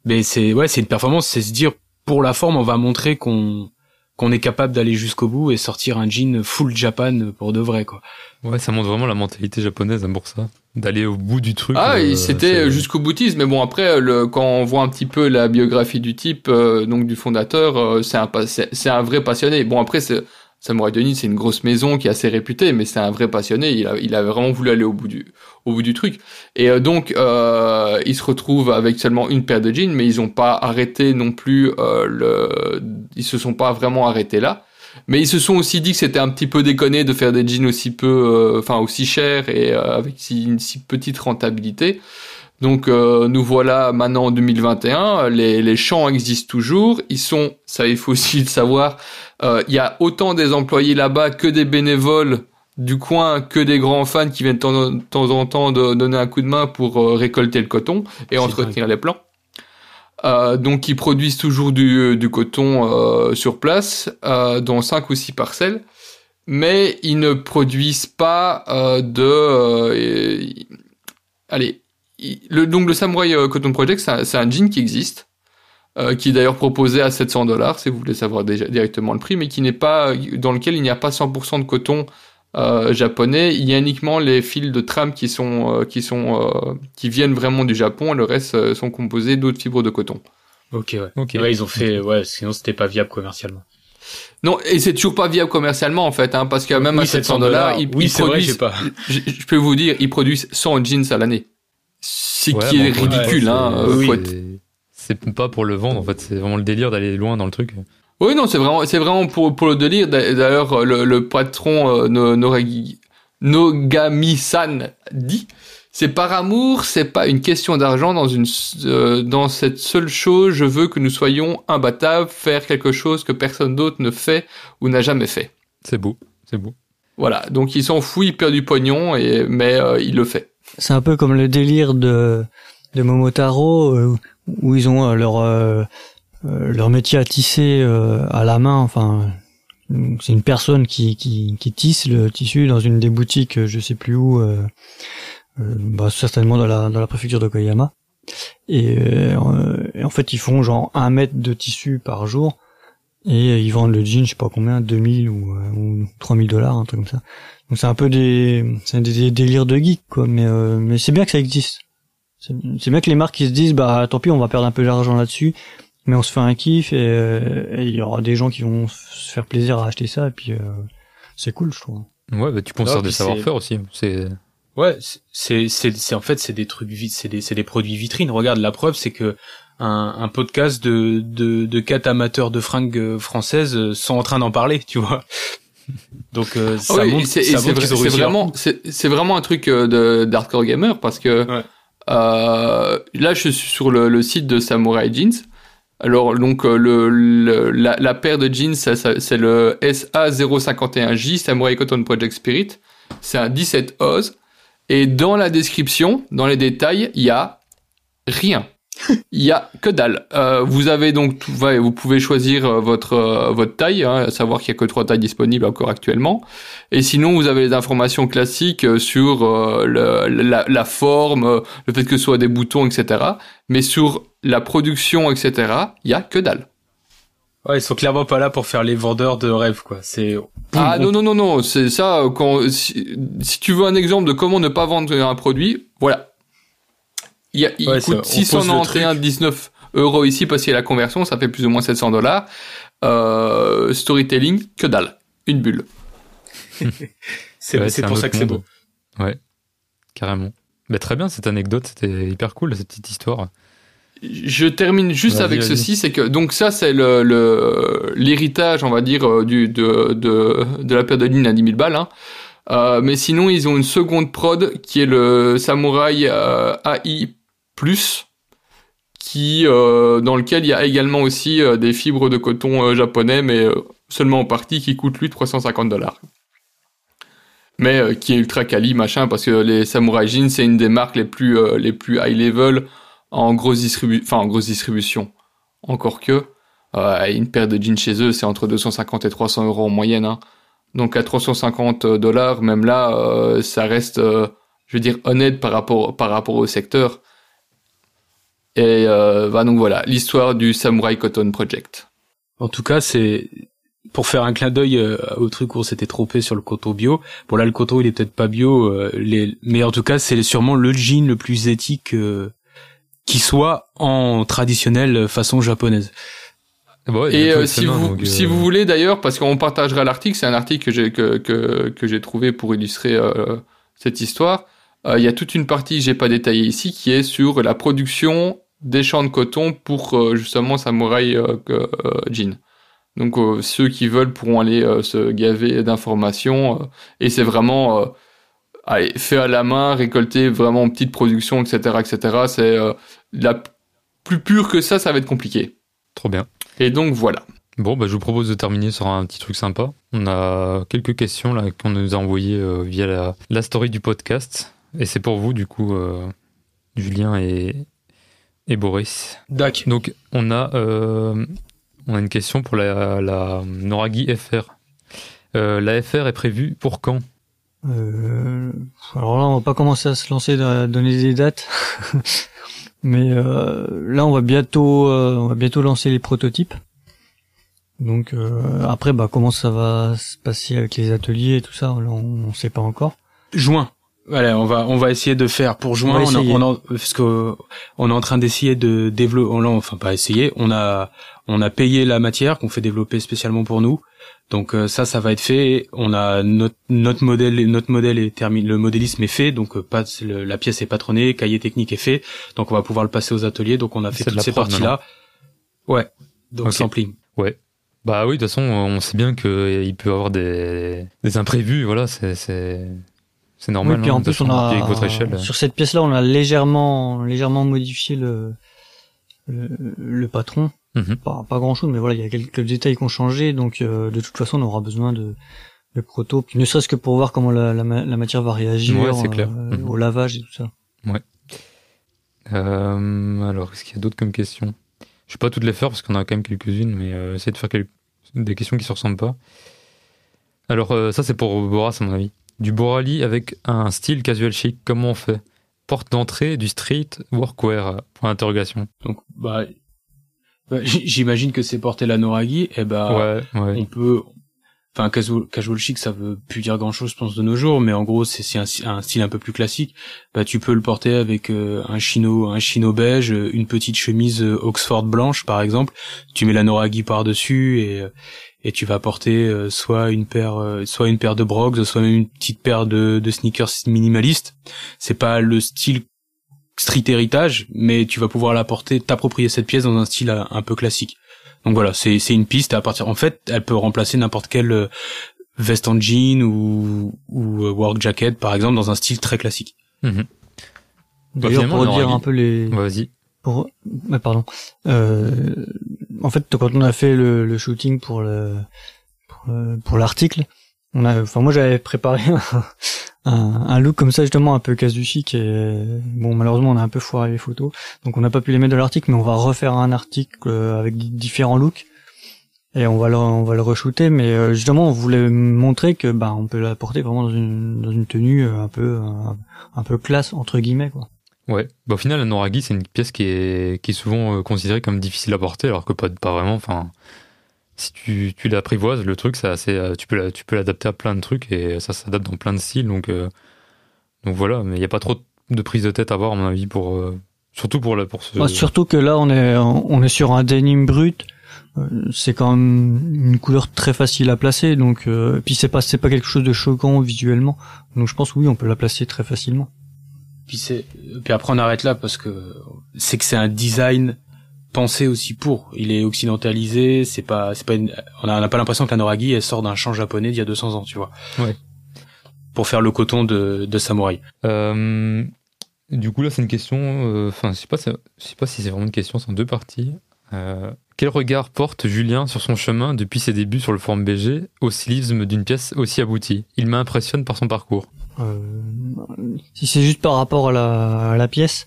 Mais c'est ouais, c'est une performance. C'est se dire pour la forme, on va montrer qu'on qu'on est capable d'aller jusqu'au bout et sortir un jean full Japan pour de vrai quoi. Ouais, ça montre vraiment la mentalité japonaise hein, pour ça. D'aller au bout du truc. Ah, euh, c'était jusqu'au boutisme. Mais bon, après, le, quand on voit un petit peu la biographie du type, euh, donc du fondateur, euh, c'est un, c'est un vrai passionné. Bon, après, c'est- Samurai Denis, c'est une grosse maison qui est assez réputée, mais c'est un vrai passionné. Il a, il a vraiment voulu aller au bout du, au bout du truc. Et euh, donc, euh, il se retrouve avec seulement une paire de jeans, mais ils ont pas arrêté non plus euh, le, ils se sont pas vraiment arrêtés là. Mais ils se sont aussi dit que c'était un petit peu déconné de faire des jeans aussi peu, euh, enfin aussi chers et euh, avec si, une si petite rentabilité. Donc euh, nous voilà maintenant en 2021, les, les champs existent toujours, ils sont, ça il faut aussi le savoir, il y a autant des employés là-bas que des bénévoles du coin que des grands fans qui viennent de temps en temps de donner un coup de main pour euh, récolter le coton et entretenir les plants. Euh, donc ils produisent toujours du, du coton euh, sur place, euh, dans cinq ou six parcelles, mais ils ne produisent pas de... allez, le, donc le Samurai Cotton Project, c'est un, jean qui existe, qui est d'ailleurs proposé à 700 dollars, si vous voulez savoir déjà directement le prix, mais qui n'est pas dans lequel il n'y a pas 100% de coton euh, japonais. Il y a uniquement les fils de tram qui sont euh, qui sont euh, qui viennent vraiment du Japon. Le reste sont composés d'autres fibres de coton. Ok, ouais. Ok. Ouais, ils ont fait, ouais, sinon c'était pas viable commercialement. Non, et c'est toujours pas viable commercialement en fait, hein, parce que même à 700 dollars, ils, oui, produisent. Vrai, pas... (laughs) je, je, peux vous dire, ils produisent 100 jeans à l'année. Ce qui est ridicule, hein. Oui, c'est pas pour le vendre en fait, c'est vraiment le délire d'aller loin dans le truc. Oui, non, c'est vraiment, c'est vraiment pour, pour le délire. D'ailleurs, le, le patron euh, Nogami-san dit, c'est par amour, c'est pas une question d'argent dans une, euh, dans cette seule chose. Je veux que nous soyons imbattables, faire quelque chose que personne d'autre ne fait ou n'a jamais fait. C'est beau, c'est beau. Voilà, donc il s'en fout, il perd du pognon, et, mais euh, il le fait. C'est un peu comme le délire de, de Momotaro, euh, où ils ont leur euh, leur métier à tisser euh, à la main, enfin c'est une personne qui, qui, qui, tisse le tissu dans une des boutiques, je sais plus où, euh, bah, certainement dans la, dans la préfecture de Koyama. Et, en fait, ils font genre un mètre de tissu par jour et ils vendent le jean, je sais pas combien, 2000 ou, ou 3000 dollars, un truc comme ça. Donc c'est un peu des, c'est des, délires de geek, quoi. Mais, mais c'est bien que ça existe. C'est bien que les marques qui se disent, bah tant pis, on va perdre un peu d'argent là-dessus mais on se fait un kiff et il y aura des gens qui vont se faire plaisir à acheter ça et puis euh, c'est cool je trouve. Ouais, bah, tu conserves des savoir-faire aussi. C'est Ouais, c'est c'est c'est en fait c'est des trucs c'est des c'est des produits vitrines. Regarde la preuve c'est que un, un podcast de de de quatre amateurs de fringues euh, françaises euh, sont en train d'en parler, tu vois. Donc euh, ça montre c'est vraiment c'est vraiment un truc de d'hardcore gamer parce que ouais. Euh, là je suis sur le, le site de Samurai Jeans alors donc euh, le, la, la, paire de jeans, c'est le SA051J Samurai Cotton Project Spirit. C'est un 17 oz. Et dans la description, dans les détails, il y a rien. Il y a que dalle. Euh, vous avez donc, tout, vous pouvez choisir euh, votre euh, votre taille, hein, à savoir qu'il y a que trois tailles disponibles encore actuellement. Et sinon, vous avez les informations classiques sur le, la, la, forme, le fait que ce soit des boutons, etc. Mais sur la production, etc. Il y a que dalle. Ouais, ils sont clairement pas là pour faire les vendeurs de rêve, quoi. C'est ah non non non non, c'est ça. Quand si, si tu veux un exemple de comment ne pas vendre un produit, voilà, il, il coûte 691,19 euros ici parce qu'il y a la conversion, ça fait plus ou moins 700 dollars. Euh, storytelling, que dalle. Une bulle. (laughs) c'est ouais, pour ça que c'est beau. Ouais, carrément. Mais très bien cette anecdote, c'était hyper cool cette petite histoire. Je termine juste avec ceci, c'est que donc ça c'est le l'héritage, on va dire, euh, du de de, de la paire de lignes à 10 000 balles. Hein. Euh, mais sinon ils ont une seconde prod qui est le Samurai euh, AI plus qui euh, dans lequel il y a également aussi euh, des fibres de coton euh, japonais mais seulement en partie qui coûte lui 350 dollars. Mais qui est ultra quali machin parce que les Samurai Jeans c'est une des marques les plus high level en grosse en grosse distribution. Encore que une paire de jeans chez eux c'est entre 250 et 300 euros en moyenne hein. donc à 350 dollars même là ça reste je veux dire honnête par rapport par rapport au secteur et euh, bah donc voilà, l'histoire du Samurai Cotton Project. En tout cas, c'est pour faire un clin d'œil euh, au truc où on s'était trompé sur le coton bio. Bon là, le coton il est peut-être pas bio, euh, les... mais en tout cas, c'est sûrement le jean le plus éthique euh, qui soit en traditionnelle façon japonaise. et euh, si, vous, si vous voulez d'ailleurs, parce qu'on partagera l'article, c'est un article que j'ai que, que, que j'ai trouvé pour illustrer cette histoire. Il y a toute une partie, j'ai pas détaillé ici, qui est sur la production des champs de coton pour euh, justement Samurai euh, euh, Jean. Donc ceux qui veulent pourront aller se gaver d'informations et c'est vraiment allez, fait à la main, récolté vraiment en petite production, etc., etc. C'est la plus pure que ça, ça va être compliqué. Trop bien. Et donc voilà. Bon, bah, je vous propose de terminer sur un petit truc sympa. On a quelques questions là qu'on nous a envoyées via la, la, story du podcast. Et c'est pour vous, du coup, Julien et, et Boris. D'accord. Donc, on a, euh, on a une question pour la, la Noragi FR. Euh, la FR est prévue pour quand? Euh, Alors là, on va pas commencer à se lancer à donner des dates. (laughs) Mais euh, là, on va bientôt, euh, on va bientôt lancer les prototypes. Donc euh, après, bah comment ça va se passer avec les ateliers et tout ça, là, on, on sait pas encore. Juin. Voilà, on va on va essayer de faire pour juin. On, on, on parce que on est en train d'essayer de développer. enfin pas essayer. On a on a payé la matière qu'on fait développer spécialement pour nous. Donc euh, ça, ça va être fait. On a notre notre modèle notre modèle est terminé. Le modélisme est fait. Donc euh, pas la pièce est patronnée, cahier technique est fait. Donc on va pouvoir le passer aux ateliers. Donc on a fait toutes ces parties là. Ouais. Donc okay. pli. Ouais. Bah oui, de toute façon, on sait bien qu'il peut y avoir des, des imprévus. Voilà, c'est c'est normal. Oui, puis en hein, plus, on a, votre échelle. sur cette pièce-là, on a légèrement, légèrement modifié le, le, le patron. Mm-hmm. Pas, pas grand chose, mais voilà, il y a quelques détails qui ont changé, donc euh, de toute façon, on aura besoin de, de proto, puis ne serait-ce que pour voir comment la, la, la matière va réagir ouais, clair. Euh, au lavage et tout ça. Ouais. Euh, alors, est-ce qu'il y a d'autres comme questions? Je vais pas toutes les faire parce qu'on a quand même quelques-unes, mais euh, essayer de faire quelques... des questions qui se ressemblent pas. Alors, euh, ça c'est pour Boras à mon avis. Du Borali avec un style casual chic, comment on fait Porte d'entrée du street workwear Point d'interrogation. Donc bah, bah j'imagine que c'est porter la Noragi et eh bah ouais, ouais. on peut enfin casual, casual chic ça veut plus dire grand chose je pense de nos jours mais en gros c'est un, un, style un peu plus classique bah tu peux le porter avec euh, un chino un chino beige une petite chemise euh, Oxford blanche par exemple tu mets la Noragi par dessus et et tu vas porter euh, soit une paire euh, soit une paire de brogues soit même une petite paire de, de sneakers minimalistes c'est pas le style street héritage mais tu vas pouvoir la porter t'approprier cette pièce dans un style euh, un peu classique. Donc voilà c'est c'est une piste à partir en fait elle peut remplacer n'importe quelle veste en jean ou ou work jacket par exemple dans un style très classique. Mmh. d'ailleurs pour dire un peu les vas-y pour pardon. Euh, en fait, quand on a fait le, le shooting pour le pour, euh, l'article, on a, enfin moi j'avais préparé (laughs) un, un, look comme ça justement un peu casu chic et bon malheureusement on a un peu foiré les photos, donc on n'a pas pu les mettre dans l'article, mais on va refaire un article euh, avec différents looks. Et on va le on va le re-shooter, mais euh, justement on voulait montrer que bah on peut la porter vraiment dans une dans une tenue un peu un peu classe entre guillemets quoi. Ouais, bah, au final, la Noragi, c'est une pièce qui est, qui est souvent euh, considérée comme difficile à porter, alors que pas, pas vraiment. Enfin, si tu, tu l'apprivoises, le truc, assez, euh, tu peux, tu peux l'adapter à plein de trucs et ça s'adapte dans plein de styles. Donc, euh, donc voilà, mais il n'y a pas trop de prise de tête à avoir, à mon avis, pour, surtout pour, la, pour ce. Surtout que là, on est, on est sur un denim brut. C'est quand même une couleur très facile à placer, donc puis c'est pas c'est pas quelque chose de choquant visuellement, donc je pense oui on peut la placer très facilement. Puis c'est, puis après on arrête là parce que c'est que c'est un design pensé aussi pour. Il est occidentalisé, c'est pas, c'est pas, on n'a pas l'impression que la Noragi elle sort d'un champ japonais d'il y a 200 ans, tu vois. Ouais. Pour faire le coton de, de samouraï. Euh, du coup là c'est une question, euh, enfin je sais pas, je sais pas si c'est vraiment une question, c'est en deux parties. Euh, quel regard porte Julien sur son chemin depuis ses débuts sur le forum BG au stylisme d'une pièce aussi aboutie? Il m'impressionne par son parcours. Euh, si c'est juste par rapport à la, à la pièce.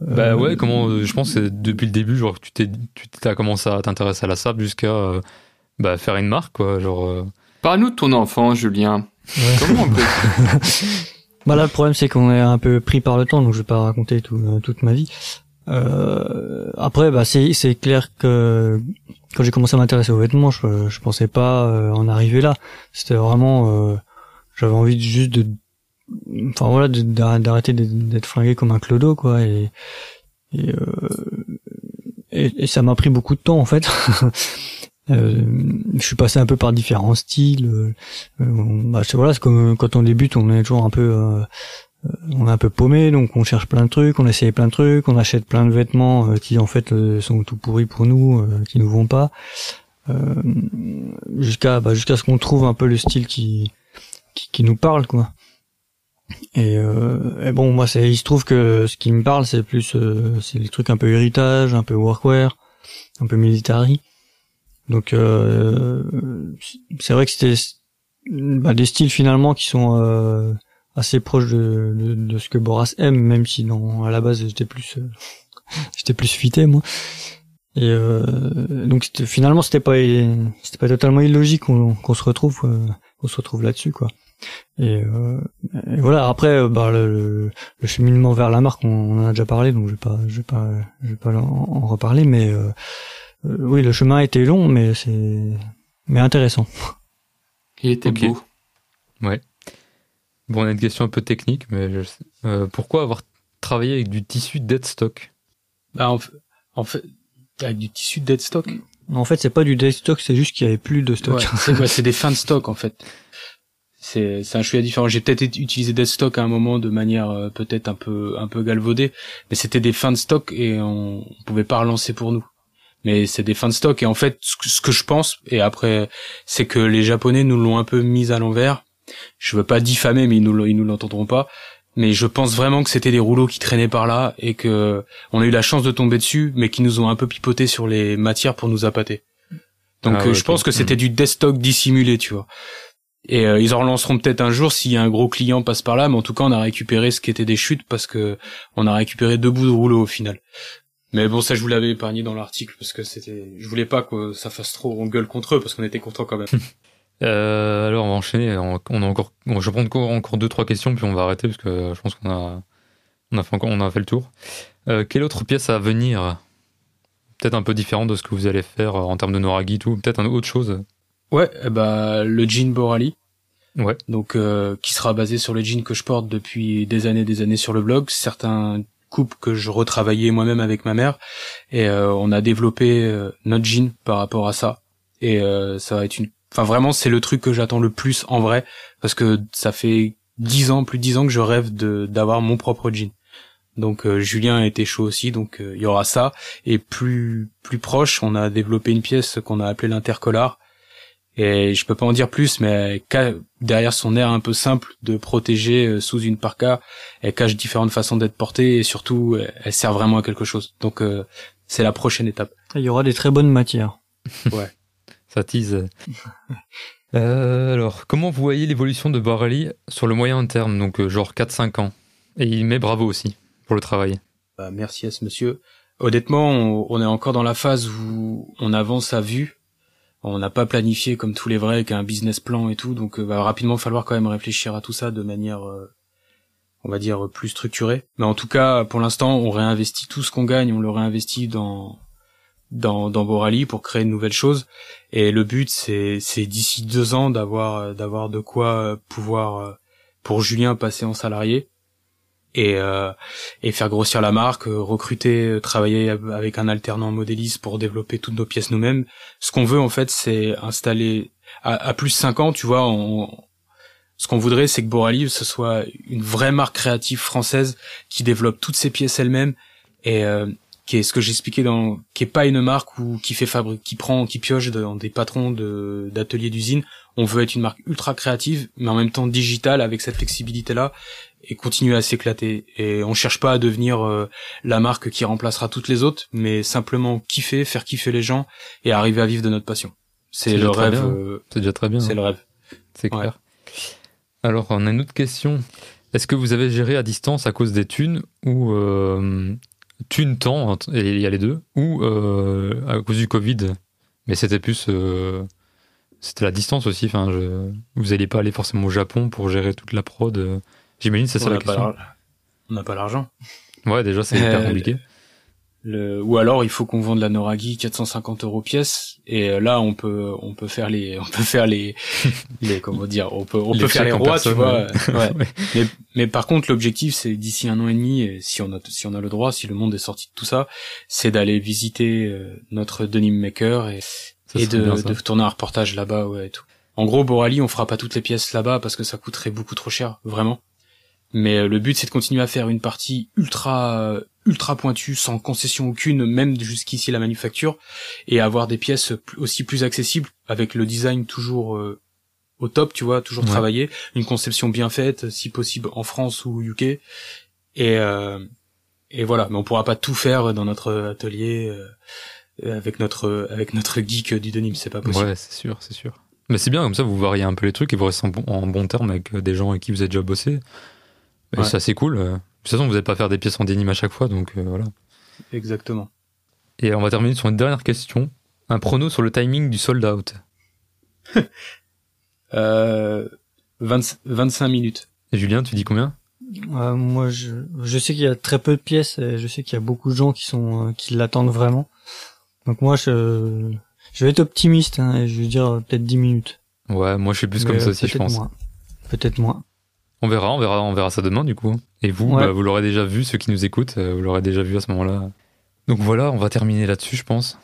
Bah euh, ouais, comment euh, je pense que depuis le début, genre tu t'es tu t'as commencé à t'intéresser à la sable jusqu'à bah, faire une marque quoi, genre. Parle-nous de ton enfant, Julien. Ouais. Comment on peut (laughs) Bah là, le problème c'est qu'on est un peu pris par le temps, donc je vais pas raconter tout, toute ma vie. Euh, après, bah c'est c'est clair que quand j'ai commencé à m'intéresser aux vêtements, je je pensais pas en arriver là. C'était vraiment euh, j'avais envie juste de enfin voilà d'arrêter d'être flingué comme un clodo quoi et et, euh, et, ça m'a pris beaucoup de temps en fait. (laughs) Euh, je suis passé un peu par différents styles euh, bah, voilà c'est quand on débute on est toujours un peu euh, on est un peu paumé donc on cherche plein de trucs on essaye plein de trucs on achète plein de vêtements euh, qui en fait euh, sont tout pourris pour nous qui nous vont pas. Jusqu'à bah, jusqu'à ce qu'on trouve un peu le style qui qui, qui nous parle quoi. Et, euh, bon, moi, c'est, il se trouve que ce qui me parle, c'est plus, euh, c'est les trucs un peu héritage, un peu workwear, un peu military. Donc, euh, c'est vrai que c'était bah, des styles finalement qui sont euh, assez proches de, de, de, ce que Boras aime, même si non, à la base, j'étais plus, euh, (laughs) j'étais plus fité moi. Et euh, donc finalement, c'était pas, c'était pas totalement illogique qu'on, qu'on se retrouve, qu'on se retrouve là-dessus, quoi. Et, euh, et, voilà. Après, euh, bah, le, le, cheminement vers la marque, on, en a déjà parlé, donc je vais pas, je vais pas, je vais pas en, reparler. Mais euh, euh, oui, le chemin a été long, mais c'est, mais intéressant. Il était okay. beau. Ouais. Bon, on a une question un peu technique, mais je sais, euh, pourquoi avoir travaillé avec du tissu deadstock? Bah, en, fait, en fait, avec du tissu deadstock? En fait, c'est pas du deadstock, c'est juste qu'il y avait plus de stock. Ouais, c'est des fins de stock en fait c'est c'est un choix différent. J'ai peut-être utilisé des stocks à un moment de manière euh, peut-être un peu un peu galvaudée, mais c'était des fins de stock et on, on pouvait pas relancer pour nous. Mais c'est des fins de stock et en fait ce que, je pense et après c'est que les japonais nous l'ont un peu mis à l'envers. Je veux pas diffamer mais ils nous ils nous l'entendront pas. Mais je pense vraiment que c'était des rouleaux qui traînaient par là et que on a eu la chance de tomber dessus, mais qui nous ont un peu pipoté sur les matières pour nous appâter. Donc ah euh, je pense que c'était hmm. du stock dissimulé, tu vois. Et euh, ils en relanceront peut-être un jour a un gros client passe par là, mais en tout cas on a récupéré ce qui était des chutes parce que on a récupéré deux bouts de rouleau au final. Mais bon, ça je vous l'avais épargné dans l'article parce que c'était, je voulais pas que ça fasse trop on gueule contre eux parce qu'on était content quand même. (laughs) euh, alors on va enchaîner. On, a encore, bon, je prendre encore, encore deux trois questions puis on va arrêter parce que je pense qu'on a, on a fait encore, on a fait le tour. Euh, quelle autre pièce à venir? Peut-être un peu différente de ce que vous allez faire en termes de Noragi tout, peut-être une autre chose. Ouais, bah le jean Borali. Ouais. Donc euh, qui sera basé sur le jean que je porte depuis des années des années sur le blog, certains coupes que je retravaillais moi-même avec ma mère et euh, on a développé euh, notre jean par rapport à ça et ça va être une enfin vraiment c'est le truc que j'attends le plus en vrai parce que ça fait dix ans plus de dix ans que je rêve de d'avoir mon propre jean. Donc Julien a été chaud aussi, donc il y aura ça. Et plus plus proche, on a développé une pièce qu'on a appelée l'intercollar, et je peux pas en dire plus, mais derrière son air un peu simple de protéger euh, sous une parka, elle cache différentes façons d'être portée et surtout elle sert vraiment à quelque chose. Donc euh, c'est la prochaine étape. Il y aura des très bonnes matières. (laughs) Ouais. Ça tease. euh, alors, comment vous voyez l'évolution de Barley sur le moyen terme, donc euh, genre 4-5 ans? Et il met bravo aussi pour le travail. Bah, merci à ce monsieur. Honnêtement, on, on est encore dans la phase où on avance à vue on n'a pas planifié comme tous les vrais qu'un business plan et tout, donc euh, va rapidement falloir quand même réfléchir à tout ça de manière, euh, on va dire, plus structurée. Mais en tout cas, pour l'instant, on réinvestit tout ce qu'on gagne, on le réinvestit dans dans, dans Borali pour créer de nouvelles choses. Et le but, c'est c'est d'ici deux ans d'avoir d'avoir de quoi pouvoir pour Julien passer en salarié et, euh, et faire grossir la marque, euh, recruter, euh, travailler avec un alternant modéliste pour développer toutes nos pièces nous-mêmes. Ce qu'on veut en fait, c'est installer à, plus de 5 ans, tu vois, on, ce qu'on voudrait, c'est que Borali ce soit une vraie marque créative française qui développe toutes ses pièces elle-même et euh, qui est ce que j'expliquais dans, qui est pas une marque ou qui fait fabrique, qui prend, qui pioche dans des patrons de d'ateliers d'usine. On veut être une marque ultra créative, mais en même temps digitale avec cette flexibilité là et continuer à s'éclater. Et on cherche pas à devenir euh, la marque qui remplacera toutes les autres, mais simplement kiffer, faire kiffer les gens et arriver à vivre de notre passion. C'est le rêve. Euh, c'est déjà très bien. C'est hein. le rêve. C'est clair. Alors, on a une autre question. Est-ce que vous avez géré à distance à cause des thunes ou euh, thunes temps, et il y a les deux, ou euh, à cause du Covid? Mais c'était plus. Euh, c'était la distance aussi. Enfin, je, vous n'alliez pas aller forcément au Japon pour gérer toute la prod. J'imagine c'est ça la question. On n'a pas l'argent. Ouais, déjà c'est hyper euh, compliqué. Le, ou alors il faut qu'on vende la Noragi 450 euros pièce et euh, là on peut on peut faire les on peut faire les (laughs) les comment dire on peut on peut faire les rois tu vois (laughs) ouais. mais mais par contre l'objectif c'est d'ici un an et demi si on a si on a le droit si le monde est sorti de tout ça c'est d'aller visiter euh, notre denim maker et et de, de tourner un reportage là-bas ouais et tout en gros Borali on fera pas toutes les pièces là-bas parce que ça coûterait beaucoup trop cher vraiment mais euh, le but c'est de continuer à faire une partie ultra euh, ultra pointue, sans concession aucune, même jusqu'ici la manufacture, et avoir des pièces aussi plus accessibles avec le design toujours euh, au top, tu vois, toujours travailler une conception bien faite, si possible en France ou UK. Et euh, et voilà, mais on pourra pas tout faire dans notre atelier euh, avec notre avec notre geek du denim, c'est pas possible. Ouais, c'est sûr, c'est sûr. Mais c'est bien comme ça, vous variez un peu les trucs et vous restez en bon, en bon terme avec des gens avec qui vous avez déjà bossé. Et ça c'est cool. De toute façon, vous n'allez pas faire des pièces en denim à chaque fois, donc voilà. Exactement. Et on va terminer sur une dernière question. Un prono sur le timing du sold out. (laughs) euh, 25 minutes. Et Julien, tu dis combien? Euh, Moi, je, je sais qu'il y a très peu de pièces et je sais qu'il y a beaucoup de gens qui sont euh, qui l'attendent vraiment. Donc moi, je, je vais être optimiste hein, et je vais dire peut-être 10 minutes. Ouais, moi je suis plus comme ça aussi, je pense. Peut-être moins. On verra, on verra, on verra ça demain du coup. Et vous, bah, vous l'aurez déjà vu, ceux qui nous écoutent, euh, vous l'aurez déjà vu à ce moment-là. Donc voilà, on va terminer là-dessus, je pense.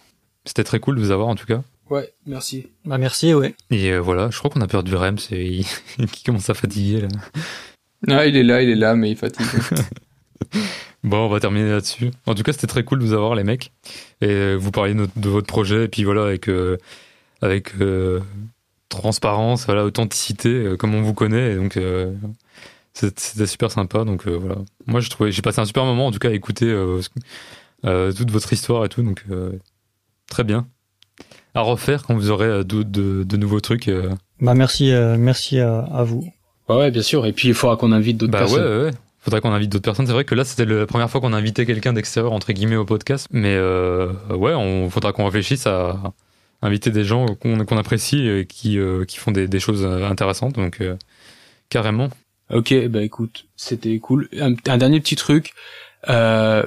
C'était très cool de vous avoir en tout cas. Ouais, merci. Bah merci, ouais. Et euh, voilà, je crois qu'on a perdu Rem, c'est qui (laughs) commence à fatiguer là. Ah, il est là, il est là, mais il fatigue. (laughs) bon, on va terminer là-dessus. En tout cas, c'était très cool de vous avoir les mecs. Et euh, vous parliez de, votre projet, et puis voilà, avec avec transparence, voilà, authenticité, comme on vous connaît. Et donc c'était super sympa. Donc voilà, moi je trouvais, j'ai passé un super moment en tout cas à écouter euh, toute votre histoire et tout. Donc, euh, très bien. À refaire quand vous aurez euh, de, de, de nouveaux trucs. Bah merci, merci à, à, vous. Ouais, bien sûr. Et puis il faudra qu'on invite d'autres bah, personnes. Ouais, ouais. Faudrait qu'on invite d'autres personnes. C'est vrai que là, c'était la première fois qu'on a invité quelqu'un d'extérieur entre guillemets au podcast. Mais euh, ouais, on faudra qu'on réfléchisse à inviter des gens qu'on apprécie et qui qui font des, des choses intéressantes. Donc carrément. Ok, bah écoute, c'était cool. Un, dernier petit truc. Euh,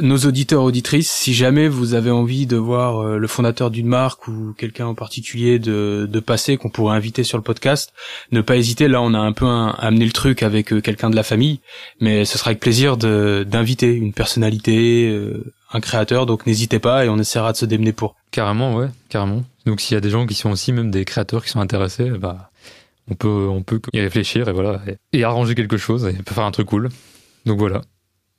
nos auditeurs auditrices, si jamais vous avez envie de voir euh, le fondateur d'une marque ou quelqu'un en particulier de, de passer qu'on pourrait inviter sur le podcast, ne pas hésiter. Là, on a un peu amené le truc avec euh, quelqu'un de la famille, mais ce sera avec plaisir d'inviter une personnalité, euh, un créateur. Donc n'hésitez pas et on essaiera de se démener pour. Carrément, ouais, carrément. Donc s'il y a des gens qui sont aussi même des créateurs qui sont intéressés, bah on peut on peut y réfléchir et voilà et, et arranger quelque chose et faire un truc cool. Donc voilà.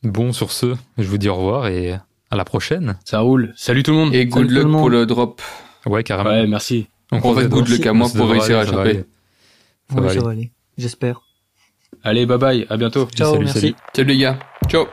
Bon, sur ce, je vous dis au revoir et à la prochaine. Ça roule. Salut tout le monde. Et good luck pour le drop. Ouais, carrément. Ouais, merci. On, va good luck à moi pour réussir à choper. Ça va aller. J'espère. Allez, bye bye. À bientôt. Ciao, salut, merci. Salut. salut les gars. Ciao.